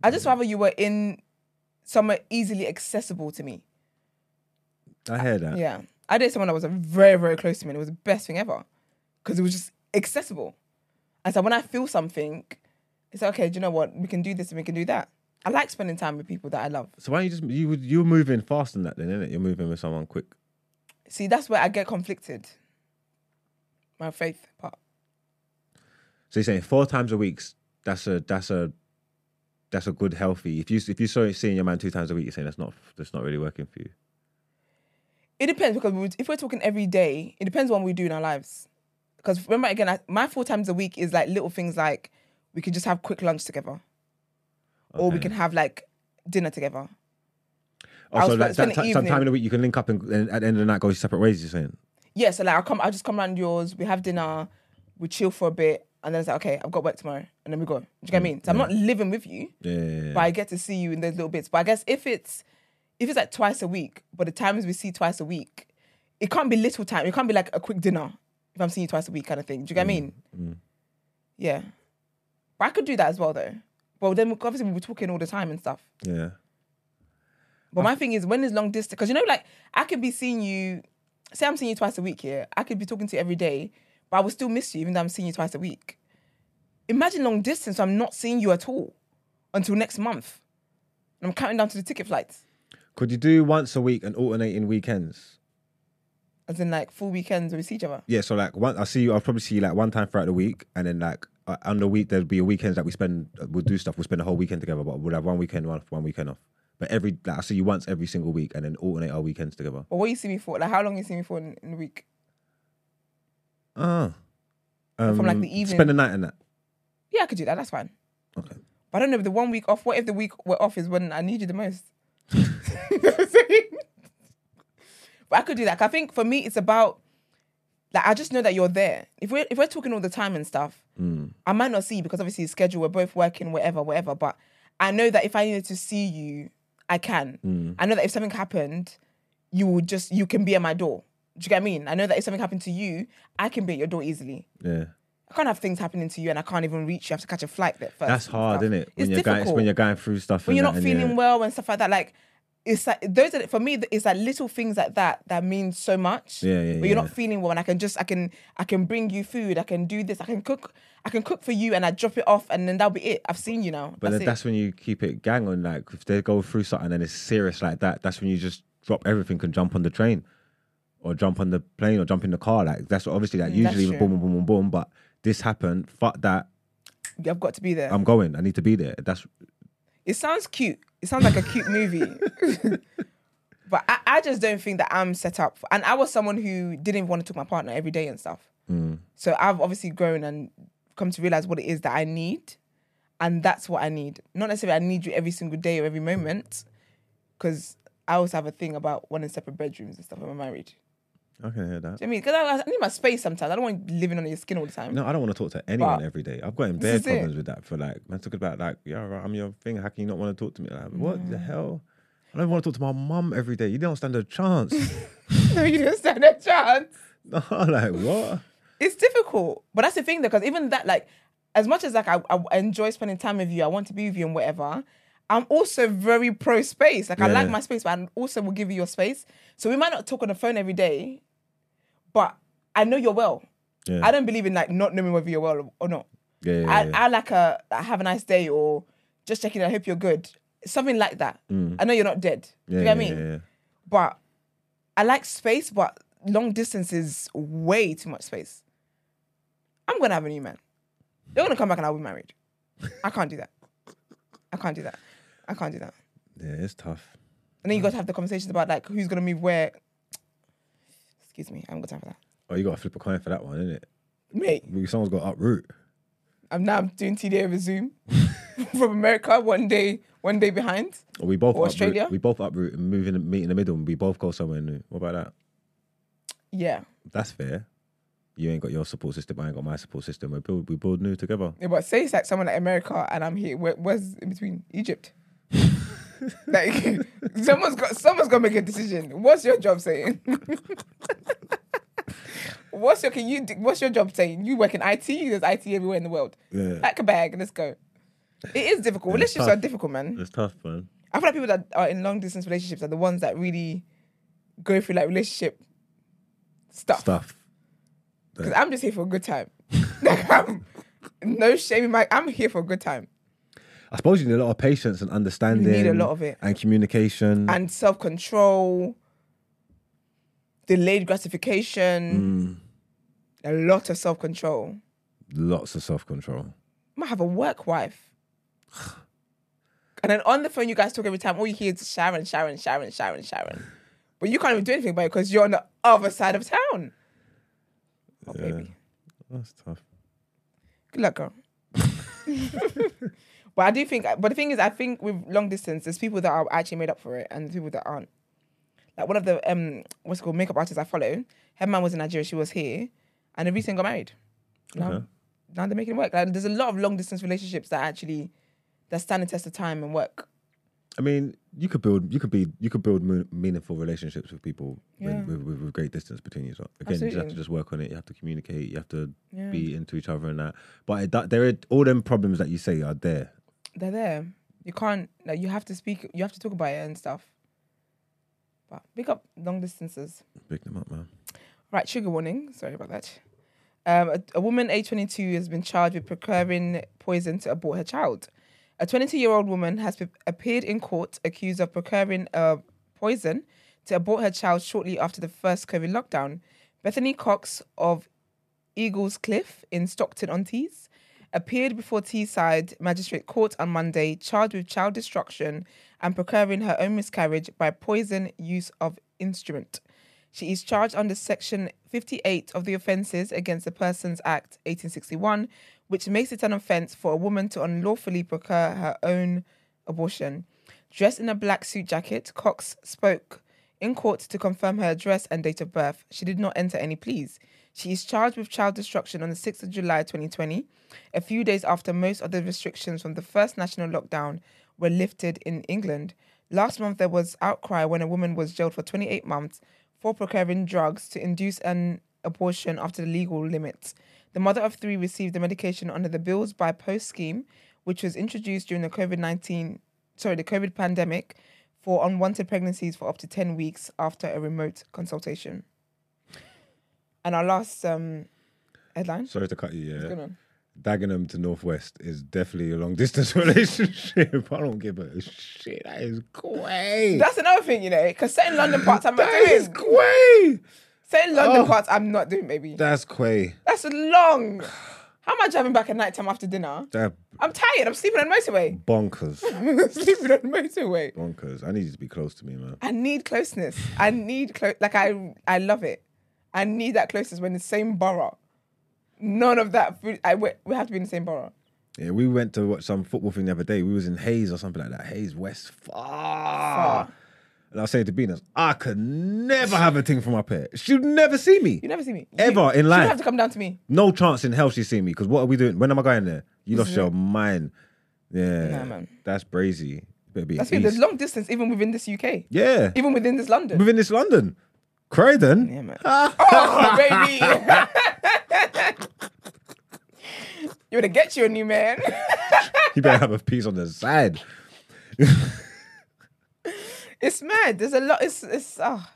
I just rather you were in somewhere easily accessible to me. I hear that. Yeah. I dated someone that was very, very close to me. And it was the best thing ever because it was just accessible. And so when I feel something, it's like, okay, do you know what? We can do this and we can do that. I like spending time with people that I love. So why don't you just you would you're moving fast than that then, isn't it? You're moving with someone quick. See, that's where I get conflicted. My faith part. So you're saying four times a week. That's a that's a that's a good healthy. If you if you saw seeing your man two times a week, you're saying that's not that's not really working for you. It depends because we if we're talking every day, it depends what we do in our lives. Because remember, again, I, my four times a week is like little things like we could just have quick lunch together, or we Okay. can have like dinner together. Oh, I Also, was like spend that the ti- sometime evening- in the week you can link up and, and at the end of the night go your separate ways. You're saying. Yeah, so like I'll come, I'll just come around yours. We have dinner, we chill for a bit, and then it's like, okay, I've got work tomorrow, and then we go. Do you get what I mm, mean? So I'm not living with you, Yeah. yeah, yeah. but I get to see you in those little bits. But I guess if it's if it's like twice a week, but the times we see twice a week, it can't be little time. It can't be like a quick dinner if I'm seeing you twice a week kind of thing. Do you get what I mm, mean? Mm. Yeah, but I could do that as well though. But then obviously we were talking all the time and stuff. Yeah. But my thing is, when is long distance? Because you know, like I could be seeing you. Say I'm seeing you twice a week here. I could be talking to you every day, but I will still miss you even though I'm seeing you twice a week. Imagine long distance. So I'm not seeing you at all until next month. And I'm counting down to the ticket flights, Could you do once a week and alternating weekends? as in like full weekends where we see each other. Yeah, so like one, I see you. I'll probably see you like one time throughout the week, and then like uh, on the week there'll be a weekends that we spend. uh, We'll do stuff. We'll spend a whole weekend together, but we'll have one weekend off, one weekend off. But every like I see you once every single week, and then alternate our weekends together. But what you see me for? Like how long you see me for in, in a week? Ah, um, From, like, the evening. Spend the night in that. Yeah, I could do that. That's fine. Okay. But I don't know. if The one week off. What if the week we're off is when I need you the most? You know what I'm saying? but I could do that. 'Cause I think for me, it's about like I just know that you're there. If we're if we're talking all the time and stuff, I might not see you because obviously schedule. We're both working, whatever, whatever. But I know that if I needed to see you, I can. Mm. I know that if something happened, you will just you can be at my door. Do you get what I mean? I know that if something happened to you, I can be at your door easily. Yeah. I can't have things happening to you and I can't even reach you. I have to catch a flight there first. That's hard, isn't it? When It's you're going, it's when you're going through stuff. when you're not feeling yeah. well and stuff like that. Like it's like those are for me. It's like little things like that that mean so much. Yeah, yeah, But you're yeah. not feeling well, and I can just I can I can bring you food. I can do this. I can cook. I can cook for you, and I drop it off, and then that'll be it. I've seen you now. But that's then that's when you keep it gang on. Like if they go through something and it's serious like that, that's when you just drop everything and jump on the train, or jump on the plane, or jump in the car. Like that's what obviously like Mm, usually boom, boom, boom, boom, boom. But this happened. Fuck that. I've got to be there. I'm going. I need to be there. That's it sounds cute. It sounds like a cute movie. but I, I just don't think that I'm set up. For, and I was someone who didn't want to talk to my partner every day and stuff. Mm. So I've obviously grown and come to realize what it is that I need. And that's what I need. Not necessarily I need you every single day or every moment. Because I also have a thing about wanting separate bedrooms and stuff when I'm married. I can hear that. Do you know what I mean? Because I, I need my space sometimes. I don't want living under your skin all the time. No, I don't want to talk to anyone But every day. I've got in this is it. problems with that. For like, man, talking about like, yeah, right, I'm your thing. How can you not want to talk to me? Like, what the hell? I don't want to talk to my mum every day. You don't stand a chance. no, you didn't stand a chance. no, like what? it's difficult. But that's the thing, though, because even that, like, as much as like I, I enjoy spending time with you, I want to be with you and whatever. I'm also very pro space. Like I like my space, but I also will give you your space. So we might not talk on the phone every day, but I know you're well. Yeah. I don't believe in like not knowing whether you're well or- not. Yeah, yeah, I, yeah. I like a have a nice day or just checking. I hope you're good. Something like that. I know you're not dead. Mm. yeah, you know what I mean? But I like space, but long distance is way too much space. I'm gonna have a new man. You're gonna come back and I'll be married. I can't do that. I can't do that. I can't do that. Yeah, it's tough. And then you got to have the conversations about like who's gonna move where. Excuse me, I haven't got time for that. Oh, you got to flip a coin for that one, isn't it? Mate, Someone's got to uproot. I'm now doing TDA over Zoom from America, one day, one day behind. Or we both Or uproot, Australia? We both uproot and move in, meet in the middle, and we both go somewhere new. What about that? Yeah. That's fair. You ain't got your support system. I ain't got my support system. We build, we build new together. Yeah, but say it's like someone like America and I'm here. Where, where's in between? Egypt. like someone's got someone's to make a decision. What's your job saying? what's your can you do- what's your job saying? You work in IT. There's IT everywhere in the world. Yeah. Pack a bag. Let's go. It is difficult. It's Relationships tough. are difficult, man. It's tough, man. I feel like people that are in long distance relationships are the ones that really go through like relationship stuff. Stuff. Because I'm just here for a good time. like I'm no shame in my. I'm here for a good time. I suppose you need a lot of patience and understanding. You need a lot of it. And communication. and self control, delayed gratification, mm. a lot of self control. lots of self control. Might have a work wife. And then on the phone, you guys talk every time. All you hear is Sharon, Sharon, Sharon, Sharon, Sharon. But you can't even do anything about it because you're on the other side of town. Oh, baby. That's tough. Good luck, girl. but I do think, but the thing is, I think with long distance, there's people that are actually made up for it, and people that aren't. Like one of the um, what's it called makeup artists I follow, her man was in Nigeria, she was here, and they recently got married. Now, Okay. now they're making it work. Like there's a lot of long distance relationships that actually that stand the test of time and work. I mean, you could build, you could be, you could build meaningful relationships with people Yeah. when, with, with, with great distance between you. So again, you just have to just work on it. You have to communicate. You have to Yeah. be into each other and that. But it, that, there are all them problems that you say are there. They're there. You can't like you have to speak. You have to talk about it and stuff. But big up long distances. Pick them up, man. Right, trigger warning. Sorry about that. Um, a, a woman, age 22, has been charged with procuring poison to abort her child. A 22 year old woman has be- appeared in court accused of procuring uh, poison to abort her child shortly after the first COVID lockdown. Bethany Cox of Eaglescliffe in Stockton on Tees appeared before Teesside Magistrate Court on Monday, charged with child destruction and procuring her own miscarriage by poison use of instrument. She is charged under Section 58 of the Offences Against the Persons Act 1861, which makes it an offence for a woman to unlawfully procure her own abortion. Dressed in a black suit jacket, Cox spoke in court to confirm her address and date of birth. She did not enter any pleas. She is charged with child destruction on the 6th of July 2020, a few days after most of the restrictions from the first national lockdown were lifted in England. Last month, there was outcry when a woman was jailed for 28 months for procuring drugs to induce an abortion after the legal limits. The mother of three received the medication under the Pills by Post scheme, which was introduced during the COVID 19, sorry, the COVID pandemic for unwanted pregnancies for up to 10 weeks after a remote consultation. And our last um, headline. Sorry to cut you. What's Yeah, going on? Dagenham to Northwest is definitely a long distance relationship. I don't give a shit. That is great. That's another thing, you know, because certain London parts I'm not That is doing. great. Certain London Oh. parts I'm not doing, baby. That's quay. That's long. How am I driving back at night time after dinner? That I'm tired. I'm sleeping on the motorway. bonkers. sleeping on the motorway. bonkers. I need you to be close to me, man. I need closeness. I need close. Like I, I love it. I need that closeness. We're in the same borough. None of that. Food, I we we have to be in the same borough. Yeah, we went to watch some football thing the other day. We was in Hayes or something like that. Hayes West, far. And I saying to Venus, I could never have a thing from up here. She'd never see me. You never see me Ever you, in You life. have to come down to me. No chance in hell she's see me. Because what are we doing? When am I going there? You lost your it. mind. Yeah. Nah, man. That's brazy. Better be That's at it. There's long distance even within this UK. Yeah. Even within this London. Within this London. Croydon. Yeah, man. oh, baby. you would get you a new man. You better have a piece on the side. it's mad. There's a lot. It's it's ah,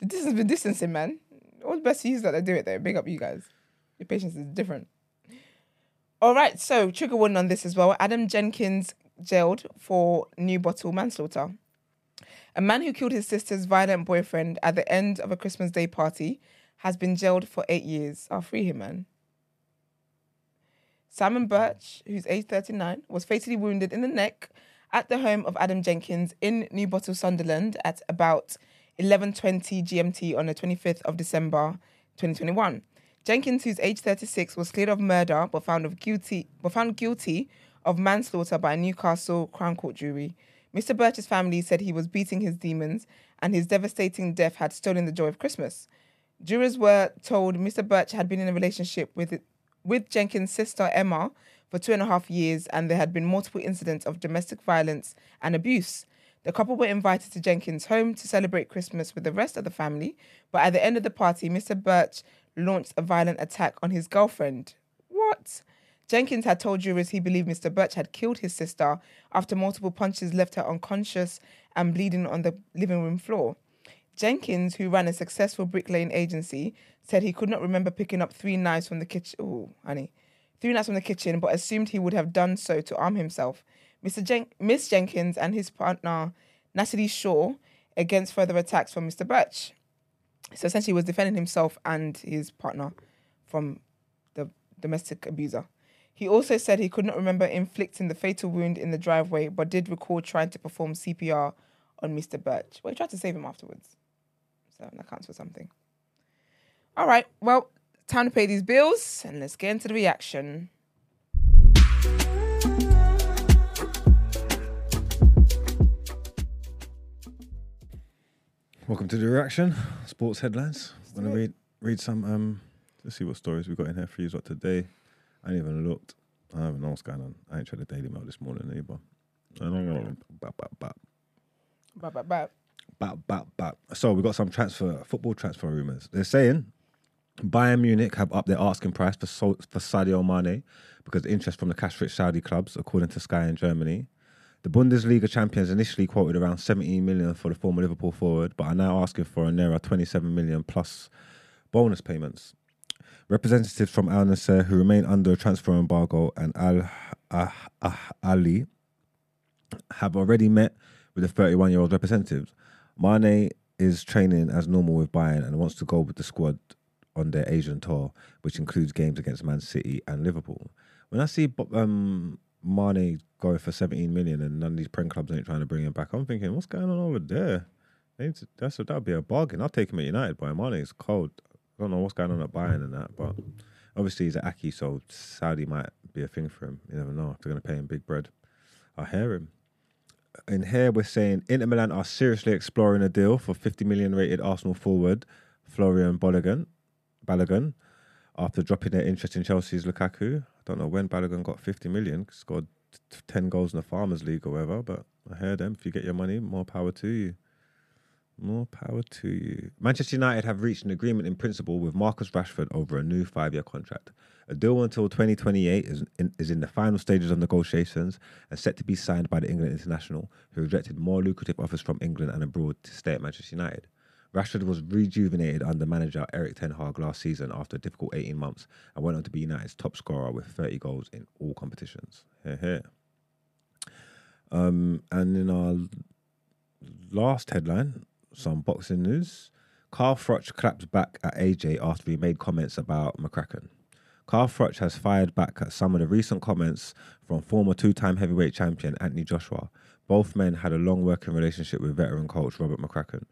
the distance been distancing, man. All the best to use that they do it though. Big up you guys. Your patience is different. All right, so trigger warning on this as well. Adam Jenkins jailed for Newbottle manslaughter. A man who killed his sister's violent boyfriend at the end of a Christmas Day party has been jailed for eight years. I'll free him, man. Simon Birch, who's age 39, was fatally wounded in the neck at the home of Adam Jenkins in Newbottle, Sunderland at about 11:20 GMT on the 25th of December 2021. Jenkins, who's age 36, was cleared of murder but found of guilty but found guilty of manslaughter by a Newcastle Crown Court jury. Mr. Birch's family said he was beating his demons and his devastating death had stolen the joy of Christmas. Jurors were told Mr. Birch had been in a relationship with with Jenkins' sister Emma for two and a half years, and there had been multiple incidents of domestic violence and abuse. The couple were invited to Jenkins' home to celebrate Christmas with the rest of the family, but at the end of the party, Mr. Birch launched a violent attack on his girlfriend. What? Jenkins had told jurors he believed Mr. Birch had killed his sister after multiple punches left her unconscious and bleeding on the living room floor. Jenkins, who ran a successful bricklaying agency, said he could not remember picking up three knives from the kitchen. Oh, honey. Three knives from the kitchen, but assumed he would have done so to arm himself. Mr. Jen- Miss Jenkins and his partner, Natalie Shaw, against further attacks from Mr. Birch. So essentially, he was defending himself and his partner from the domestic abuser. He also said he could not remember inflicting the fatal wound in the driveway, but did recall trying to perform CPR on Mr. Birch. Well, he tried to save him afterwards. So that counts for something. All right, well, time to pay these bills and let's get into the reaction. Welcome to the reaction. Sports headlines. Want to read read some um let's see what stories we've got in here for you what today. I ain't even looked. I haven't even know what's going on. I ain't tried the Daily Mail this morning either. I don't know. Bap, bap, bap. Bye, bye, bye. Bap, bap, bap. So we've got some transfer football transfer rumors. They're saying Bayern Munich have upped their asking price for so, for Sadio Mane because of interest from the cash-rich Saudi clubs, according to Sky in Germany. The Bundesliga champions initially quoted around 17 million for the former Liverpool forward, but are now asking for a nearer 27 million plus bonus payments. Representatives from Al Nassr, who remain under a transfer embargo, and Al Ah- Ah- Ali have already met with the 31 year old representatives. Mane is training as normal with Bayern and wants to go with the squad on their Asian tour, which includes games against Man City and Liverpool. When I see um, Mane going for 17 million and none of these Prem clubs ain't trying to bring him back, I'm thinking, what's going on over there? That's that'd be a bargain. I'll take him at United, but is cold. I don't know what's going on at Bayern and that, but obviously he's at Aki, so Saudi might be a thing for him. You never know if they're going to pay him big bread. I hear him. In here, we're saying Inter Milan are seriously exploring a deal for 50 million rated Arsenal forward Florian Balogun, Balogun after dropping their interest in Chelsea's Lukaku. I don't know when Balogun got 50 million, scored 10 goals in the Farmers League or whatever, but I hear them. If you get your money, more power to you. More power to you. Manchester United have reached an agreement in principle with Marcus Rashford over a new five year contract. A deal until 2028 is in, is in the final stages of negotiations and set to be signed by the England international, who rejected more lucrative offers from England and abroad to stay at Manchester United. Rashford was rejuvenated under manager Erik Ten Hag last season after a difficult 18 months and went on to be United's top scorer with 30 goals in all competitions. Um, and in our last headline, some boxing news. Carl Froch clapped back at AJ after he made comments about McCracken. Carl Froch has fired back at some of the recent comments from former two time heavyweight champion Anthony Joshua. Both men had a long working relationship with veteran coach Robert McCracken.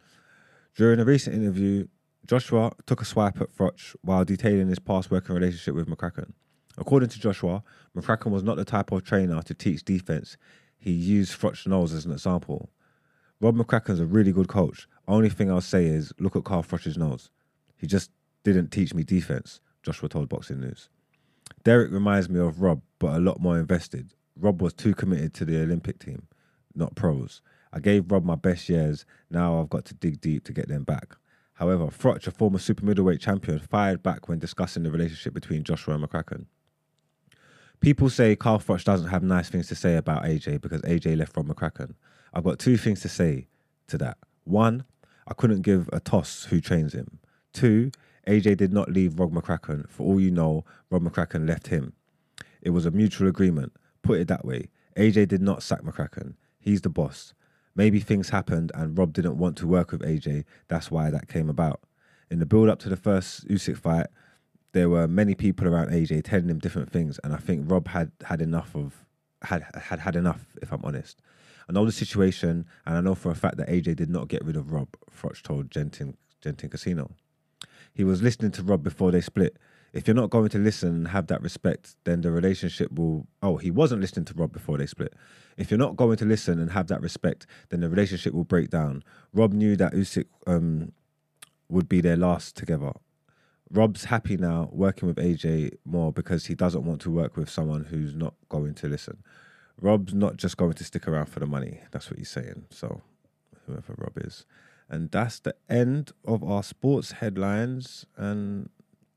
During a recent interview, Joshua took a swipe at Froch while detailing his past working relationship with McCracken. According to Joshua, McCracken was not the type of trainer to teach defense. He used Froch's nose as an example. Rob McCracken's a really good coach. Only thing I'll say is look at Carl Froch's nose. He just didn't teach me defense, Joshua told Boxing News. Derek reminds me of Rob, but a lot more invested. Rob was too committed to the Olympic team, not pros. I gave Rob my best years. Now I've got to dig deep to get them back. However, Froch, a former super middleweight champion, fired back when discussing the relationship between Joshua and McCracken. People say Carl Froch doesn't have nice things to say about AJ because AJ left Rob McCracken. I've got two things to say to that. One, I couldn't give a toss who trains him. Two, AJ did not leave Rob McCracken. For all you know, Rob McCracken left him. It was a mutual agreement. Put it that way. AJ did not sack McCracken. He's the boss. Maybe things happened and Rob didn't want to work with AJ. That's why that came about. In the build up to the first Usyk fight, there were many people around AJ telling him different things, and I think Rob had had enough of had had had enough. If I'm honest, I know the situation, and I know for a fact that AJ did not get rid of Rob. Froch told Genting Genting Casino. He was listening to Rob before they split. If you're not going to listen and have that respect, then the relationship will. Oh, he wasn't listening to Rob before they split. If you're not going to listen and have that respect, then the relationship will break down. Rob knew that Usyk um, would be their last together. Rob's happy now working with AJ more because he doesn't want to work with someone who's not going to listen. Rob's not just going to stick around for the money. That's what he's saying. So, whoever Rob is. And that's the end of our sports headlines. And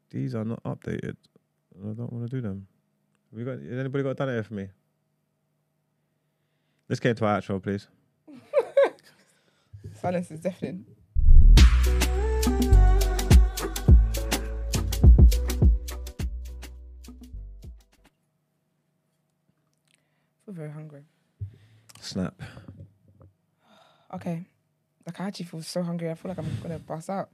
these are not updated. I don't want to do them. Have We got has anybody got done it for me? Let's get into our outro, please. Silence is deafening. Very hungry. Snap. Okay. Like I actually feel so hungry. I feel like I'm gonna bust out.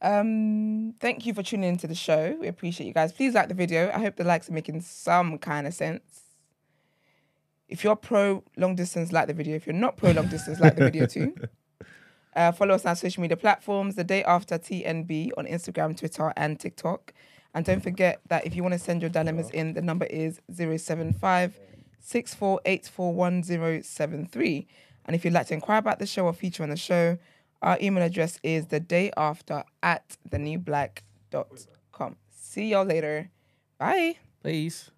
Um, thank you for tuning into the show. We appreciate you guys. Please like the video. I hope the likes are making some kind of sense. If you're pro long distance, like the video. If you're not pro long distance, like the video too. Uh, follow us on social media platforms. The day after TNB on Instagram, Twitter, and TikTok. And don't forget that if you want to send your dilemmas in, the number is 075 64841073. And if you'd like to inquire about the show or feature on the show, our email address is the day after at thenewblack.com. See y'all later. Bye. Please.